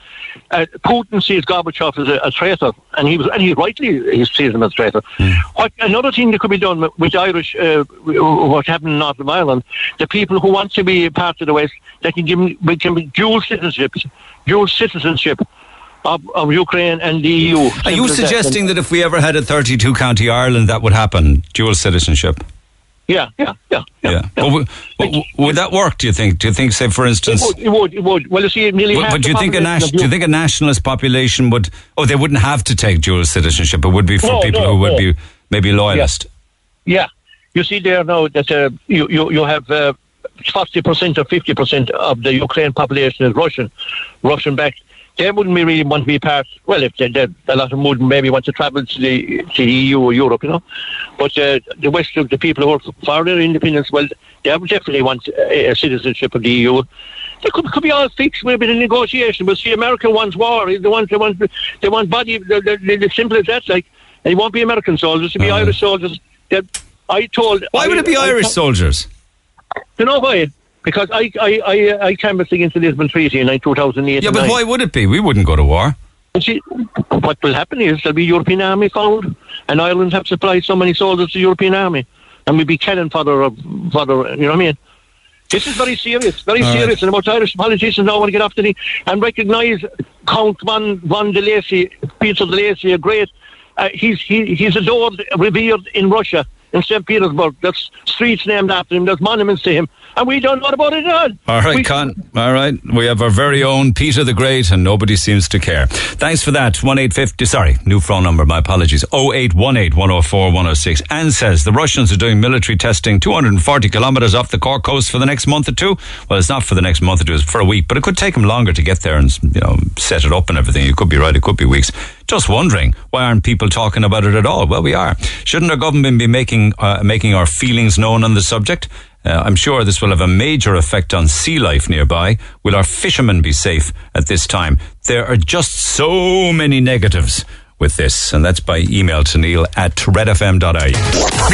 [SPEAKER 11] Uh, Putin sees Gorbachev as a, a traitor, and he was, and he rightly he sees him as a traitor. What another thing that could be done with, Irish, uh, what happened in Northern Ireland, the people who want to be part of the West, they can give them, we can be dual citizenship, dual citizenship. Of, of Ukraine and the EU.
[SPEAKER 2] Are you
[SPEAKER 11] as that.
[SPEAKER 2] suggesting that if we ever had a 32 county Ireland, that would happen? Dual citizenship.
[SPEAKER 11] Yeah, yeah, yeah.
[SPEAKER 2] Yeah. yeah. But w- w- would that work? Do you think? Do you think, say, for instance,
[SPEAKER 11] it would? It would. It would. Well, you see, nearly
[SPEAKER 2] but,
[SPEAKER 11] half
[SPEAKER 2] but do you think a nas- do you think a nationalist population would? Oh, they wouldn't have to take dual citizenship. It would be for
[SPEAKER 11] No,
[SPEAKER 2] people
[SPEAKER 11] no,
[SPEAKER 2] who would
[SPEAKER 11] no.
[SPEAKER 2] be maybe loyalist.
[SPEAKER 11] Yeah, you see there now that uh, you you you have uh, forty percent or fifty percent of the Ukraine population is Russian, Russian backed. They wouldn't really want to be part. Well, if they did, a lot of them would maybe want to travel to the to the EU or Europe, you know. But uh, the West, of the people who are for their independence, well, they would definitely want a, a citizenship of the EU. They could, could be all fixed with a bit of negotiation. But see, America wants war. They want they want they want body. The, the, the, the simple as that. Like, and it won't be American soldiers. It'll be
[SPEAKER 2] Uh-huh.
[SPEAKER 11] Irish soldiers. That I told.
[SPEAKER 2] Why would
[SPEAKER 11] I-
[SPEAKER 2] it be
[SPEAKER 11] I-
[SPEAKER 2] Irish soldiers?
[SPEAKER 11] you know why? Because I I I, I canvassed against the Lisbon Treaty in like 2008.
[SPEAKER 2] Yeah, but why would it be? We wouldn't go to war.
[SPEAKER 11] See, what will happen is there'll be European army found, and Ireland have supplied so many soldiers to the European army, and we'll be cannon fodder, of- fodder. You know what I mean? This is very serious, very
[SPEAKER 2] All right.
[SPEAKER 11] serious, and about Irish politicians now want to get off the and recognise Count Von Von de Lacy, Peter de Lacy, a great. Uh, he's he, he's adored, revered in Russia, in St. Petersburg. There's streets named after him. There's monuments to him, and we don't know about it at all.
[SPEAKER 2] All right,
[SPEAKER 11] We-
[SPEAKER 2] Con. All right. We have our very own Peter the Great, and nobody seems to care. Thanks for that. 1850, sorry, new phone number, my apologies. 0818 104 106. Anne says the Russians are doing military testing 240 kilometres off the Cork coast for the next month or two. Well, it's not for the next month or two, it's for a week, but it could take them longer to get there and, you know, set it up and everything. You could be right, it could be weeks. Just wondering, why aren't people talking about it at all? Well, we are. Shouldn't our government be making, uh, making our feelings known on the subject? Uh, I'm sure this will have a major effect on sea life nearby. Will our fishermen be safe at this time? There are just so many negatives with this, and that's by email to neil at redfm.ie.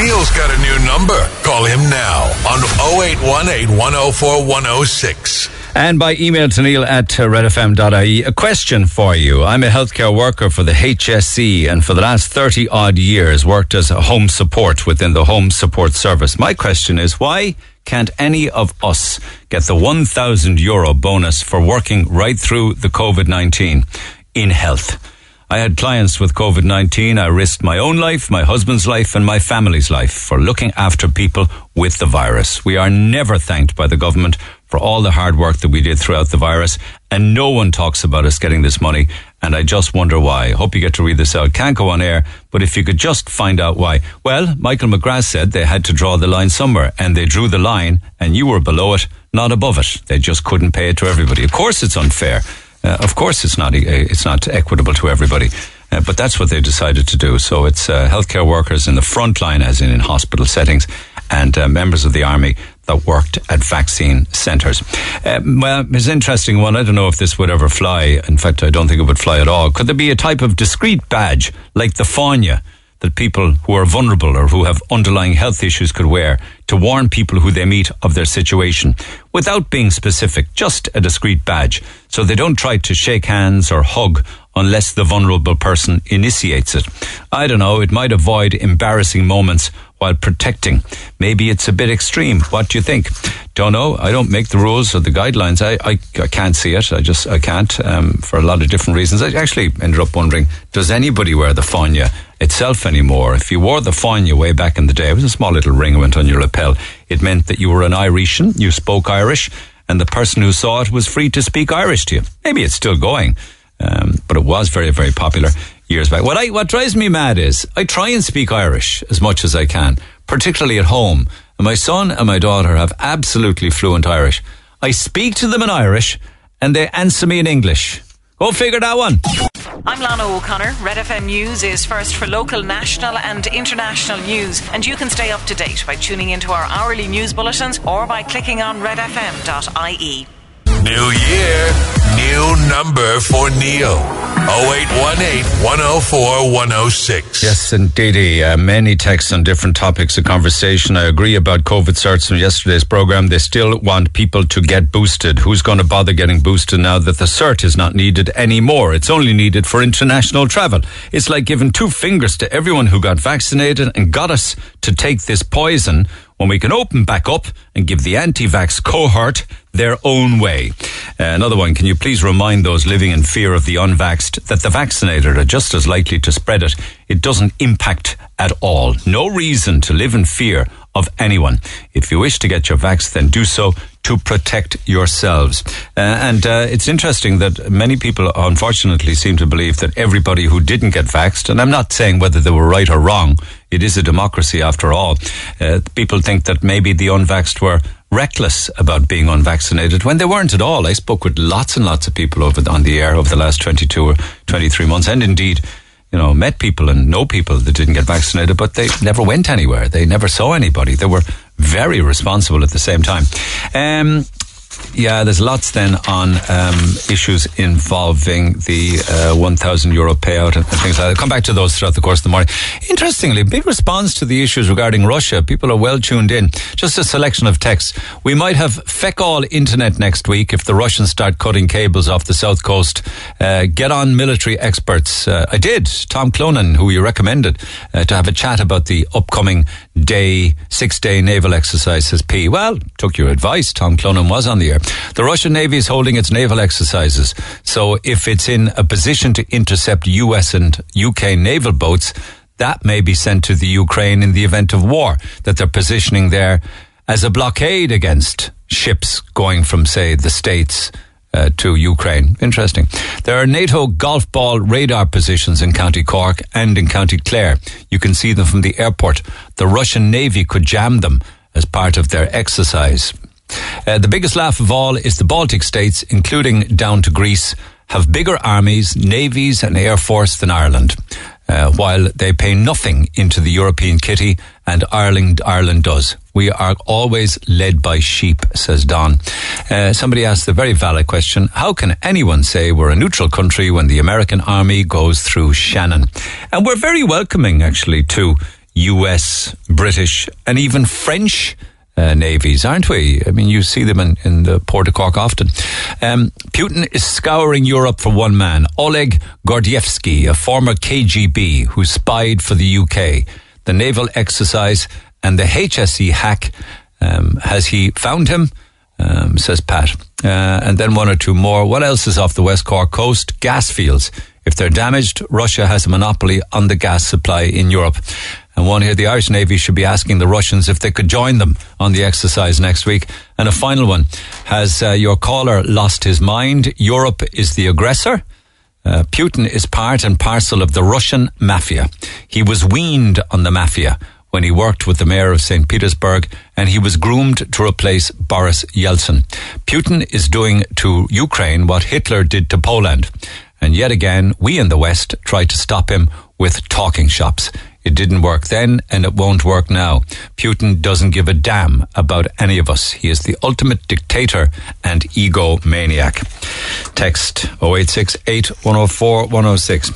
[SPEAKER 1] Neil's got a new number. Call him now on 0818 104 106.
[SPEAKER 2] And by email to neil at redfm.ie. A question for you. I'm a healthcare worker for the HSE and for the last 30 odd years worked as a home support within the home support service. My question is why can't any of us get the 1,000 euro bonus for working right through the COVID 19 in health? I had clients with COVID 19. I risked my own life, my husband's life, and my family's life for looking after people with the virus. We are never thanked by the government for all the hard work that we did throughout the virus, and no one talks about us getting this money. And I just wonder why. Hope you get to read this out. Can't go on air, but if you could just find out why. Well, Michael McGrath said they had to draw the line somewhere, and they drew the line, and you were below it, not above it. They just couldn't pay it to everybody. Of course, it's unfair. Uh, of course, it's not. Uh, it's not equitable to everybody. Uh, but that's what they decided to do. So it's uh, healthcare workers in the front line, as in in hospital settings, and uh, members of the army that worked at vaccine centres. Um, well, it's an interesting one. I don't know if this would ever fly. In fact, I don't think it would fly at all. Could there be a type of discreet badge like the Fáinne that people who are vulnerable or who have underlying health issues could wear to warn people who they meet of their situation without being specific, just a discreet badge so they don't try to shake hands or hug unless the vulnerable person initiates it. I don't know, it might avoid embarrassing moments while protecting. Maybe it's a bit extreme. What do you think? Don't know. I don't make the rules or the guidelines. I, I, I can't see it. I just, I can't, um, for a lot of different reasons. I actually ended up wondering, does anybody wear the Fáinne itself anymore? If you wore the Fáinne way back in the day, it was a small little ring went on your lapel. It meant that you were an Irishan, you spoke Irish, and the person who saw it was free to speak Irish to you. Maybe it's still going. Um, but it was very, very popular years back. What I, what drives me mad is I try and speak Irish as much as I can, particularly at home. And my son and my daughter have absolutely fluent Irish. I speak to them in Irish and they answer me in English. Go figure that one.
[SPEAKER 12] I'm Lana O'Connor. Red FM News is first for local, national, and international news, and you can stay up to date by tuning into our hourly news bulletins or by clicking on redfm.ie.
[SPEAKER 1] New year, new number for Neil. 0818 104 106.
[SPEAKER 2] Yes, indeed. Uh, many texts on different topics of conversation. I agree about COVID certs from yesterday's program. They still want people to get boosted. Who's going to bother getting boosted now that the cert is not needed anymore? It's only needed for international travel. It's like giving two fingers to everyone who got vaccinated and got us to take this poison when we can open back up and give the anti-vax cohort their own way. Uh, another one, can you please remind those living in fear of the unvaxxed that the vaccinated are just as likely to spread it? It doesn't impact at all. No reason to live in fear of anyone. If you wish to get your vax, then do so to protect yourselves. Uh, and uh, it's interesting that many people, unfortunately, seem to believe that everybody who didn't get vaxxed, and I'm not saying whether they were right or wrong, it is a democracy after all. Uh, people think that maybe the unvaxxed were reckless about being unvaccinated when they weren't at all. I spoke with lots and lots of people over the, on the air over the last 22 or 23 months, and indeed you know, met people and know people that didn't get vaccinated, but they never went anywhere. They never saw anybody. They were very responsible at the same time. Um, yeah, there's lots then on um, issues involving the uh, 1,000 euro payout and, things like that. I'll come back to those throughout the course of the morning. Interestingly, big response to the issues regarding Russia. People are well tuned in. Just a selection of texts. We might have feck all internet next week if the Russians start cutting cables off the south coast. Uh, get on military experts. Uh, I did. Tom Clonan, who you recommended, uh, to have a chat about the upcoming day, six day naval exercise, says P. Well, took your advice. Tom Clonan was on the air. The Russian Navy is holding its naval exercises. So if it's in a position to intercept US and UK naval boats, that may be sent to the Ukraine in the event of war, that they're positioning there as a blockade against ships going from, say, the States uh, to Ukraine. Interesting. There are NATO golf ball radar positions in County Cork and in County Clare. You can see them from the airport. The Russian Navy could jam them as part of their exercise. Uh, the biggest laugh of all is the Baltic states, including down to Greece, have bigger armies, navies, and air force than Ireland. Uh, while they pay nothing into the European kitty, and Ireland, Ireland does. We are always led by sheep, says Don. Uh, somebody asked a very valid question. How can anyone say we're a neutral country when the American army goes through Shannon? And we're very welcoming, actually, to US, British, and even French uh, navies, aren't we? I mean, you see them in, in the Port of Cork often. Um, Putin is scouring Europe for one man, Oleg Gordievsky, a former KGB who spied for the UK. The naval exercise and the HSE hack. Um, has he found him? Um, says Pat. Uh, and then one or two more. What else is off the West Cork coast? Gas fields. If they're damaged, Russia has a monopoly on the gas supply in Europe. And one here, the Irish Navy should be asking the Russians if they could join them on the exercise next week. And a final one. Has uh, your caller lost his mind? Europe is the aggressor? Uh, Putin is part and parcel of the Russian mafia. He was weaned on the mafia when he worked with the mayor of St. Petersburg and he was groomed to replace Boris Yeltsin. Putin is doing to Ukraine what Hitler did to Poland. And yet again, we in the West try to stop him with talking shops. It didn't work then and it won't work now. Putin doesn't give a damn about any of us. He is the ultimate dictator and egomaniac. Text 0868 104 106.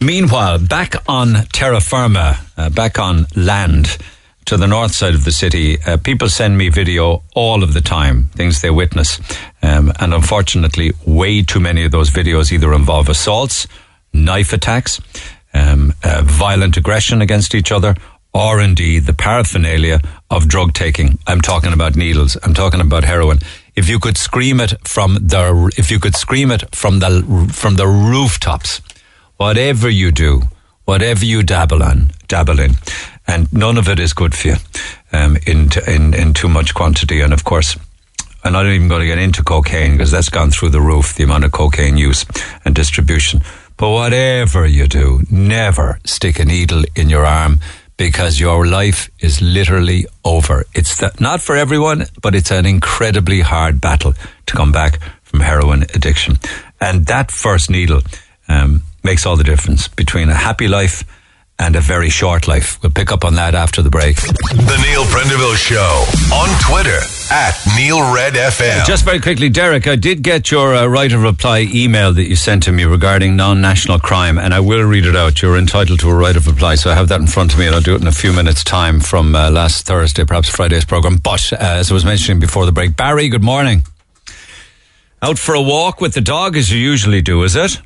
[SPEAKER 2] Meanwhile, back on terra firma, uh, back on land to the north side of the city, uh, people send me video all of the time, things they witness. Um, and unfortunately, way too many of those videos either involve assaults, knife attacks, uh, violent aggression against each other, or indeed the paraphernalia of drug taking. I'm talking about needles. I'm talking about heroin. If you could scream it from the, if you could scream it from the from the rooftops, whatever you do, whatever you dabble on, dabble in, and none of it is good for you um, in, in in too much quantity. And of course, I'm not even going to get into cocaine because that's gone through the roof. The amount of cocaine use and distribution. But whatever you do, never stick a needle in your arm because your life is literally over. It's the, not for everyone, but it's an incredibly hard battle to come back from heroin addiction. And that first needle um, makes all the difference between a happy life and a very short life. We'll pick up on that after the break.
[SPEAKER 1] The Neil Prendeville Show on Twitter at Neil Red FM.
[SPEAKER 2] Just very quickly, Derek, I did get your uh, right of reply email that you sent to me regarding non-national crime, and I will read it out. You're entitled to a right of reply, so I have that in front of me, and I'll do it in a few minutes' time from uh, last Thursday, perhaps Friday's program. But uh, as I was mentioning before the break, Barry, good morning. Out for a walk with the dog as you usually do, is it?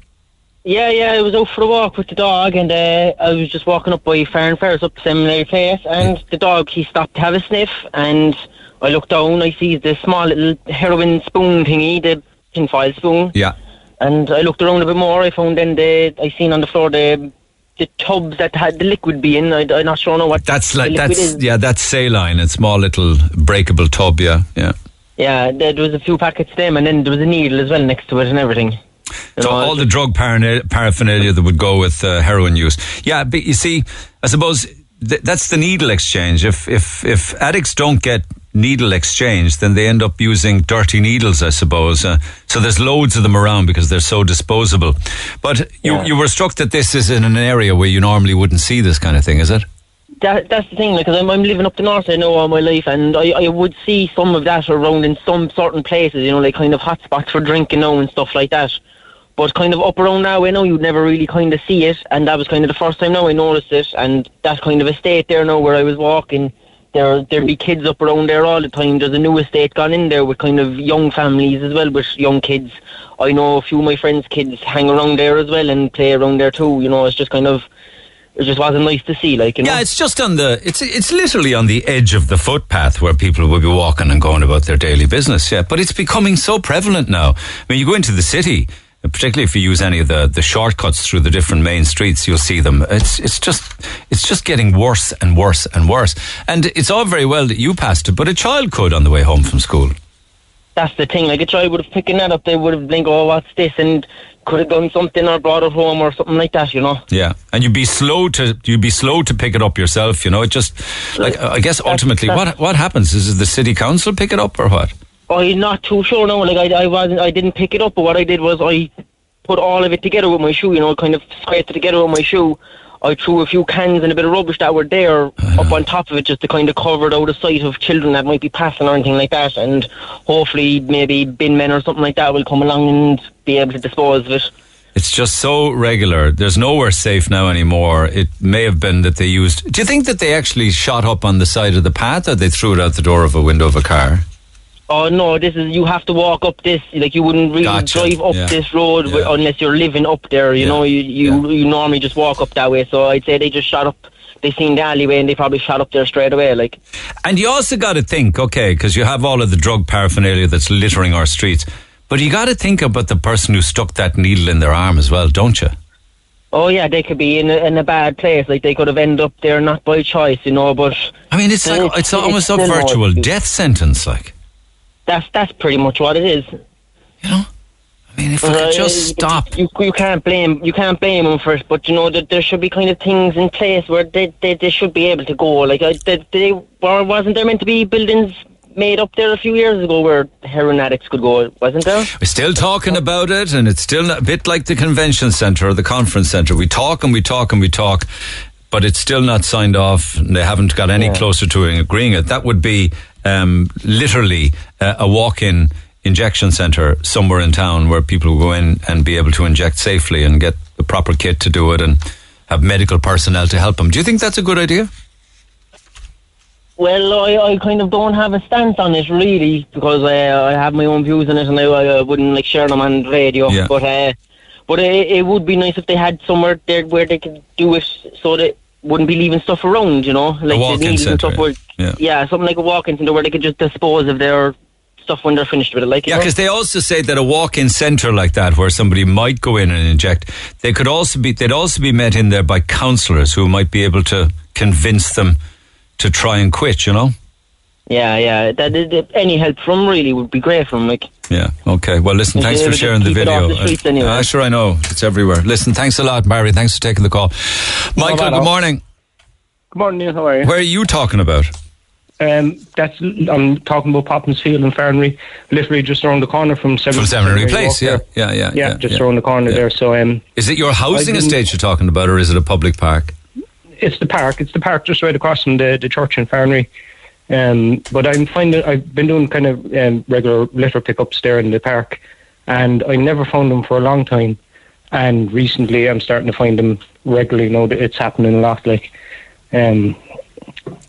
[SPEAKER 13] Yeah, yeah, I was out for a walk with the dog, and uh, I was just walking up by Fair and Fairs up Seminary Place, and the dog he stopped to have a sniff, and I looked down, I see the small little heroin spoon thingy, the tinfoil spoon,
[SPEAKER 2] Yeah.
[SPEAKER 13] and I looked around a bit more. I found then the I seen on the floor the the tubs that had the liquid be in. I, I'm not sure know what
[SPEAKER 2] That's like that's
[SPEAKER 13] is.
[SPEAKER 2] yeah, that's saline. It's small little breakable tub. Yeah, yeah.
[SPEAKER 13] Yeah, there there was a few packets of them, and then there was a needle as well next to it and everything. You
[SPEAKER 2] So
[SPEAKER 13] know,
[SPEAKER 2] all the drug paraphernalia that would go with uh, heroin use. Yeah, but you see, I suppose th- that's the needle exchange. If if if addicts don't get needle exchange, then they end up using dirty needles, I suppose. Uh, so there's loads of them around because they're so disposable. But you you were struck that this is in an area where you normally wouldn't see this kind of thing, is it?
[SPEAKER 13] that, that's the thing, because I'm, I'm living up the north, I know all my life, and I, I would see some of that around in some certain places, you know, like kind of hotspots for drinking now and stuff like that. But kind of up around now, I know you'd never really kind of see it, and that was kind of the first time now I noticed it, and that kind of estate there now where I was walking, there there'd be kids up around there all the time. There's a new estate gone in there with kind of young families as well, with young kids. I know a few of my friends' kids hang around there as well and play around there too. You know, it's just kind of it just wasn't nice to see. Like, you know?
[SPEAKER 2] Yeah, it's just on the it's it's literally on the edge of the footpath where people will be walking and going about their daily business. Yeah, but it's becoming so prevalent now. I mean, you go into the city, particularly if you use any of the the shortcuts through the different main streets, you'll see them. It's it's just it's just getting worse and worse and worse. And it's all very well that you passed it, but a child could on the way home from school.
[SPEAKER 13] that's the thing. Like a child would have picked that up, they would have been, oh, what's this? And could have done something or brought it home or something like that, you know.
[SPEAKER 2] Yeah, and you'd be slow to you'd be slow to pick it up yourself. You know, it just like I guess ultimately what what happens is, is the city council pick it up or what?
[SPEAKER 13] I'm not too sure now. Like I, I wasn't, I didn't pick it up, but what I did was I put all of it together with my shoe. You know, kind of scraped it together with my shoe. I threw a few cans and a bit of rubbish that were there uh-huh. up on top of it, just to kind of cover it out of sight of children that might be passing or anything like that. And hopefully, maybe bin men or something like that will come along and be able to dispose of it.
[SPEAKER 2] It's just so regular. There's nowhere safe now anymore. It may have been that they used. Do you think that they actually shot up on the side of the path, or they threw it out the door of a window of a car?
[SPEAKER 13] Oh no, this is you have to walk up this. Like you wouldn't really
[SPEAKER 2] Gotcha,
[SPEAKER 13] drive up
[SPEAKER 2] yeah.
[SPEAKER 13] this road wi- unless you're living up there. You know, you you, you normally just walk up that way. So I'd say they just shot up. They seen the alleyway and they probably shot up there straight away. Like
[SPEAKER 2] And you also got to think, okay, because you have all of the drug paraphernalia that's littering our streets, but you got to think about the person who stuck that needle in their arm as well, don't you?
[SPEAKER 13] oh yeah, they could be in a, in a bad place. Like they could have ended up there not by choice. You know, but
[SPEAKER 2] I mean, it's like it's almost a virtual death sentence. Like,
[SPEAKER 13] That's that's pretty much what it is.
[SPEAKER 2] You know, I mean, if we could just stop.
[SPEAKER 13] You you can't blame you can't blame them for it, but you know that there should be kind of things in place where they they, they should be able to go. Like I, they, they wasn't there meant to be buildings made up there a few years ago where heroin addicts could go? Wasn't there?
[SPEAKER 2] We're still talking about it, and it's still a bit like the convention centre or the conference centre. We talk and we talk and we talk, but it's still not signed off. And they haven't got any closer to agreeing it. That would be um, literally uh, a walk-in injection centre somewhere in town where people go in and be able to inject safely and get the proper kit to do it and have medical personnel to help them. Do you think that's a good idea?
[SPEAKER 13] Well, I, I kind of don't have a stance on it really because uh, I have my own views on it and I, I wouldn't like share them on radio.
[SPEAKER 2] Yeah.
[SPEAKER 13] But uh, but it, it would be nice if they had somewhere there where they could do it so that wouldn't be leaving stuff around, you know, like the needles and stuff. Where,
[SPEAKER 2] yeah.
[SPEAKER 13] yeah, something like a walk-in centre where they could just dispose of their stuff when they're finished with it. Like
[SPEAKER 2] Yeah, because they also say that a walk-in centre like that, where somebody might go in and inject, they could also be they'd also be met in there by counsellors who might be able to convince them to try and quit. You know.
[SPEAKER 13] Yeah, yeah. That, that, that- any help from really would be great from like.
[SPEAKER 2] Yeah. Okay. Well, listen. Thanks for sharing the video.
[SPEAKER 13] off the streets anyway.
[SPEAKER 2] Ah, sure, I know it's everywhere. Listen. Thanks a lot, Barry. Thanks for taking the call. Michael. Good morning.
[SPEAKER 14] Good morning, Neil. How are you?
[SPEAKER 2] Where are you talking about?
[SPEAKER 14] Um, that's I'm talking about Poppins Field in Farranree, literally just around the corner from Seven.
[SPEAKER 2] From Seminary
[SPEAKER 14] Seminary
[SPEAKER 2] Place.
[SPEAKER 14] Walk
[SPEAKER 2] Yeah. Yeah. Yeah.
[SPEAKER 14] yeah, just around the corner there. So um,
[SPEAKER 2] Is it your housing
[SPEAKER 14] I
[SPEAKER 2] estate you're talking about, or is it a public park?
[SPEAKER 14] it's the park. It's the park just right across from the, the church in Farranree. Um, but I'm finding I've been doing kind of um, regular litter pickups there in the park, and I never found them for a long time. And recently, I'm starting to find them regularly. Now that it's happening a lot, like um,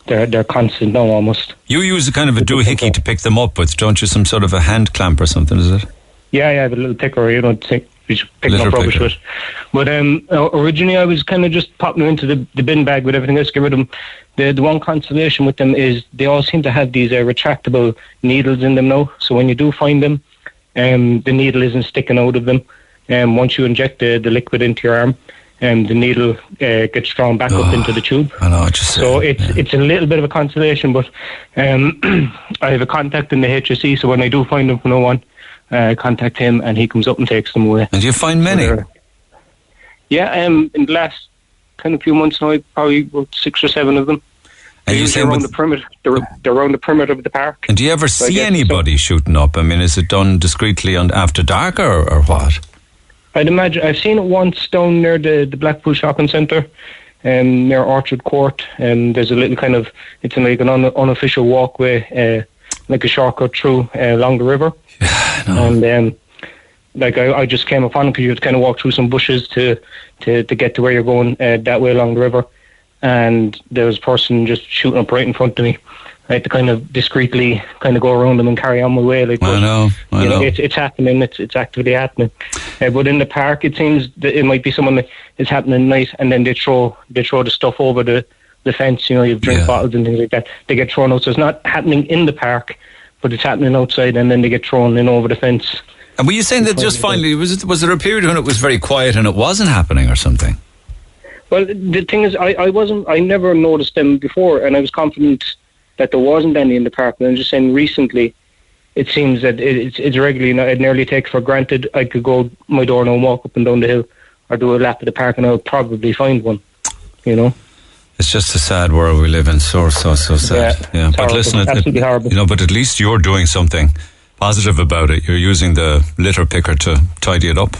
[SPEAKER 14] they're they're constant now almost.
[SPEAKER 2] You use a kind of a doohickey to pick them up with, don't you? Some sort of a hand clamp or something, is it?
[SPEAKER 14] Yeah, yeah, the little picker, you know, to Which picking
[SPEAKER 2] Litter
[SPEAKER 14] up rubbish
[SPEAKER 2] picker.
[SPEAKER 14] with. But um, originally, I was kind of just popping them into the, the bin bag with everything else, get rid of them. The, the one consolation with them is they all seem to have these uh, retractable needles in them now. So when you do find them, um, the needle isn't sticking out of them. Um, once you inject the, the liquid into your arm, um, the needle uh, gets drawn back up into the tube.
[SPEAKER 2] I know, just
[SPEAKER 14] So it's it's a little bit of a consolation, but um, I have a contact in the HSE, so when I do find them for no one, uh, contact him and he comes up and takes them away.
[SPEAKER 2] And do you find many?
[SPEAKER 14] Yeah, um, in the last kind of few months now, probably about six or seven of them.
[SPEAKER 2] And you say
[SPEAKER 14] around the perimeter. They're, they're around the perimeter of the park.
[SPEAKER 2] And do you ever
[SPEAKER 14] So
[SPEAKER 2] see anybody shooting up? I mean, is it done discreetly on after dark or, or what?
[SPEAKER 14] I'd imagine I've seen it once down near the the Blackpool Shopping Centre, um, near Orchard Court. Um, there's a little kind of it's like an un, unofficial walkway, uh, like a shortcut through uh, along the river. And um, like I, I just came upon it because you had to kind of walk through some bushes to to to get to where you're going uh, that way along the river. And there was a person just shooting up right in front of me. I had to kind of discreetly kind of go around them and carry on my way. Like,
[SPEAKER 2] I know, I
[SPEAKER 14] you
[SPEAKER 2] know.
[SPEAKER 14] it's it's happening. It's it's actively happening. Uh, but in the park, it seems that it might be someone that is happening at night, and then they throw they throw the stuff over the the fence. You know, you have drink bottles and things like that. They get thrown out. So it's not happening in the park, but it's happening outside, and then they get thrown in over the fence.
[SPEAKER 2] And were you saying that just finally was it was there a period when it was very quiet and it wasn't happening or something?
[SPEAKER 14] Well, the thing is, I, I wasn't, I never noticed them before, and I was confident that there wasn't any in the park. But I'm just saying, recently, it seems that it, it's, it's regularly. I'd nearly take for granted I could go my door and walk up and down the hill, or do a lap of the park, and I'll probably find one. You know.
[SPEAKER 2] It's just a sad world we live in. So so so sad.
[SPEAKER 14] Yeah,
[SPEAKER 2] Yeah, but listen, it-
[SPEAKER 14] Absolutely horrible.
[SPEAKER 2] you know, but at least you're doing something positive about it. You're using the litter picker to tidy it up.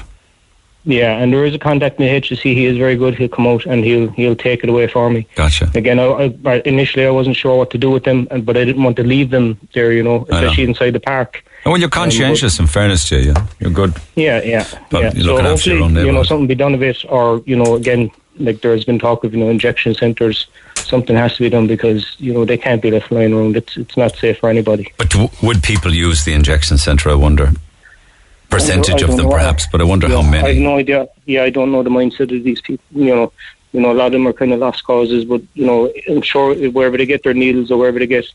[SPEAKER 14] Yeah, and there is a contact in the HSE. He is very good. He'll come out and he'll he'll take it away for me.
[SPEAKER 2] Gotcha.
[SPEAKER 14] Again, I, I, initially I wasn't sure what to do with them, and- but I didn't want to leave them there. You know,
[SPEAKER 2] I know.
[SPEAKER 14] especially inside the park.
[SPEAKER 2] Oh, and when you're um, conscientious, in fairness to you, yeah, you're good.
[SPEAKER 14] Yeah, yeah.
[SPEAKER 2] But
[SPEAKER 14] yeah.
[SPEAKER 2] you're
[SPEAKER 14] so
[SPEAKER 2] after your own
[SPEAKER 14] you know, something be done of it, or you know, again, like there has been talk of you know injection centres. Something has to be done because you know they can't be left lying around. It's it's not safe for anybody.
[SPEAKER 2] But w- would people use the injection centre? I wonder. Percentage
[SPEAKER 14] I
[SPEAKER 2] of them, perhaps, but I wonder how
[SPEAKER 14] many. I have no idea. Yeah, I don't know the mindset of these people. You know, you know, a lot of them are kind of lost causes, but you know, I'm sure wherever they get their needles or wherever they get,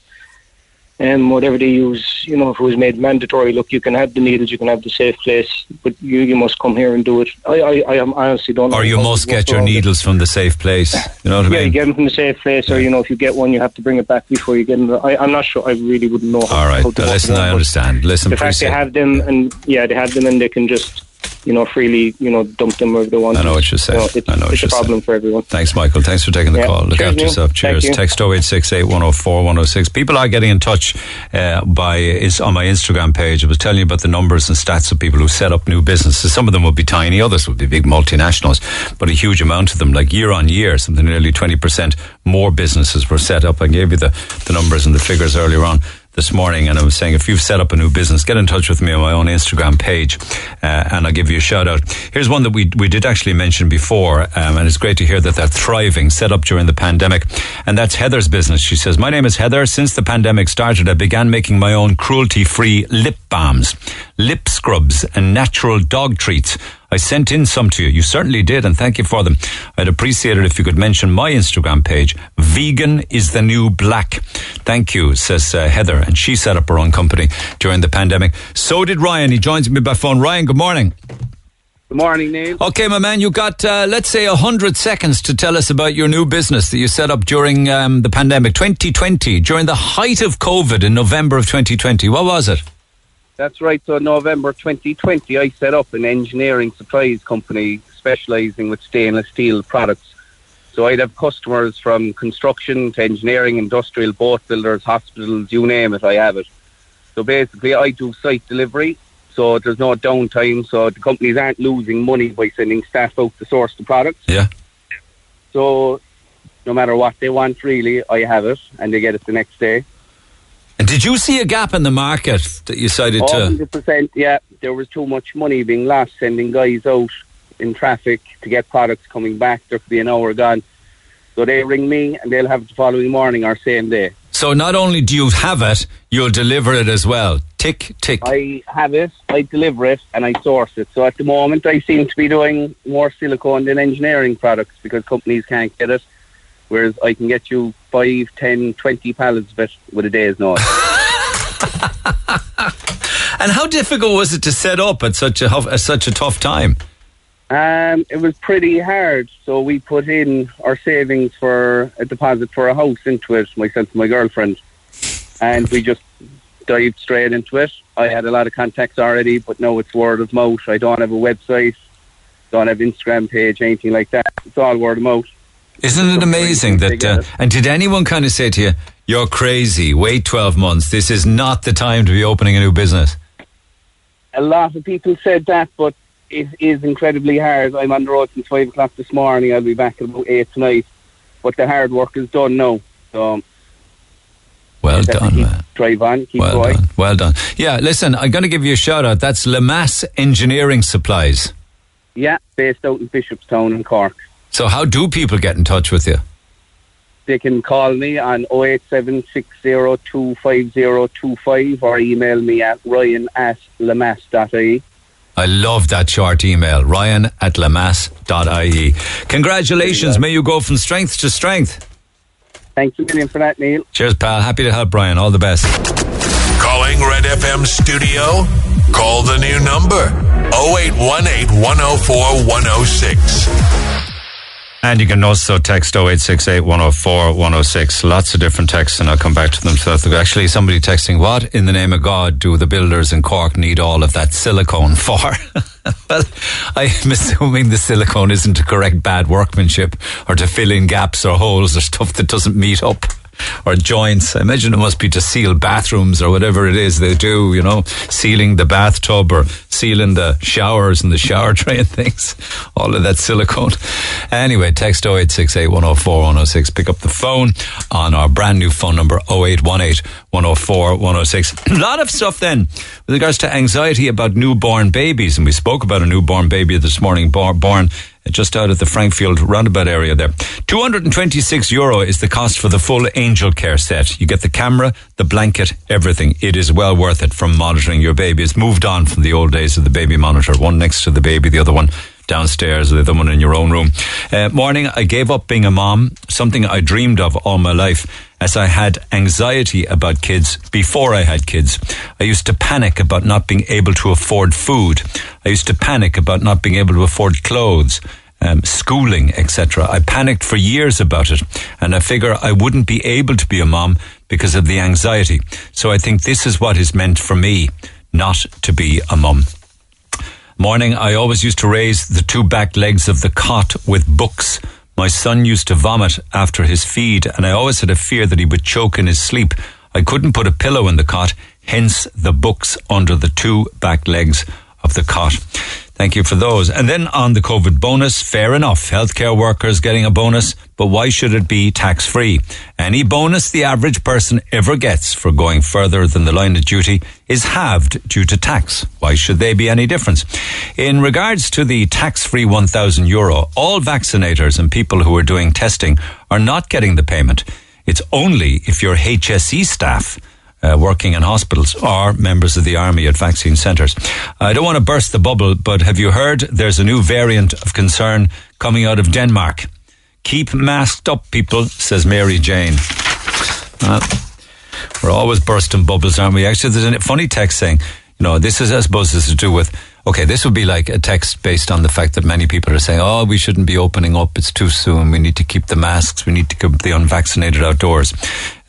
[SPEAKER 14] um, whatever they use, you know, if it was made mandatory, look, you can have the needles, you can have the safe place, but you you must come here and do it. I I, I honestly don't. know
[SPEAKER 2] Or you must get your
[SPEAKER 14] around it.
[SPEAKER 2] needles from the safe place. You know what I mean?
[SPEAKER 14] Yeah, you get them from the safe place, or you know, if you get one, you have to bring it back before you get them. I, I'm not sure. I really wouldn't know.
[SPEAKER 2] All right.
[SPEAKER 14] how to
[SPEAKER 2] uh,
[SPEAKER 14] work
[SPEAKER 2] Listen, I understand. Listen,
[SPEAKER 14] the fact they have them, and yeah, they have them, and they can just, you know, freely, you know, dump them wherever they want.
[SPEAKER 2] I know what you're saying.
[SPEAKER 14] You know, it's,
[SPEAKER 2] I know what
[SPEAKER 14] it's a
[SPEAKER 2] you're saying.
[SPEAKER 14] problem for everyone.
[SPEAKER 2] Thanks, Michael. Thanks for taking the
[SPEAKER 14] Yeah.
[SPEAKER 2] call. Look
[SPEAKER 14] Cheers,
[SPEAKER 2] after yourself. Cheers.
[SPEAKER 14] you.
[SPEAKER 2] Text 0868 104 106. People are getting in touch uh, by is on my Instagram page. I was telling you about the numbers and stats of people who set up new businesses. Some of them will be tiny, others will be big multinationals, but a huge amount of them, like year on year, something nearly 20% more businesses were set up. I gave you the, the numbers and the figures earlier on this morning, and I was saying if you've set up a new business, get in touch with me on my own Instagram page, uh, and I'll give you a shout out. Here's one that we we did actually mention before, um, and it's great to hear that they're thriving, set up during the pandemic, and that's Heather's business. She says, "My name is Heather. Since the pandemic started, I began making my own cruelty-free lip balms, lip scrubs, and natural dog treats." I sent in some to you. You certainly did, and thank you for them. I'd appreciate it if you could mention my Instagram page. Vegan is the new black. Thank you, says uh, Heather, and she set up her own company during the pandemic. So did Ryan. He joins me by phone. Ryan, good morning.
[SPEAKER 15] Good morning, Neil.
[SPEAKER 2] Okay, my man, you got, uh, let's say, a hundred seconds to tell us about your new business that you set up during um, the pandemic, 2020, during the height of COVID in November of 2020. What was it?
[SPEAKER 15] That's right. So, November 2020, I set up an engineering supplies company specialising with stainless steel products. So, I'd have customers from construction to engineering, industrial, boat builders, hospitals, you name it, I have it. So, basically, I do site delivery. So, there's no downtime. So, the companies aren't losing money by sending staff out to source the products.
[SPEAKER 2] Yeah.
[SPEAKER 15] So, no matter what they want, really, I have it and they get it the next day.
[SPEAKER 2] And did you see a gap in the market that you decided to?
[SPEAKER 15] hundred percent. Yeah, there was too much money being lost sending guys out in traffic to get products coming back. There could be an hour gone, so they ring me and they'll have it the following morning or same day.
[SPEAKER 2] So not only do you have it, you'll deliver it as well. Tick, tick.
[SPEAKER 15] I have it, I deliver it, and I source it. So at the moment, I seem to be doing more silicone than engineering products because companies can't get it. Whereas I can get you five, ten, twenty pallets of it with a day's notice.
[SPEAKER 2] And how difficult was it to set up at such a at such a tough time?
[SPEAKER 15] Um, it was pretty hard. So we put in our savings for a deposit for a house into it, myself and my girlfriend. And we just dived straight into it. I had a lot of contacts already, but now it's word of mouth. I don't have a website, don't have Instagram page, anything like that. It's all word of mouth.
[SPEAKER 2] Isn't it amazing that? Uh, and did anyone kind of say to you, "You're crazy. Wait twelve months. This is not the time to be opening a new business."
[SPEAKER 15] A lot of people said that, but it is incredibly hard. I'm on the road since five o'clock this morning. I'll be back at about eight tonight. But the hard work is done now. So
[SPEAKER 2] Well done,
[SPEAKER 15] keep,
[SPEAKER 2] man.
[SPEAKER 15] drive on, keep
[SPEAKER 2] Well
[SPEAKER 15] going.
[SPEAKER 2] done. Well done. Yeah, listen, I'm going to give you a shout out. That's Lamass Engineering Supplies.
[SPEAKER 15] Yeah, based out in Bishopstown in Cork.
[SPEAKER 2] So, how do people get in touch with you?
[SPEAKER 15] They can call me on 08760255025 or email me at ryan at lamass.ie.
[SPEAKER 2] I love that short email, ryan at lamass.ie. Congratulations. May you go from strength to strength.
[SPEAKER 15] Thanks a million for that, Neil.
[SPEAKER 2] Cheers, pal. Happy to help, Brian. All the best.
[SPEAKER 1] Calling Red FM studio? Call the new number 0818 104 106.
[SPEAKER 2] And you can also text 0868 104 106. Lots of different texts, and I'll come back to them. So, actually, somebody texting, What in the name of God do the builders in Cork need all of that silicone for? well, I'm assuming the silicone isn't to correct bad workmanship or to fill in gaps or holes or stuff that doesn't meet up. Or joints. I imagine it must be to seal bathrooms or whatever it is they do, you know, sealing the bathtub or sealing the showers and the shower tray and things. All of that silicone. Anyway, text 0868 104 106. Pick up the phone on our brand new phone number 0818 104 106. A lot of stuff then with regards to anxiety about newborn babies. And we spoke about a newborn baby this morning, bor- born just out of the Frankfield roundabout area there. 226 euro is the cost for the full Angelcare set. You get the camera, the blanket, everything. It is well worth it from monitoring your baby. It's moved on from the old days of the baby monitor. One next to the baby, the other one downstairs, with the one in your own room. Uh, morning, I gave up being a mom, something I dreamed of all my life, as I had anxiety about kids before I had kids. I used to panic about not being able to afford food. I used to panic about not being able to afford clothes. Um, schooling, etc. I panicked for years about it, and I figure I wouldn't be able to be a mom because of the anxiety. So I think this is what is meant for me, not to be a mum. Morning, I always used to raise the two back legs of the cot with books. My son used to vomit after his feed, and I always had a fear that he would choke in his sleep. I couldn't put a pillow in the cot, hence the books under the two back legs of the cot. Thank you for those. And then on the COVID bonus, fair enough. Healthcare workers getting a bonus, but why should it be tax free? Any bonus the average person ever gets for going further than the line of duty is halved due to tax. Why should they be any difference? In regards to the tax free 1000 euro, all vaccinators and people who are doing testing are not getting the payment. It's only if you're HSE staff uh, working in hospitals or members of the army at vaccine centres. I don't want to burst the bubble, but have you heard there's a new variant of concern coming out of Denmark? Keep masked up, people, says Mary Jane. Uh, we're always bursting bubbles, aren't we? Actually, there's a funny text saying, you know, this is, I suppose, this is to do with, okay, this would be like a text based on the fact that many people are saying, oh, we shouldn't be opening up. It's too soon. We need to keep the masks. We need to keep the unvaccinated outdoors.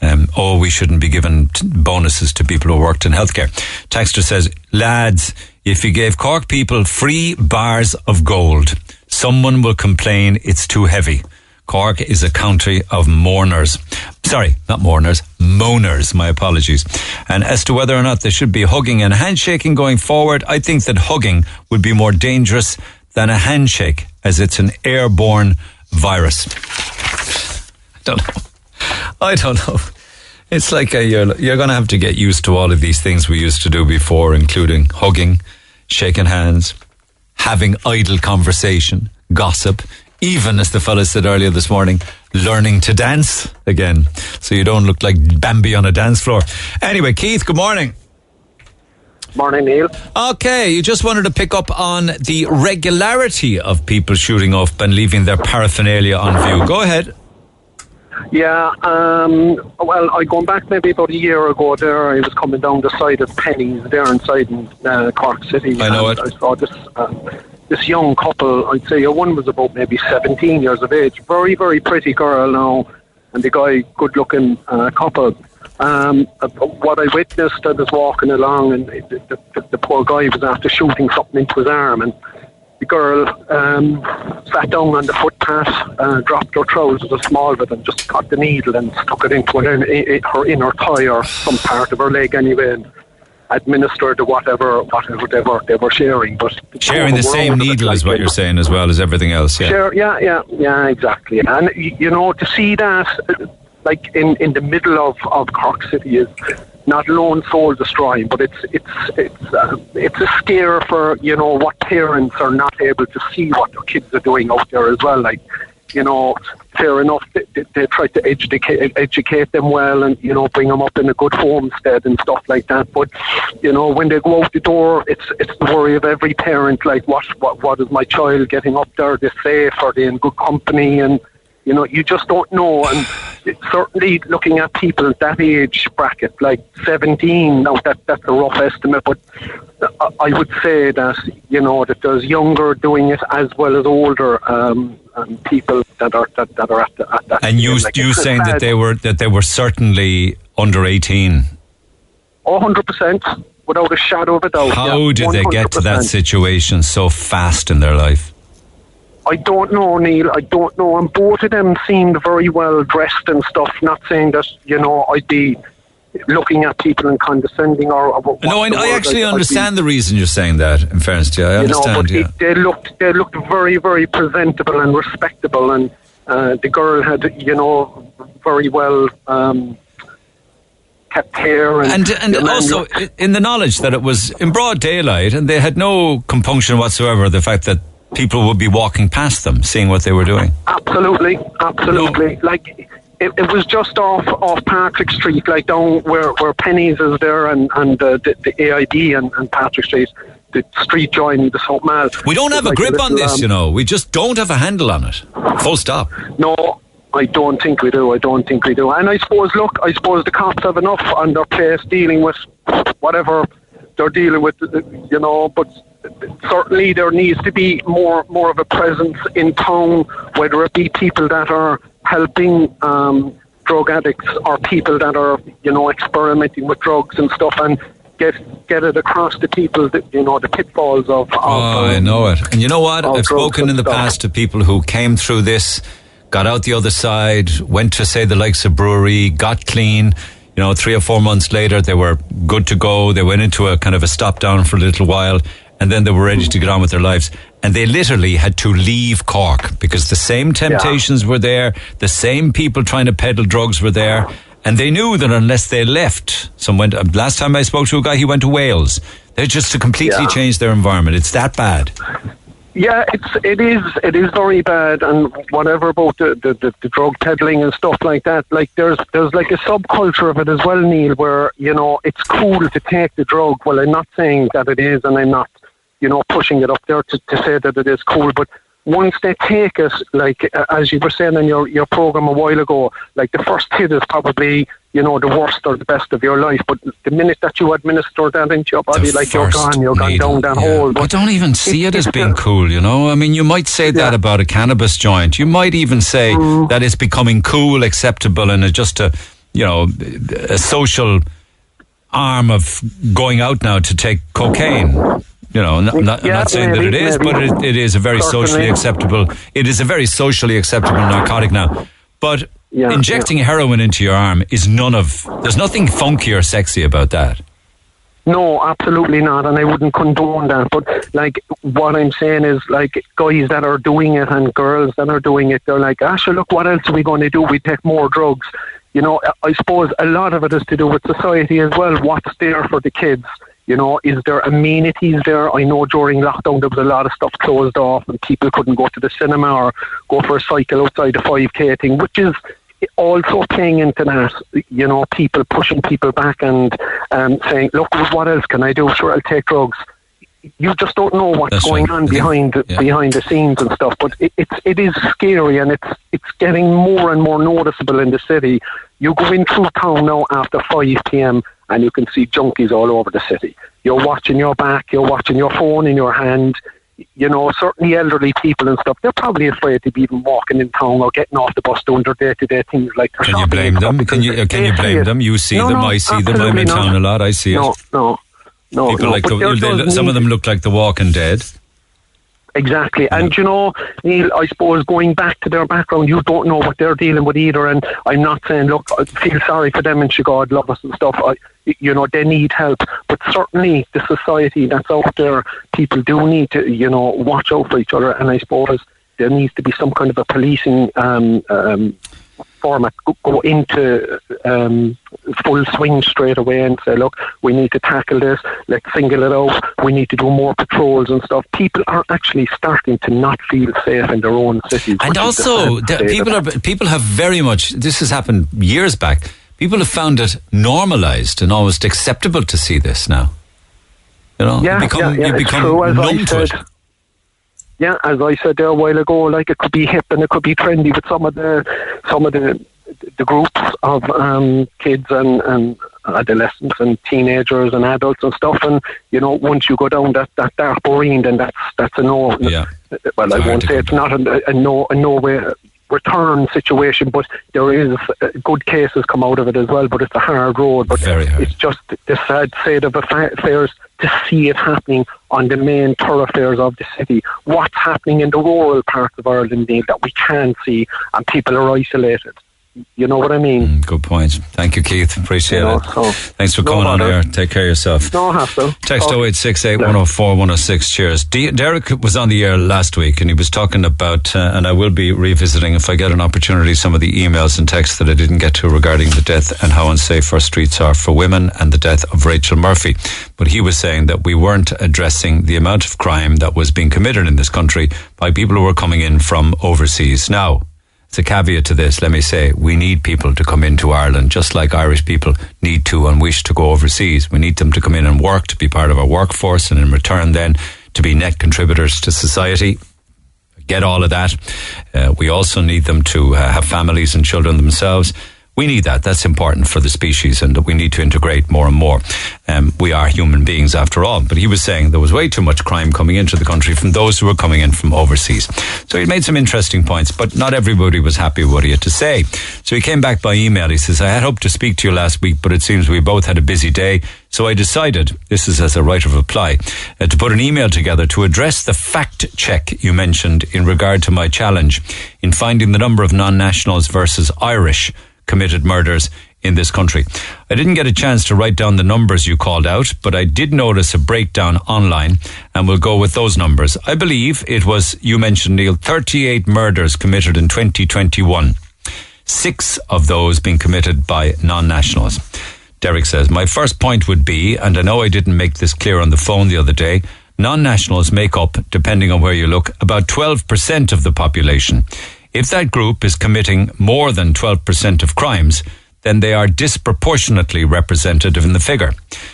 [SPEAKER 2] Um, oh, we shouldn't be giving t- bonuses to people who worked in healthcare. Texter says, lads, if you gave Cork people free bars of gold, someone will complain it's too heavy. Cork is a country of mourners. Sorry, not mourners, moaners. My apologies. And as to whether or not there should be hugging and handshaking going forward, I think that hugging would be more dangerous than a handshake as it's an airborne virus. I don't know. I don't know. It's like a, you're, you're going to have to get used to all of these things we used to do before, including hugging, shaking hands, having idle conversation, gossip, even as the fellow said earlier this morning, learning to dance again, so you don't look like Bambi on a dance floor. Anyway, Keith, good morning.
[SPEAKER 16] Morning, Neil.
[SPEAKER 2] Okay, you just wanted to pick up on the regularity of people shooting up and leaving their paraphernalia on view. Go ahead.
[SPEAKER 16] Yeah, um, well, I gone back maybe about a year ago there. I was coming down the side of Penneys there inside in uh, Cork City.
[SPEAKER 2] I know it.
[SPEAKER 16] I saw this uh, this young couple. I'd say uh, one was about maybe 17 years of age. Very, very pretty girl now, and the guy, good looking uh, couple. Um, uh, what I witnessed, I was walking along, and the, the, the, the poor guy was after shooting something into his arm, and the girl um, sat down on the footpath, uh, dropped her trousers, a small bit, and just got the needle and stuck it into her, in, her inner thigh or some part of her leg anyway, and administered the whatever whatever they were they were sharing. But
[SPEAKER 2] Sharing the same
[SPEAKER 16] out of it,
[SPEAKER 2] needle is what you're saying as well as everything else. Yeah.
[SPEAKER 16] Sure, yeah, yeah, yeah, exactly. And you know, to see that, uh, like in, in the middle of, of Cork City, is not alone soul destroying, but it's it's it's uh, it's a scare for you know what parents are not able to see what their kids are doing out there as well. Like, you know, fair enough, they, they, they try to educate educate them well and you know bring them up in a good homestead and stuff like that. But you know, when they go out the door, it's it's the worry of every parent. Like, what what what is my child getting up there? Are they safe? Are they in good company? And you know, you just don't know. And certainly looking at people at that age bracket, like 17, now that, that's a rough estimate, but I- would say that, you know, that there's younger doing it as well as older um, um, people that are that, that are at, the, at that.
[SPEAKER 2] And you
[SPEAKER 16] like,
[SPEAKER 2] you saying that they were that they were certainly under 18.
[SPEAKER 16] Oh, 100%, without a shadow of a doubt.
[SPEAKER 2] How
[SPEAKER 16] yeah,
[SPEAKER 2] did they get to that situation so fast in their life?
[SPEAKER 16] I don't know, Neil. I don't know. And both of them seemed very well dressed and stuff. Not saying that you know I'd be looking at people and condescending or. or
[SPEAKER 2] No, I, I actually
[SPEAKER 16] I'd- I'd be-
[SPEAKER 2] understand the reason you're saying that. In fairness to you, I
[SPEAKER 16] you know,
[SPEAKER 2] understand.
[SPEAKER 16] but
[SPEAKER 2] yeah.
[SPEAKER 16] it, they looked they looked very very presentable and respectable, and uh, the girl had you know very well um, kept hair and
[SPEAKER 2] and and also in the knowledge that it was in broad daylight and they had no compunction whatsoever the fact that people would be walking past them seeing what they were doing
[SPEAKER 16] Absolutely, absolutely. Like it, it was just off off Patrick Street, like down where where Penneys is there, and and uh, the, the AIB and, and Patrick Street, the street joining the South Mall.
[SPEAKER 2] we don't have a grip on
[SPEAKER 16] little,
[SPEAKER 2] this
[SPEAKER 16] um,
[SPEAKER 2] you know we just don't have a handle on it full stop
[SPEAKER 16] No, I don't think we do. I don't think we do. And I suppose, look, I suppose the cops have enough on their place dealing with whatever they're dealing with, uh, you know. But certainly there needs to be more more of a presence in town, whether it be people that are helping um, drug addicts or people that are, you know, experimenting with drugs and stuff, and get get it across to people, that, you know, the pitfalls of. of
[SPEAKER 2] Oh, I
[SPEAKER 16] um,
[SPEAKER 2] know it. And you know what? I've spoken in the
[SPEAKER 16] stuff.
[SPEAKER 2] past to people who came through this, got out the other side, went to say the likes of Bruree, got clean. You know, three or four months later, they were good to go. They went into a kind of a stop down for a little while, and then they were ready to get on with their lives. And they literally had to leave Cork because the same temptations were there, the same people trying to peddle drugs were there. And they knew that unless they left, some went, uh, last time I spoke to a guy, he went to Wales. They're just to completely
[SPEAKER 16] Yeah.
[SPEAKER 2] change their environment. It's that bad.
[SPEAKER 16] Yeah, it's it is it is very bad, and whatever about the, the, the, the drug peddling and stuff like that. Like there's there's like a subculture of it as well, Neil, where you know it's cool to take the drug. Well, I'm not saying that it is, and I'm not you know pushing it up there to, to say that it is cool, but once they take it, like uh, as you were saying in your your program a while ago, like the first hit is probably you know the worst or the best of your life, but the minute that you administer that into your body, like you're gone, you're gone
[SPEAKER 2] needle,
[SPEAKER 16] down that
[SPEAKER 2] yeah.
[SPEAKER 16] hole.
[SPEAKER 2] I don't even see it as being cool, you know? I mean, you might say that about a cannabis joint. You might even say
[SPEAKER 16] Mm.
[SPEAKER 2] that it's becoming cool, acceptable, and just a, you know, a social arm of going out now to take cocaine. You know, not, not, I'm
[SPEAKER 16] Yeah,
[SPEAKER 2] not saying that it is,
[SPEAKER 16] maybe.
[SPEAKER 2] but it, it is a very socially acceptable. It is a very socially acceptable narcotic now. But
[SPEAKER 16] Yeah,
[SPEAKER 2] injecting heroin into your arm is none of. There's nothing funky or sexy about that.
[SPEAKER 16] No, absolutely not, and I wouldn't condone that. But like, what I'm saying is, like, guys that are doing it and girls that are doing it, they're like, "Ah, sure, look, what else are we going to do? We take more drugs." You know, I suppose a lot of it is to do with society as well. What's there for the kids? You know, is there amenities there? I know during lockdown there was a lot of stuff closed off and people couldn't go to the cinema or go for a cycle outside the 5K thing, which is also playing into that, you know, people pushing people back and um, saying, "Look, what else can I do? Sure, I'll take drugs." You just don't know what's
[SPEAKER 2] That's
[SPEAKER 16] going
[SPEAKER 2] right.
[SPEAKER 16] on behind
[SPEAKER 2] yeah.
[SPEAKER 16] behind the scenes and stuff. But it, it's it is scary, and it's it's getting more and more noticeable in the city. You go in through town now after five p.m. and you can see junkies all over the city. You're watching your back. You're watching your phone in your hand you know, certainly elderly people and stuff, they're probably afraid to be even walking in town or getting off the bus doing their day to day things like
[SPEAKER 2] Can you blame them? Can you can you blame them? You see
[SPEAKER 16] No,
[SPEAKER 2] them,
[SPEAKER 16] no,
[SPEAKER 2] I see them. I'm in
[SPEAKER 16] not.
[SPEAKER 2] town a lot. I see it.
[SPEAKER 16] No, no, no.
[SPEAKER 2] People
[SPEAKER 16] no.
[SPEAKER 2] like the, they- some of them look like The Walking Dead.
[SPEAKER 16] Exactly. And you know, Neil, I suppose going back to their background, you don't know what they're dealing with either. And I'm not saying, look, I feel sorry for them and she God love us and stuff. I, you know, they need help. But certainly the society that's out there, people do need to, you know, watch out for each other. And I suppose there needs to be some kind of a policing um, um, format go- go into um, full swing straight away and say, look, we need to tackle this. Let's single it out. We need to do more patrols and stuff. People are actually starting to not feel safe in their own cities.
[SPEAKER 2] And also,
[SPEAKER 16] the sad
[SPEAKER 2] the,
[SPEAKER 16] state
[SPEAKER 2] people are people have very much. This has happened years back. People have found it normalised and almost acceptable to see this now. You know,
[SPEAKER 16] Yeah,
[SPEAKER 2] you become,
[SPEAKER 16] yeah, yeah,
[SPEAKER 2] you
[SPEAKER 16] it's
[SPEAKER 2] become
[SPEAKER 16] true, as I
[SPEAKER 2] numb to it.
[SPEAKER 16] Yeah, as I said there a while ago, like it could be hip and it could be trendy with some of the some of the the groups of um, kids and, and adolescents and teenagers and adults and stuff. And you know, once you go down that that dark marine, then that's that's a no.
[SPEAKER 2] Yeah.
[SPEAKER 16] Well, I won't say it's not a, a no a no way return situation, but there is uh, good cases come out of it as well. But it's a hard road. But
[SPEAKER 2] hard.
[SPEAKER 16] it's just the sad state of affairs to see it happening on the main thoroughfares of the city. What's happening in the rural parts of Ireland, that we can't see, and people are isolated. You know what I mean?
[SPEAKER 2] Good point. Thank you, Keith. Appreciate
[SPEAKER 16] You know,
[SPEAKER 2] it.
[SPEAKER 16] so-
[SPEAKER 2] Thanks for
[SPEAKER 16] No
[SPEAKER 2] coming on
[SPEAKER 16] bother.
[SPEAKER 2] air. Take care of yourself.
[SPEAKER 16] No hassle.
[SPEAKER 2] Text
[SPEAKER 16] Oh.
[SPEAKER 2] 0868 104 106. Cheers. D- Derek was on the air last week and he was talking about, uh, and I will be revisiting if I get an opportunity, some of the emails and texts that I didn't get to regarding the death and how unsafe our streets are for women and the death of Rachel Murphy. But he was saying that we weren't addressing the amount of crime that was being committed in this country by people who were coming in from overseas. Now, it's a caveat to this. Let me say, we need people to come into Ireland, just like Irish people need to and wish to go overseas. We need them to come in and work, to be part of our workforce, and in return, then to be net contributors to society. Get all of that. Uh, we also need them to uh, have families and children themselves. We need that. That's important for the species, and that we need to integrate more and more. Um, we are human beings after all. But he was saying there was way too much crime coming into the country from those who were coming in from overseas. So he made some interesting points, but not everybody was happy with what he had to say. So he came back by email. He says, I had hoped to speak to you last week, but it seems we both had a busy day. So I decided, this is as a right of reply, uh, to put an email together to address the fact check you mentioned in regard to my challenge in finding the number of non-nationals versus Irish committed murders in this country. I didn't get a chance to write down the numbers you called out, but I did notice a breakdown online and we'll go with those numbers. I believe it was, you mentioned Neil, 38 murders committed in 2021. Six of those being committed by non-nationals. Derek says, my first point would be, and I know I didn't make this clear on the phone the other day, non-nationals make up, depending on where you look, about 12% of the population. If that group is committing more than 12% of crimes, then they are disproportionately representative in the figure.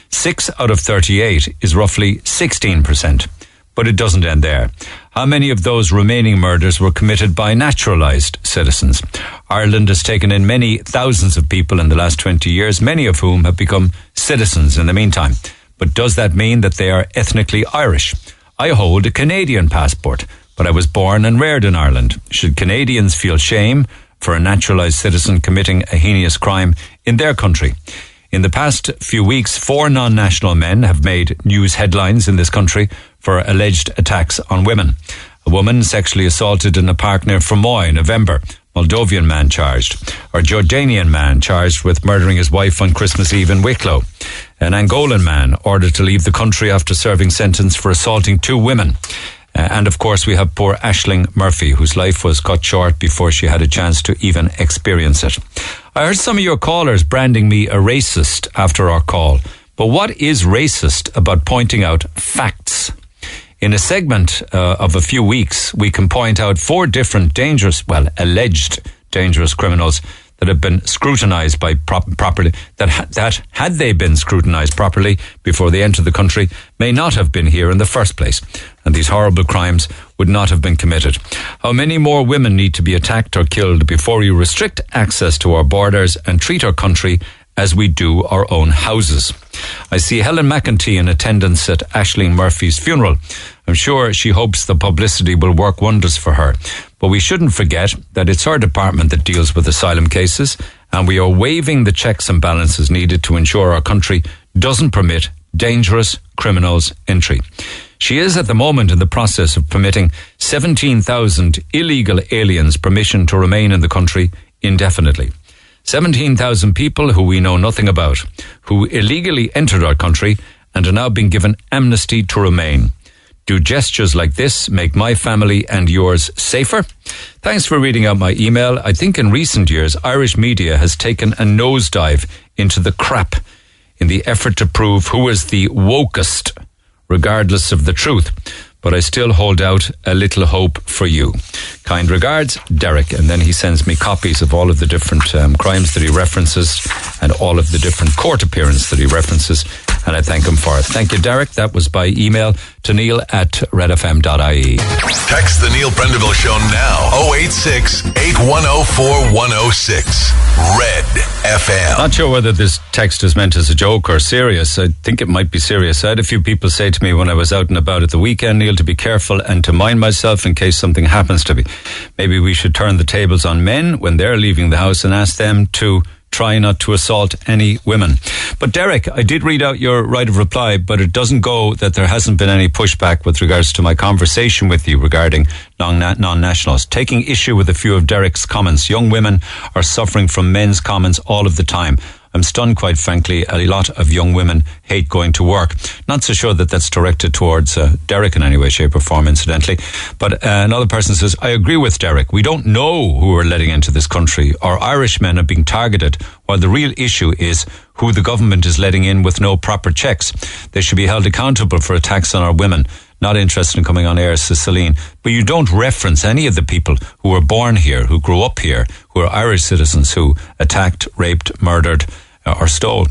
[SPEAKER 2] Six out of 38 is roughly 16%. But it doesn't end there. How many of those remaining murders were committed by naturalized citizens? Ireland has taken in many thousands of people in the last 20 years, many of whom have become citizens in the meantime. But does that mean that they are ethnically Irish? I hold a Canadian passport, but I was born and reared in Ireland. Should Canadians feel shame for a naturalized citizen committing a heinous crime in their country? In the past few weeks, four non-national men have made news headlines in this country for alleged attacks on women. A woman sexually assaulted in a park near Fermoy in November. Moldovan man charged. Or Jordanian man charged with murdering his wife on Christmas Eve in Wicklow. An Angolan man ordered to leave the country after serving sentence for assaulting two women. Uh, and of course, we have poor Ashling Murphy, whose life was cut short before she had a chance to even experience it. I heard some of your callers branding me a racist after our call. But what is racist about pointing out facts? In a segment uh, of a few weeks, we can point out four different dangerous, well, alleged dangerous criminals that have been scrutinised by prop- properly that ha- that had they been scrutinised properly before they entered the country may not have been here in the first place, and these horrible crimes would not have been committed. How many more women need to be attacked or killed before we restrict access to our borders and treat our country as we do our own houses? I see Helen McEntee in attendance at Ashling Murphy's funeral. I'm sure she hopes the publicity will work wonders for her. But we shouldn't forget that it's our department that deals with asylum cases, and we are waiving the checks and balances needed to ensure our country doesn't permit dangerous criminals entry. She is at the moment in the process of permitting 17,000 illegal aliens permission to remain in the country indefinitely. 17,000 people who we know nothing about, who illegally entered our country and are now being given amnesty to remain. Do gestures like this make my family and yours safer? Thanks for reading out my email. I think in recent years, Irish media has taken a nosedive into the crap in the effort to prove who is the wokest, regardless of the truth. But I still hold out a little hope for you. Kind regards, Derek. And then he sends me copies of all of the different um, crimes that he references and all of the different court appearances that he references. And I thank him for it. Thank you, Derek. That was by email to neil at redfm.ie.
[SPEAKER 1] Text the Neil Prendeville Show now. 086 8104 106. Red FM.
[SPEAKER 2] Not sure whether this text is meant as a joke or serious. I think it might be serious. I had a few people say to me when I was out and about at the weekend, Neil, to be careful and to mind myself in case something happens to me. Maybe we should turn the tables on men when they're leaving the house and ask them to try not to assault any women. But Derek, I did read out your right of reply, but it doesn't go that there hasn't been any pushback with regards to my conversation with you regarding non-nationals. Taking issue with a few of Derek's comments, young women are suffering from men's comments all of the time. I'm stunned, quite frankly. A lot of young women hate going to work. Not so sure that that's directed towards uh, Derek in any way, shape, or form, incidentally. But uh, another person says, I agree with Derek. We don't know who we're letting into this country. Our Irish men are being targeted, while the real issue is who the government is letting in with no proper checks. They should be held accountable for attacks on our women not interested in coming on air, says Celine. But you don't reference any of the people who were born here, who grew up here, who are Irish citizens who attacked, raped, murdered, or stole.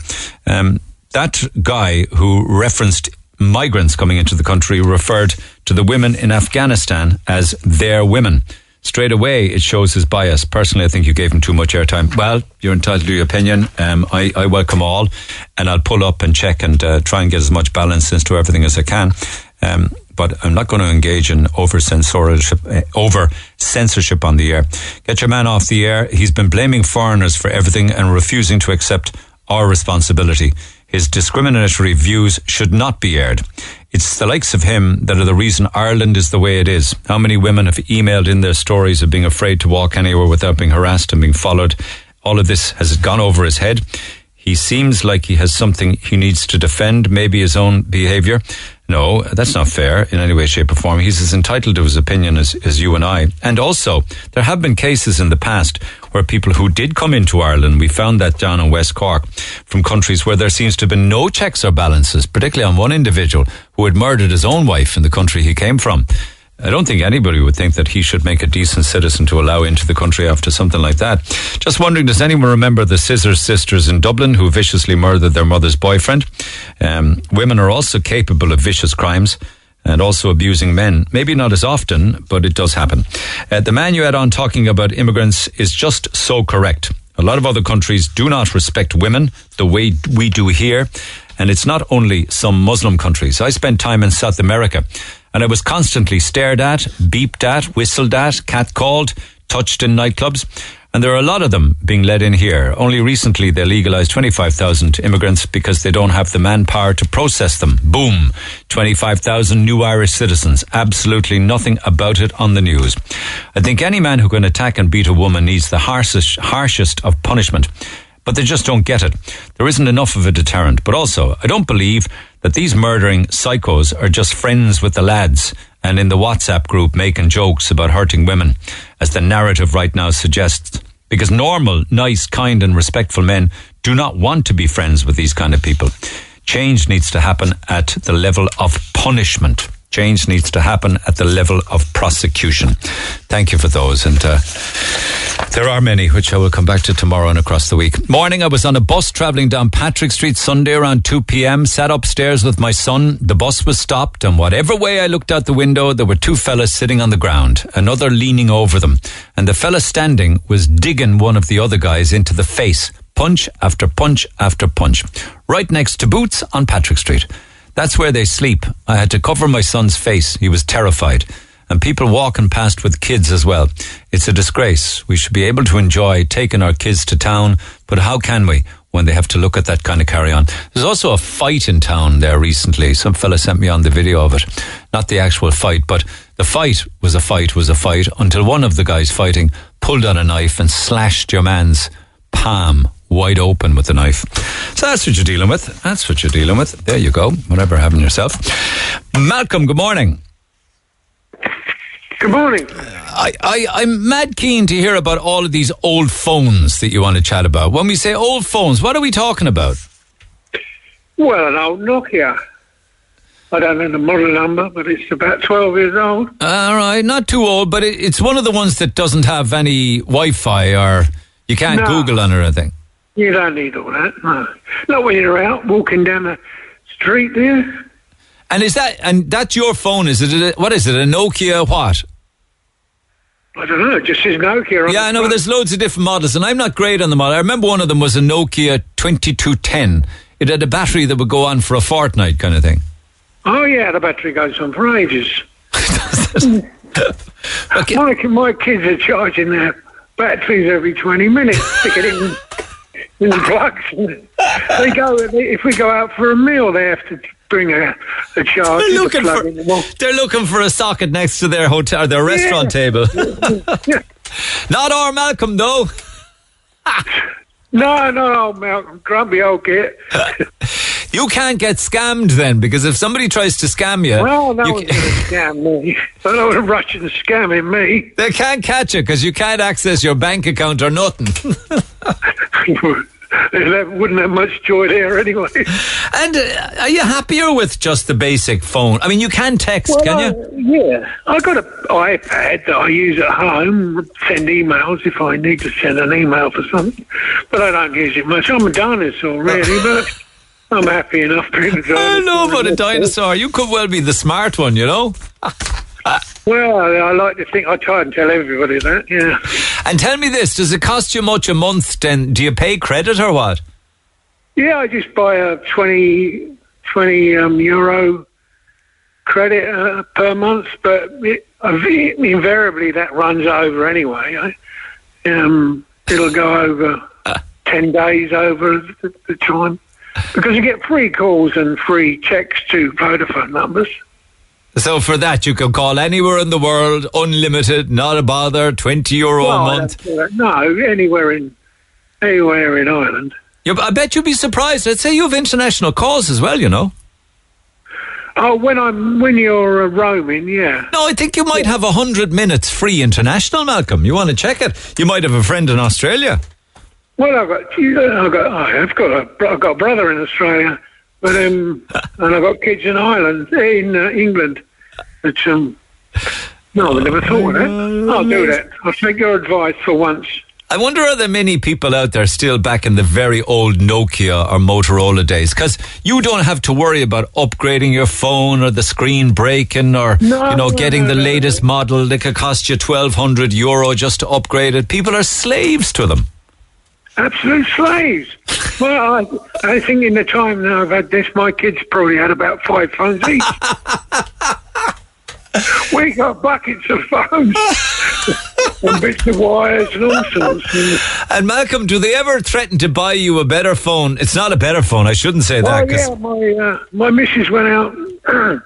[SPEAKER 2] Um, that guy who referenced migrants coming into the country referred to the women in Afghanistan as their women. Straight away, it shows his bias. Personally, I think you gave him too much airtime. Well, you're entitled to your opinion. Um, I, I, welcome all, and I'll pull up and check and uh, try and get as much balance into everything as I can. Um, but I'm not going to engage in over censorship, uh, over censorship on the air. Get your man off the air. He's been blaming foreigners for everything and refusing to accept our responsibility. His discriminatory views should not be aired. It's the likes of him that are the reason Ireland is the way it is. How many women have emailed in their stories of being afraid to walk anywhere without being harassed and being followed? All of this has gone over his head. He seems like he has something he needs to defend, maybe his own behaviour. No, that's not fair in any way, shape, or form. He's as entitled to his opinion as, as you and I. And also, there have been cases in the past where people who did come into Ireland, we found that down in West Cork, from countries where there seems to have been no checks or balances, particularly on one individual who had murdered his own wife in the country he came from. I don't think anybody would think that he should make a decent citizen to allow into the country after something like that. Just wondering, does anyone remember the Scissors sisters in Dublin who viciously murdered their mother's boyfriend? Um, women are also capable of vicious crimes and also abusing men. Maybe not as often, but it does happen. Uh, the man you had on talking about immigrants is just so correct. A lot of other countries do not respect women the way we do here. And it's not only some Muslim countries. I spent time in South America and I was constantly stared at, beeped at, whistled at, catcalled, touched in nightclubs. And there are a lot of them being let in here. Only recently they legalized 25,000 immigrants because they don't have the manpower to process them. Boom. 25,000 new Irish citizens. Absolutely nothing about it on the news. I think any man who can attack and beat a woman needs the harshest, harshest of punishment but they just don't get it. There isn't enough of a deterrent. But also, I don't believe that these murdering psychos are just friends with the lads and in the WhatsApp group making jokes about hurting women, as the narrative right now suggests. Because normal, nice, kind, and respectful men do not want to be friends with these kind of people. Change needs to happen at the level of punishment. Change needs to happen at the level of prosecution. Thank you for those. And uh, There are many, which I will come back to tomorrow and across the week. Morning, I was on a bus travelling down Patrick Street Sunday around 2 p.m. Sat upstairs with my son. The bus was stopped, and whatever way I looked out the window, there were two fellas sitting on the ground, another leaning over them. And the fella standing was digging one of the other guys into the face, punch after punch after punch, right next to Boots on Patrick Street. That's where they sleep. I had to cover my son's face. He was terrified and people walking past with kids as well. It's a disgrace. We should be able to enjoy taking our kids to town, but how can we when they have to look at that kind of carry on? There's also a fight in town there recently. Some fella sent me on the video of it. Not the actual fight, but the fight was a fight was a fight until one of the guys fighting pulled out a knife and slashed your man's palm wide open with the knife. So that's what you're dealing with. That's what you're dealing with. There you go. Whatever happened yourself. Malcolm, good morning.
[SPEAKER 17] Good morning.
[SPEAKER 2] I, I, I'm mad keen to hear about all of these old phones that you want to chat about. When we say old phones, what are we talking about?
[SPEAKER 17] Well, an old Nokia. I don't know the model number, but it's about 12 years old.
[SPEAKER 2] All right, not too old, but it, it's one of the ones that doesn't have any Wi Fi or you can't
[SPEAKER 17] No.
[SPEAKER 2] Google on or anything.
[SPEAKER 17] You don't need all that. No. Not when you're out walking down the street there.
[SPEAKER 2] And is that and that's your phone? Is it a, what is it? A Nokia what?
[SPEAKER 17] I don't know. It just says Nokia.
[SPEAKER 2] Yeah, I know. But there's loads of different models, and I'm not great on the model. I remember one of them was a Nokia 2210. It had a battery that would go on for a fortnight, kind of thing.
[SPEAKER 17] Oh, yeah, the battery goes on for ages. my, my kids are charging their batteries every 20 minutes, stick it in, in the plugs. They go, if we go out for a meal, they have to bring a, a.
[SPEAKER 2] They're looking for
[SPEAKER 17] in the wall.
[SPEAKER 2] they're looking for a socket next to their hotel, or their restaurant table. Not our Malcolm though.
[SPEAKER 17] No, no, no, Malcolm, grumpy old git.
[SPEAKER 2] You can't get scammed then, because if somebody tries to scam you,
[SPEAKER 17] Well, no
[SPEAKER 2] you
[SPEAKER 17] one's going to scam me. I the Russians scamming me.
[SPEAKER 2] they can't catch you because you can't access your bank account or nothing.
[SPEAKER 17] They wouldn't have much joy there anyway.
[SPEAKER 2] And uh, are you happier with just the basic phone? I mean, you can text,
[SPEAKER 17] Well,
[SPEAKER 2] can you?
[SPEAKER 17] yeah, I got an iPad that I use at home. Send emails if I need to send an email for something, but I don't use it much. I'm a dinosaur, really, but I'm happy enough being a dinosaur.
[SPEAKER 2] I know about a dinosaur. You could well be the smart one, you know.
[SPEAKER 17] Well, I like to think I try and tell everybody that. Yeah.
[SPEAKER 2] And tell me this: Does it cost you much a month? Then do you pay credit or what?
[SPEAKER 17] Yeah, I just buy a 20, 20 um, euro credit uh, per month, but it, uh, invariably that runs over anyway. I, um, it'll go over 10 days over the, the time because you get free calls and free checks to Vodafone numbers.
[SPEAKER 2] So for that, you can call anywhere in the world, unlimited, not a bother, twenty euro a
[SPEAKER 17] I
[SPEAKER 2] month.
[SPEAKER 17] don't do that. No, anywhere in anywhere in Ireland.
[SPEAKER 2] Yeah, I bet you'd be surprised. I'd say you have international calls as well. You know.
[SPEAKER 17] Oh, when I'm when you're uh, roaming, yeah.
[SPEAKER 2] No, I think you might have a hundred minutes free international, Malcolm. You want to check it? You might have a friend in Australia.
[SPEAKER 17] Well, I've got, I've got, I've got a, I've got a brother in Australia, but um, and I've got kids in Ireland, in uh, England. But um, no, I never thought of that. I'll do that. I'll take your advice for once.
[SPEAKER 2] I wonder are there many people out there still back in the very old Nokia or Motorola days? Because you don't have to worry about upgrading your phone or the screen breaking or
[SPEAKER 17] No,
[SPEAKER 2] you know
[SPEAKER 17] no,
[SPEAKER 2] getting
[SPEAKER 17] no,
[SPEAKER 2] the
[SPEAKER 17] no,
[SPEAKER 2] latest model that could cost you twelve hundred euro just to upgrade it. People are slaves to them.
[SPEAKER 17] Absolute slaves. well, I, I think in the time now I've had this, my kids probably had about five phones each. we got buckets of phones and bits of wires and all sorts. And,
[SPEAKER 2] Malcolm, do they ever threaten to buy you a better phone? It's not a better phone. I shouldn't say that.
[SPEAKER 17] yeah, my uh, my missus went out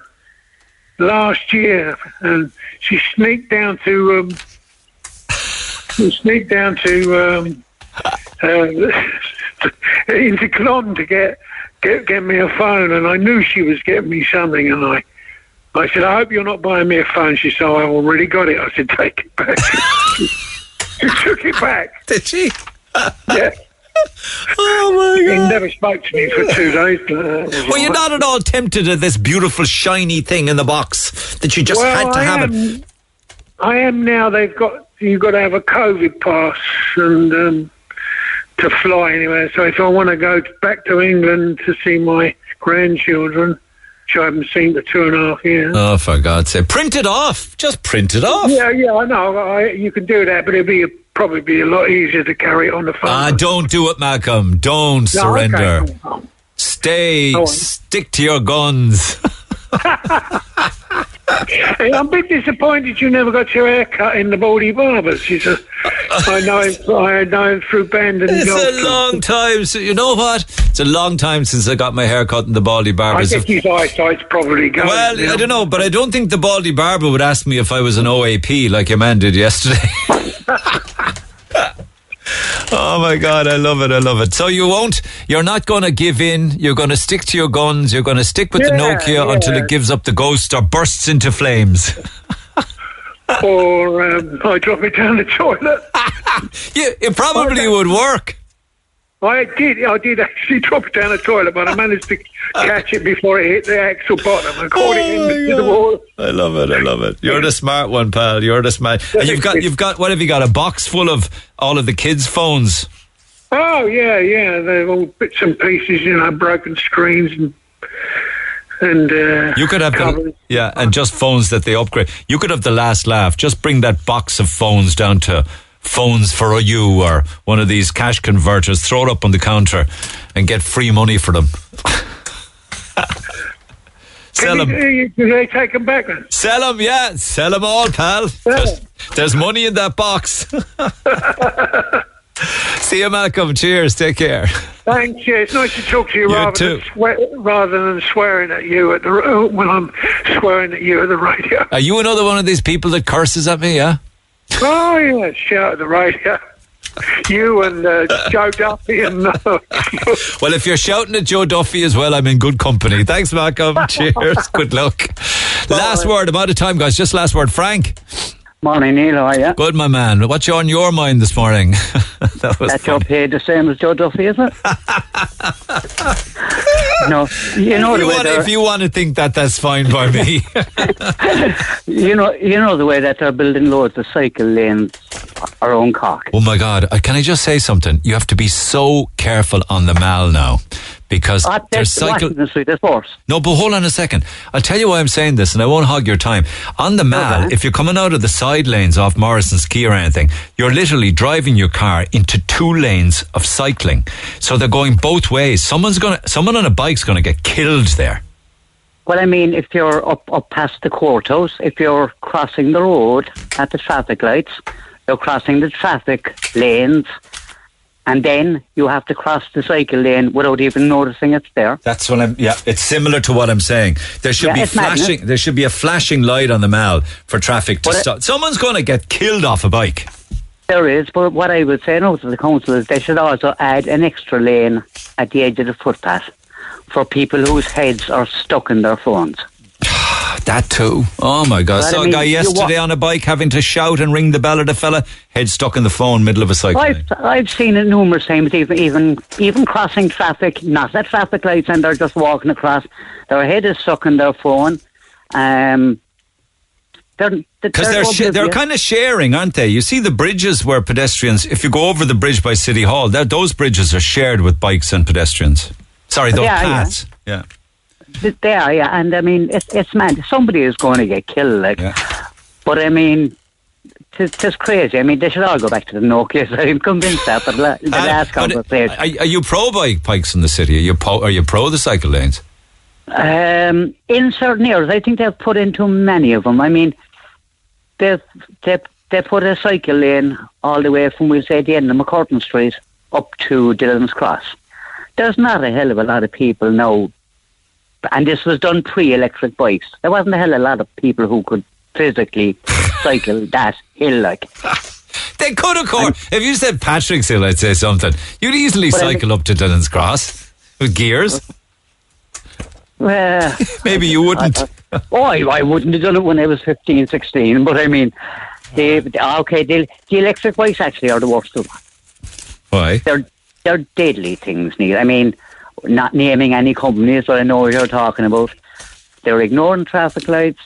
[SPEAKER 17] last year, and she sneaked down to um, she sneaked down to um, uh, into Clon to get get get me a phone, and I knew she was getting me something, and I. I said, I hope you're not buying me a phone. She said, "Oh, I already got it. I said, take it back. she took it back.
[SPEAKER 2] Did she?
[SPEAKER 17] yeah.
[SPEAKER 2] Oh my god!
[SPEAKER 17] He never spoke to me for two days. but, it was
[SPEAKER 2] Well, you're not at all tempted at this beautiful shiny thing in the box that you just
[SPEAKER 17] Well,
[SPEAKER 2] had to
[SPEAKER 17] I
[SPEAKER 2] have
[SPEAKER 17] am,
[SPEAKER 2] it.
[SPEAKER 17] I am now. They've got you've got to have a COVID pass and um, to fly anywhere. So if I want to go back to England to see my grandchildren, which I haven't seen for two and a half years.
[SPEAKER 2] Oh, for God's sake. Print it off. Just print it off.
[SPEAKER 17] Yeah, yeah, I know. I, you can do that, but it'd be probably be a lot easier to carry it on the phone.
[SPEAKER 2] Ah, don't do it, Malcolm. Don't
[SPEAKER 17] No,
[SPEAKER 2] surrender.
[SPEAKER 17] okay.
[SPEAKER 2] Stay. Stick to your guns.
[SPEAKER 17] I'm a bit disappointed you never got your hair cut in the Baldy Barbers. She said, I know him, I know him through band and
[SPEAKER 2] It's a long time. So you know what? It's a long time since I got my hair cut in the Baldy Barbers.
[SPEAKER 17] I think his eyesight's probably going.
[SPEAKER 2] Well,
[SPEAKER 17] now.
[SPEAKER 2] I don't know, but I don't think the Baldy Barber would ask me if I was an OAP like your man did yesterday. oh my God, I love it, I love it. So you won't, you're not going to give in, you're going to stick to your guns, you're going to stick with the
[SPEAKER 17] Yeah,
[SPEAKER 2] Nokia until it gives up the ghost or bursts into flames.
[SPEAKER 17] or um, I drop it down the toilet.
[SPEAKER 2] yeah, it probably would work.
[SPEAKER 17] I did. I did actually drop it down the toilet, but I managed to catch it before it hit the axle bottom and caught it
[SPEAKER 2] Oh,
[SPEAKER 17] in the, the wall.
[SPEAKER 2] I love it. I love it. You're the smart one, pal. You're the smart. And you've got, you've got, what have you got? A box full of all of the kids' phones.
[SPEAKER 17] Oh yeah, yeah. They're all bits and pieces, you know, broken screens and and uh,
[SPEAKER 2] You could have the, yeah, and just phones that they upgrade. You could have the last laugh. Just bring that box of phones down to phones for you or one of these cash converters. Throw it up on the counter and get free money for them. Sell them.
[SPEAKER 17] you, do they take them back then?
[SPEAKER 2] Sell them, yeah. Sell them all, pal. There's, there's money in that box. See you, Malcolm. Cheers. Take care.
[SPEAKER 17] Thanks. Yeah, it's nice to talk to you,
[SPEAKER 2] You
[SPEAKER 17] rather
[SPEAKER 2] too.
[SPEAKER 17] than swear, rather than swearing at you at the r- when I'm swearing at you at the radio.
[SPEAKER 2] Are you another one of these people that curses at me, yeah?
[SPEAKER 17] Oh yeah, shout at the radio. You and uh, Joe Duffy and uh,
[SPEAKER 2] Well, if you're shouting at Joe Duffy as well, I'm in good company. Thanks, Malcolm. Cheers. Good luck. Last word. I'm out of time, guys. Just last word. Frank.
[SPEAKER 18] Morning, Neil. How are you?
[SPEAKER 2] Good, my man. What's on your mind this morning? that was
[SPEAKER 18] That job paid the same as Joe Duffy, is it? no, you know
[SPEAKER 2] if,
[SPEAKER 18] the
[SPEAKER 2] you
[SPEAKER 18] way
[SPEAKER 2] want, if you want to think that, that's fine by me.
[SPEAKER 18] you know you know the way that they're building loads of cycle lanes around Cork.
[SPEAKER 2] oh my God! Uh, Can I just say something? You have to be so careful on the Mall now because
[SPEAKER 18] Ah,
[SPEAKER 2] cycle.
[SPEAKER 18] Washington Street, that's worse.
[SPEAKER 2] No, but hold on a second. I'll tell you why I'm saying this, and I won't hog your time. On the Mall,
[SPEAKER 18] Okay.
[SPEAKER 2] if you're coming out of the side lanes off Morrison's Quay or anything, you're literally driving your car into two lanes of cycling. So they're going both ways. Someone's gonna, someone on a bike's gonna get killed there.
[SPEAKER 18] Well, I mean, if you're up up past the courthouse, if you're crossing the road at the traffic lights, you're crossing the traffic lanes, and then you have to cross the cycle lane without even noticing it's there.
[SPEAKER 2] That's what I'm. Yeah, it's similar to what I'm saying. There should
[SPEAKER 18] Yeah,
[SPEAKER 2] be
[SPEAKER 18] it's madness.
[SPEAKER 2] flashing. There should be a flashing light on the Mall for traffic to
[SPEAKER 18] But it-
[SPEAKER 2] stop. Someone's going to get killed off a bike.
[SPEAKER 18] There is, but what I would say now to the council is they should also add an extra lane at the edge of the footpath for people whose heads are stuck in their phones.
[SPEAKER 2] That too. Oh my God!
[SPEAKER 18] But I
[SPEAKER 2] Saw a guy yesterday
[SPEAKER 18] wa-
[SPEAKER 2] on a bike having to shout and ring the bell at a fella, head stuck in the phone, middle of a cycle.
[SPEAKER 18] I've I've seen it numerous times, even even even crossing traffic, not at traffic lights, and they're just walking across. Their head is stuck in their phone. Um, they're
[SPEAKER 2] Because they're sh- they're kind of sharing, aren't they? You see the bridges where pedestrians. If you go over the bridge by City Hall, that those bridges are shared with bikes and pedestrians. Sorry, those
[SPEAKER 18] Yeah, yeah.
[SPEAKER 2] paths. Yeah.
[SPEAKER 18] They are, yeah, and I mean it's it's mad. Somebody is going to get killed, like. But I mean, it's just crazy. I mean, they should all go back to the Nokia. I'm convinced that. But the
[SPEAKER 2] Uh,
[SPEAKER 18] last
[SPEAKER 2] but,
[SPEAKER 18] conversation.
[SPEAKER 2] are, are you pro bike bikes in the city? Are you po- are you pro the cycle lanes?
[SPEAKER 18] Um, in certain areas, I think they've put in too many of them. I mean, they've they they put a cycle lane all the way from we say the end of MacCurtain Street up to Dillon's Cross. There's not a hell of a lot of people now, and this was done pre-electric bikes. There wasn't a hell of a lot of people who could physically cycle that hill like.
[SPEAKER 2] They could, of course. If you said Patrick's Hill, I'd say something. You'd easily
[SPEAKER 18] I
[SPEAKER 2] cycle up to Dillon's Cross with gears.
[SPEAKER 18] Well,
[SPEAKER 2] Maybe you wouldn't.
[SPEAKER 18] oh, I, I wouldn't have done it when I was 15, 16, but I mean, okay, the, the electric bikes actually are the worst of them.
[SPEAKER 2] Why?
[SPEAKER 18] They're, they're deadly things, Neil. I mean, not naming any companies, but I know what you're talking about. They're ignoring traffic lights.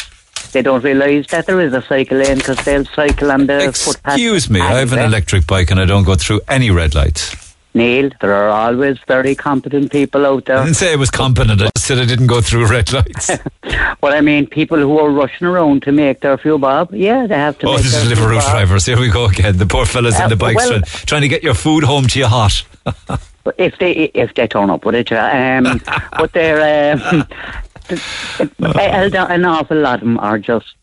[SPEAKER 18] they don't realise that there is a cycle lane because they'll cycle on the footpath.
[SPEAKER 2] Excuse me, I have an electric bike and I don't go through any red lights.
[SPEAKER 18] Neil, there are always very competent people out there.
[SPEAKER 2] I didn't say I was competent, I just said I didn't go through red lights.
[SPEAKER 18] But I mean, people who are rushing around to make their few bob, yeah, they have to
[SPEAKER 2] Oh,
[SPEAKER 18] make
[SPEAKER 2] this
[SPEAKER 18] their
[SPEAKER 2] is
[SPEAKER 18] bob.
[SPEAKER 2] drivers. Here we go again. The poor fellas in
[SPEAKER 18] Uh,
[SPEAKER 2] the bikes
[SPEAKER 18] well-
[SPEAKER 2] trying, trying to get your food home to your hot.
[SPEAKER 18] But if they if they turn up with it, um, but they're um, an awful lot of them are just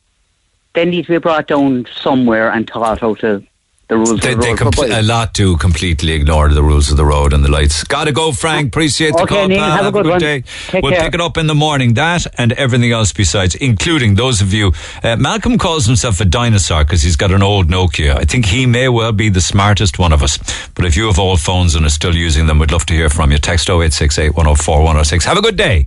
[SPEAKER 18] they need to be brought down somewhere and taught how to the rules
[SPEAKER 2] They,
[SPEAKER 18] the
[SPEAKER 2] they
[SPEAKER 18] road for
[SPEAKER 2] compl- a lot do completely ignore the rules of the road and the lights. Gotta go, Frank. Appreciate the
[SPEAKER 18] Okay,
[SPEAKER 2] call,
[SPEAKER 18] Neil,
[SPEAKER 2] pal.
[SPEAKER 18] have a good one.
[SPEAKER 2] day.
[SPEAKER 18] Take
[SPEAKER 2] we'll
[SPEAKER 18] care.
[SPEAKER 2] pick it up in the morning. That and everything else besides, including those of you. Uh, Malcolm calls himself a dinosaur because he's got an old Nokia. I think he may well be the smartest one of us. But if you have old phones and are still using them, we'd love to hear from you. Text 0868 104 106. Have a good day.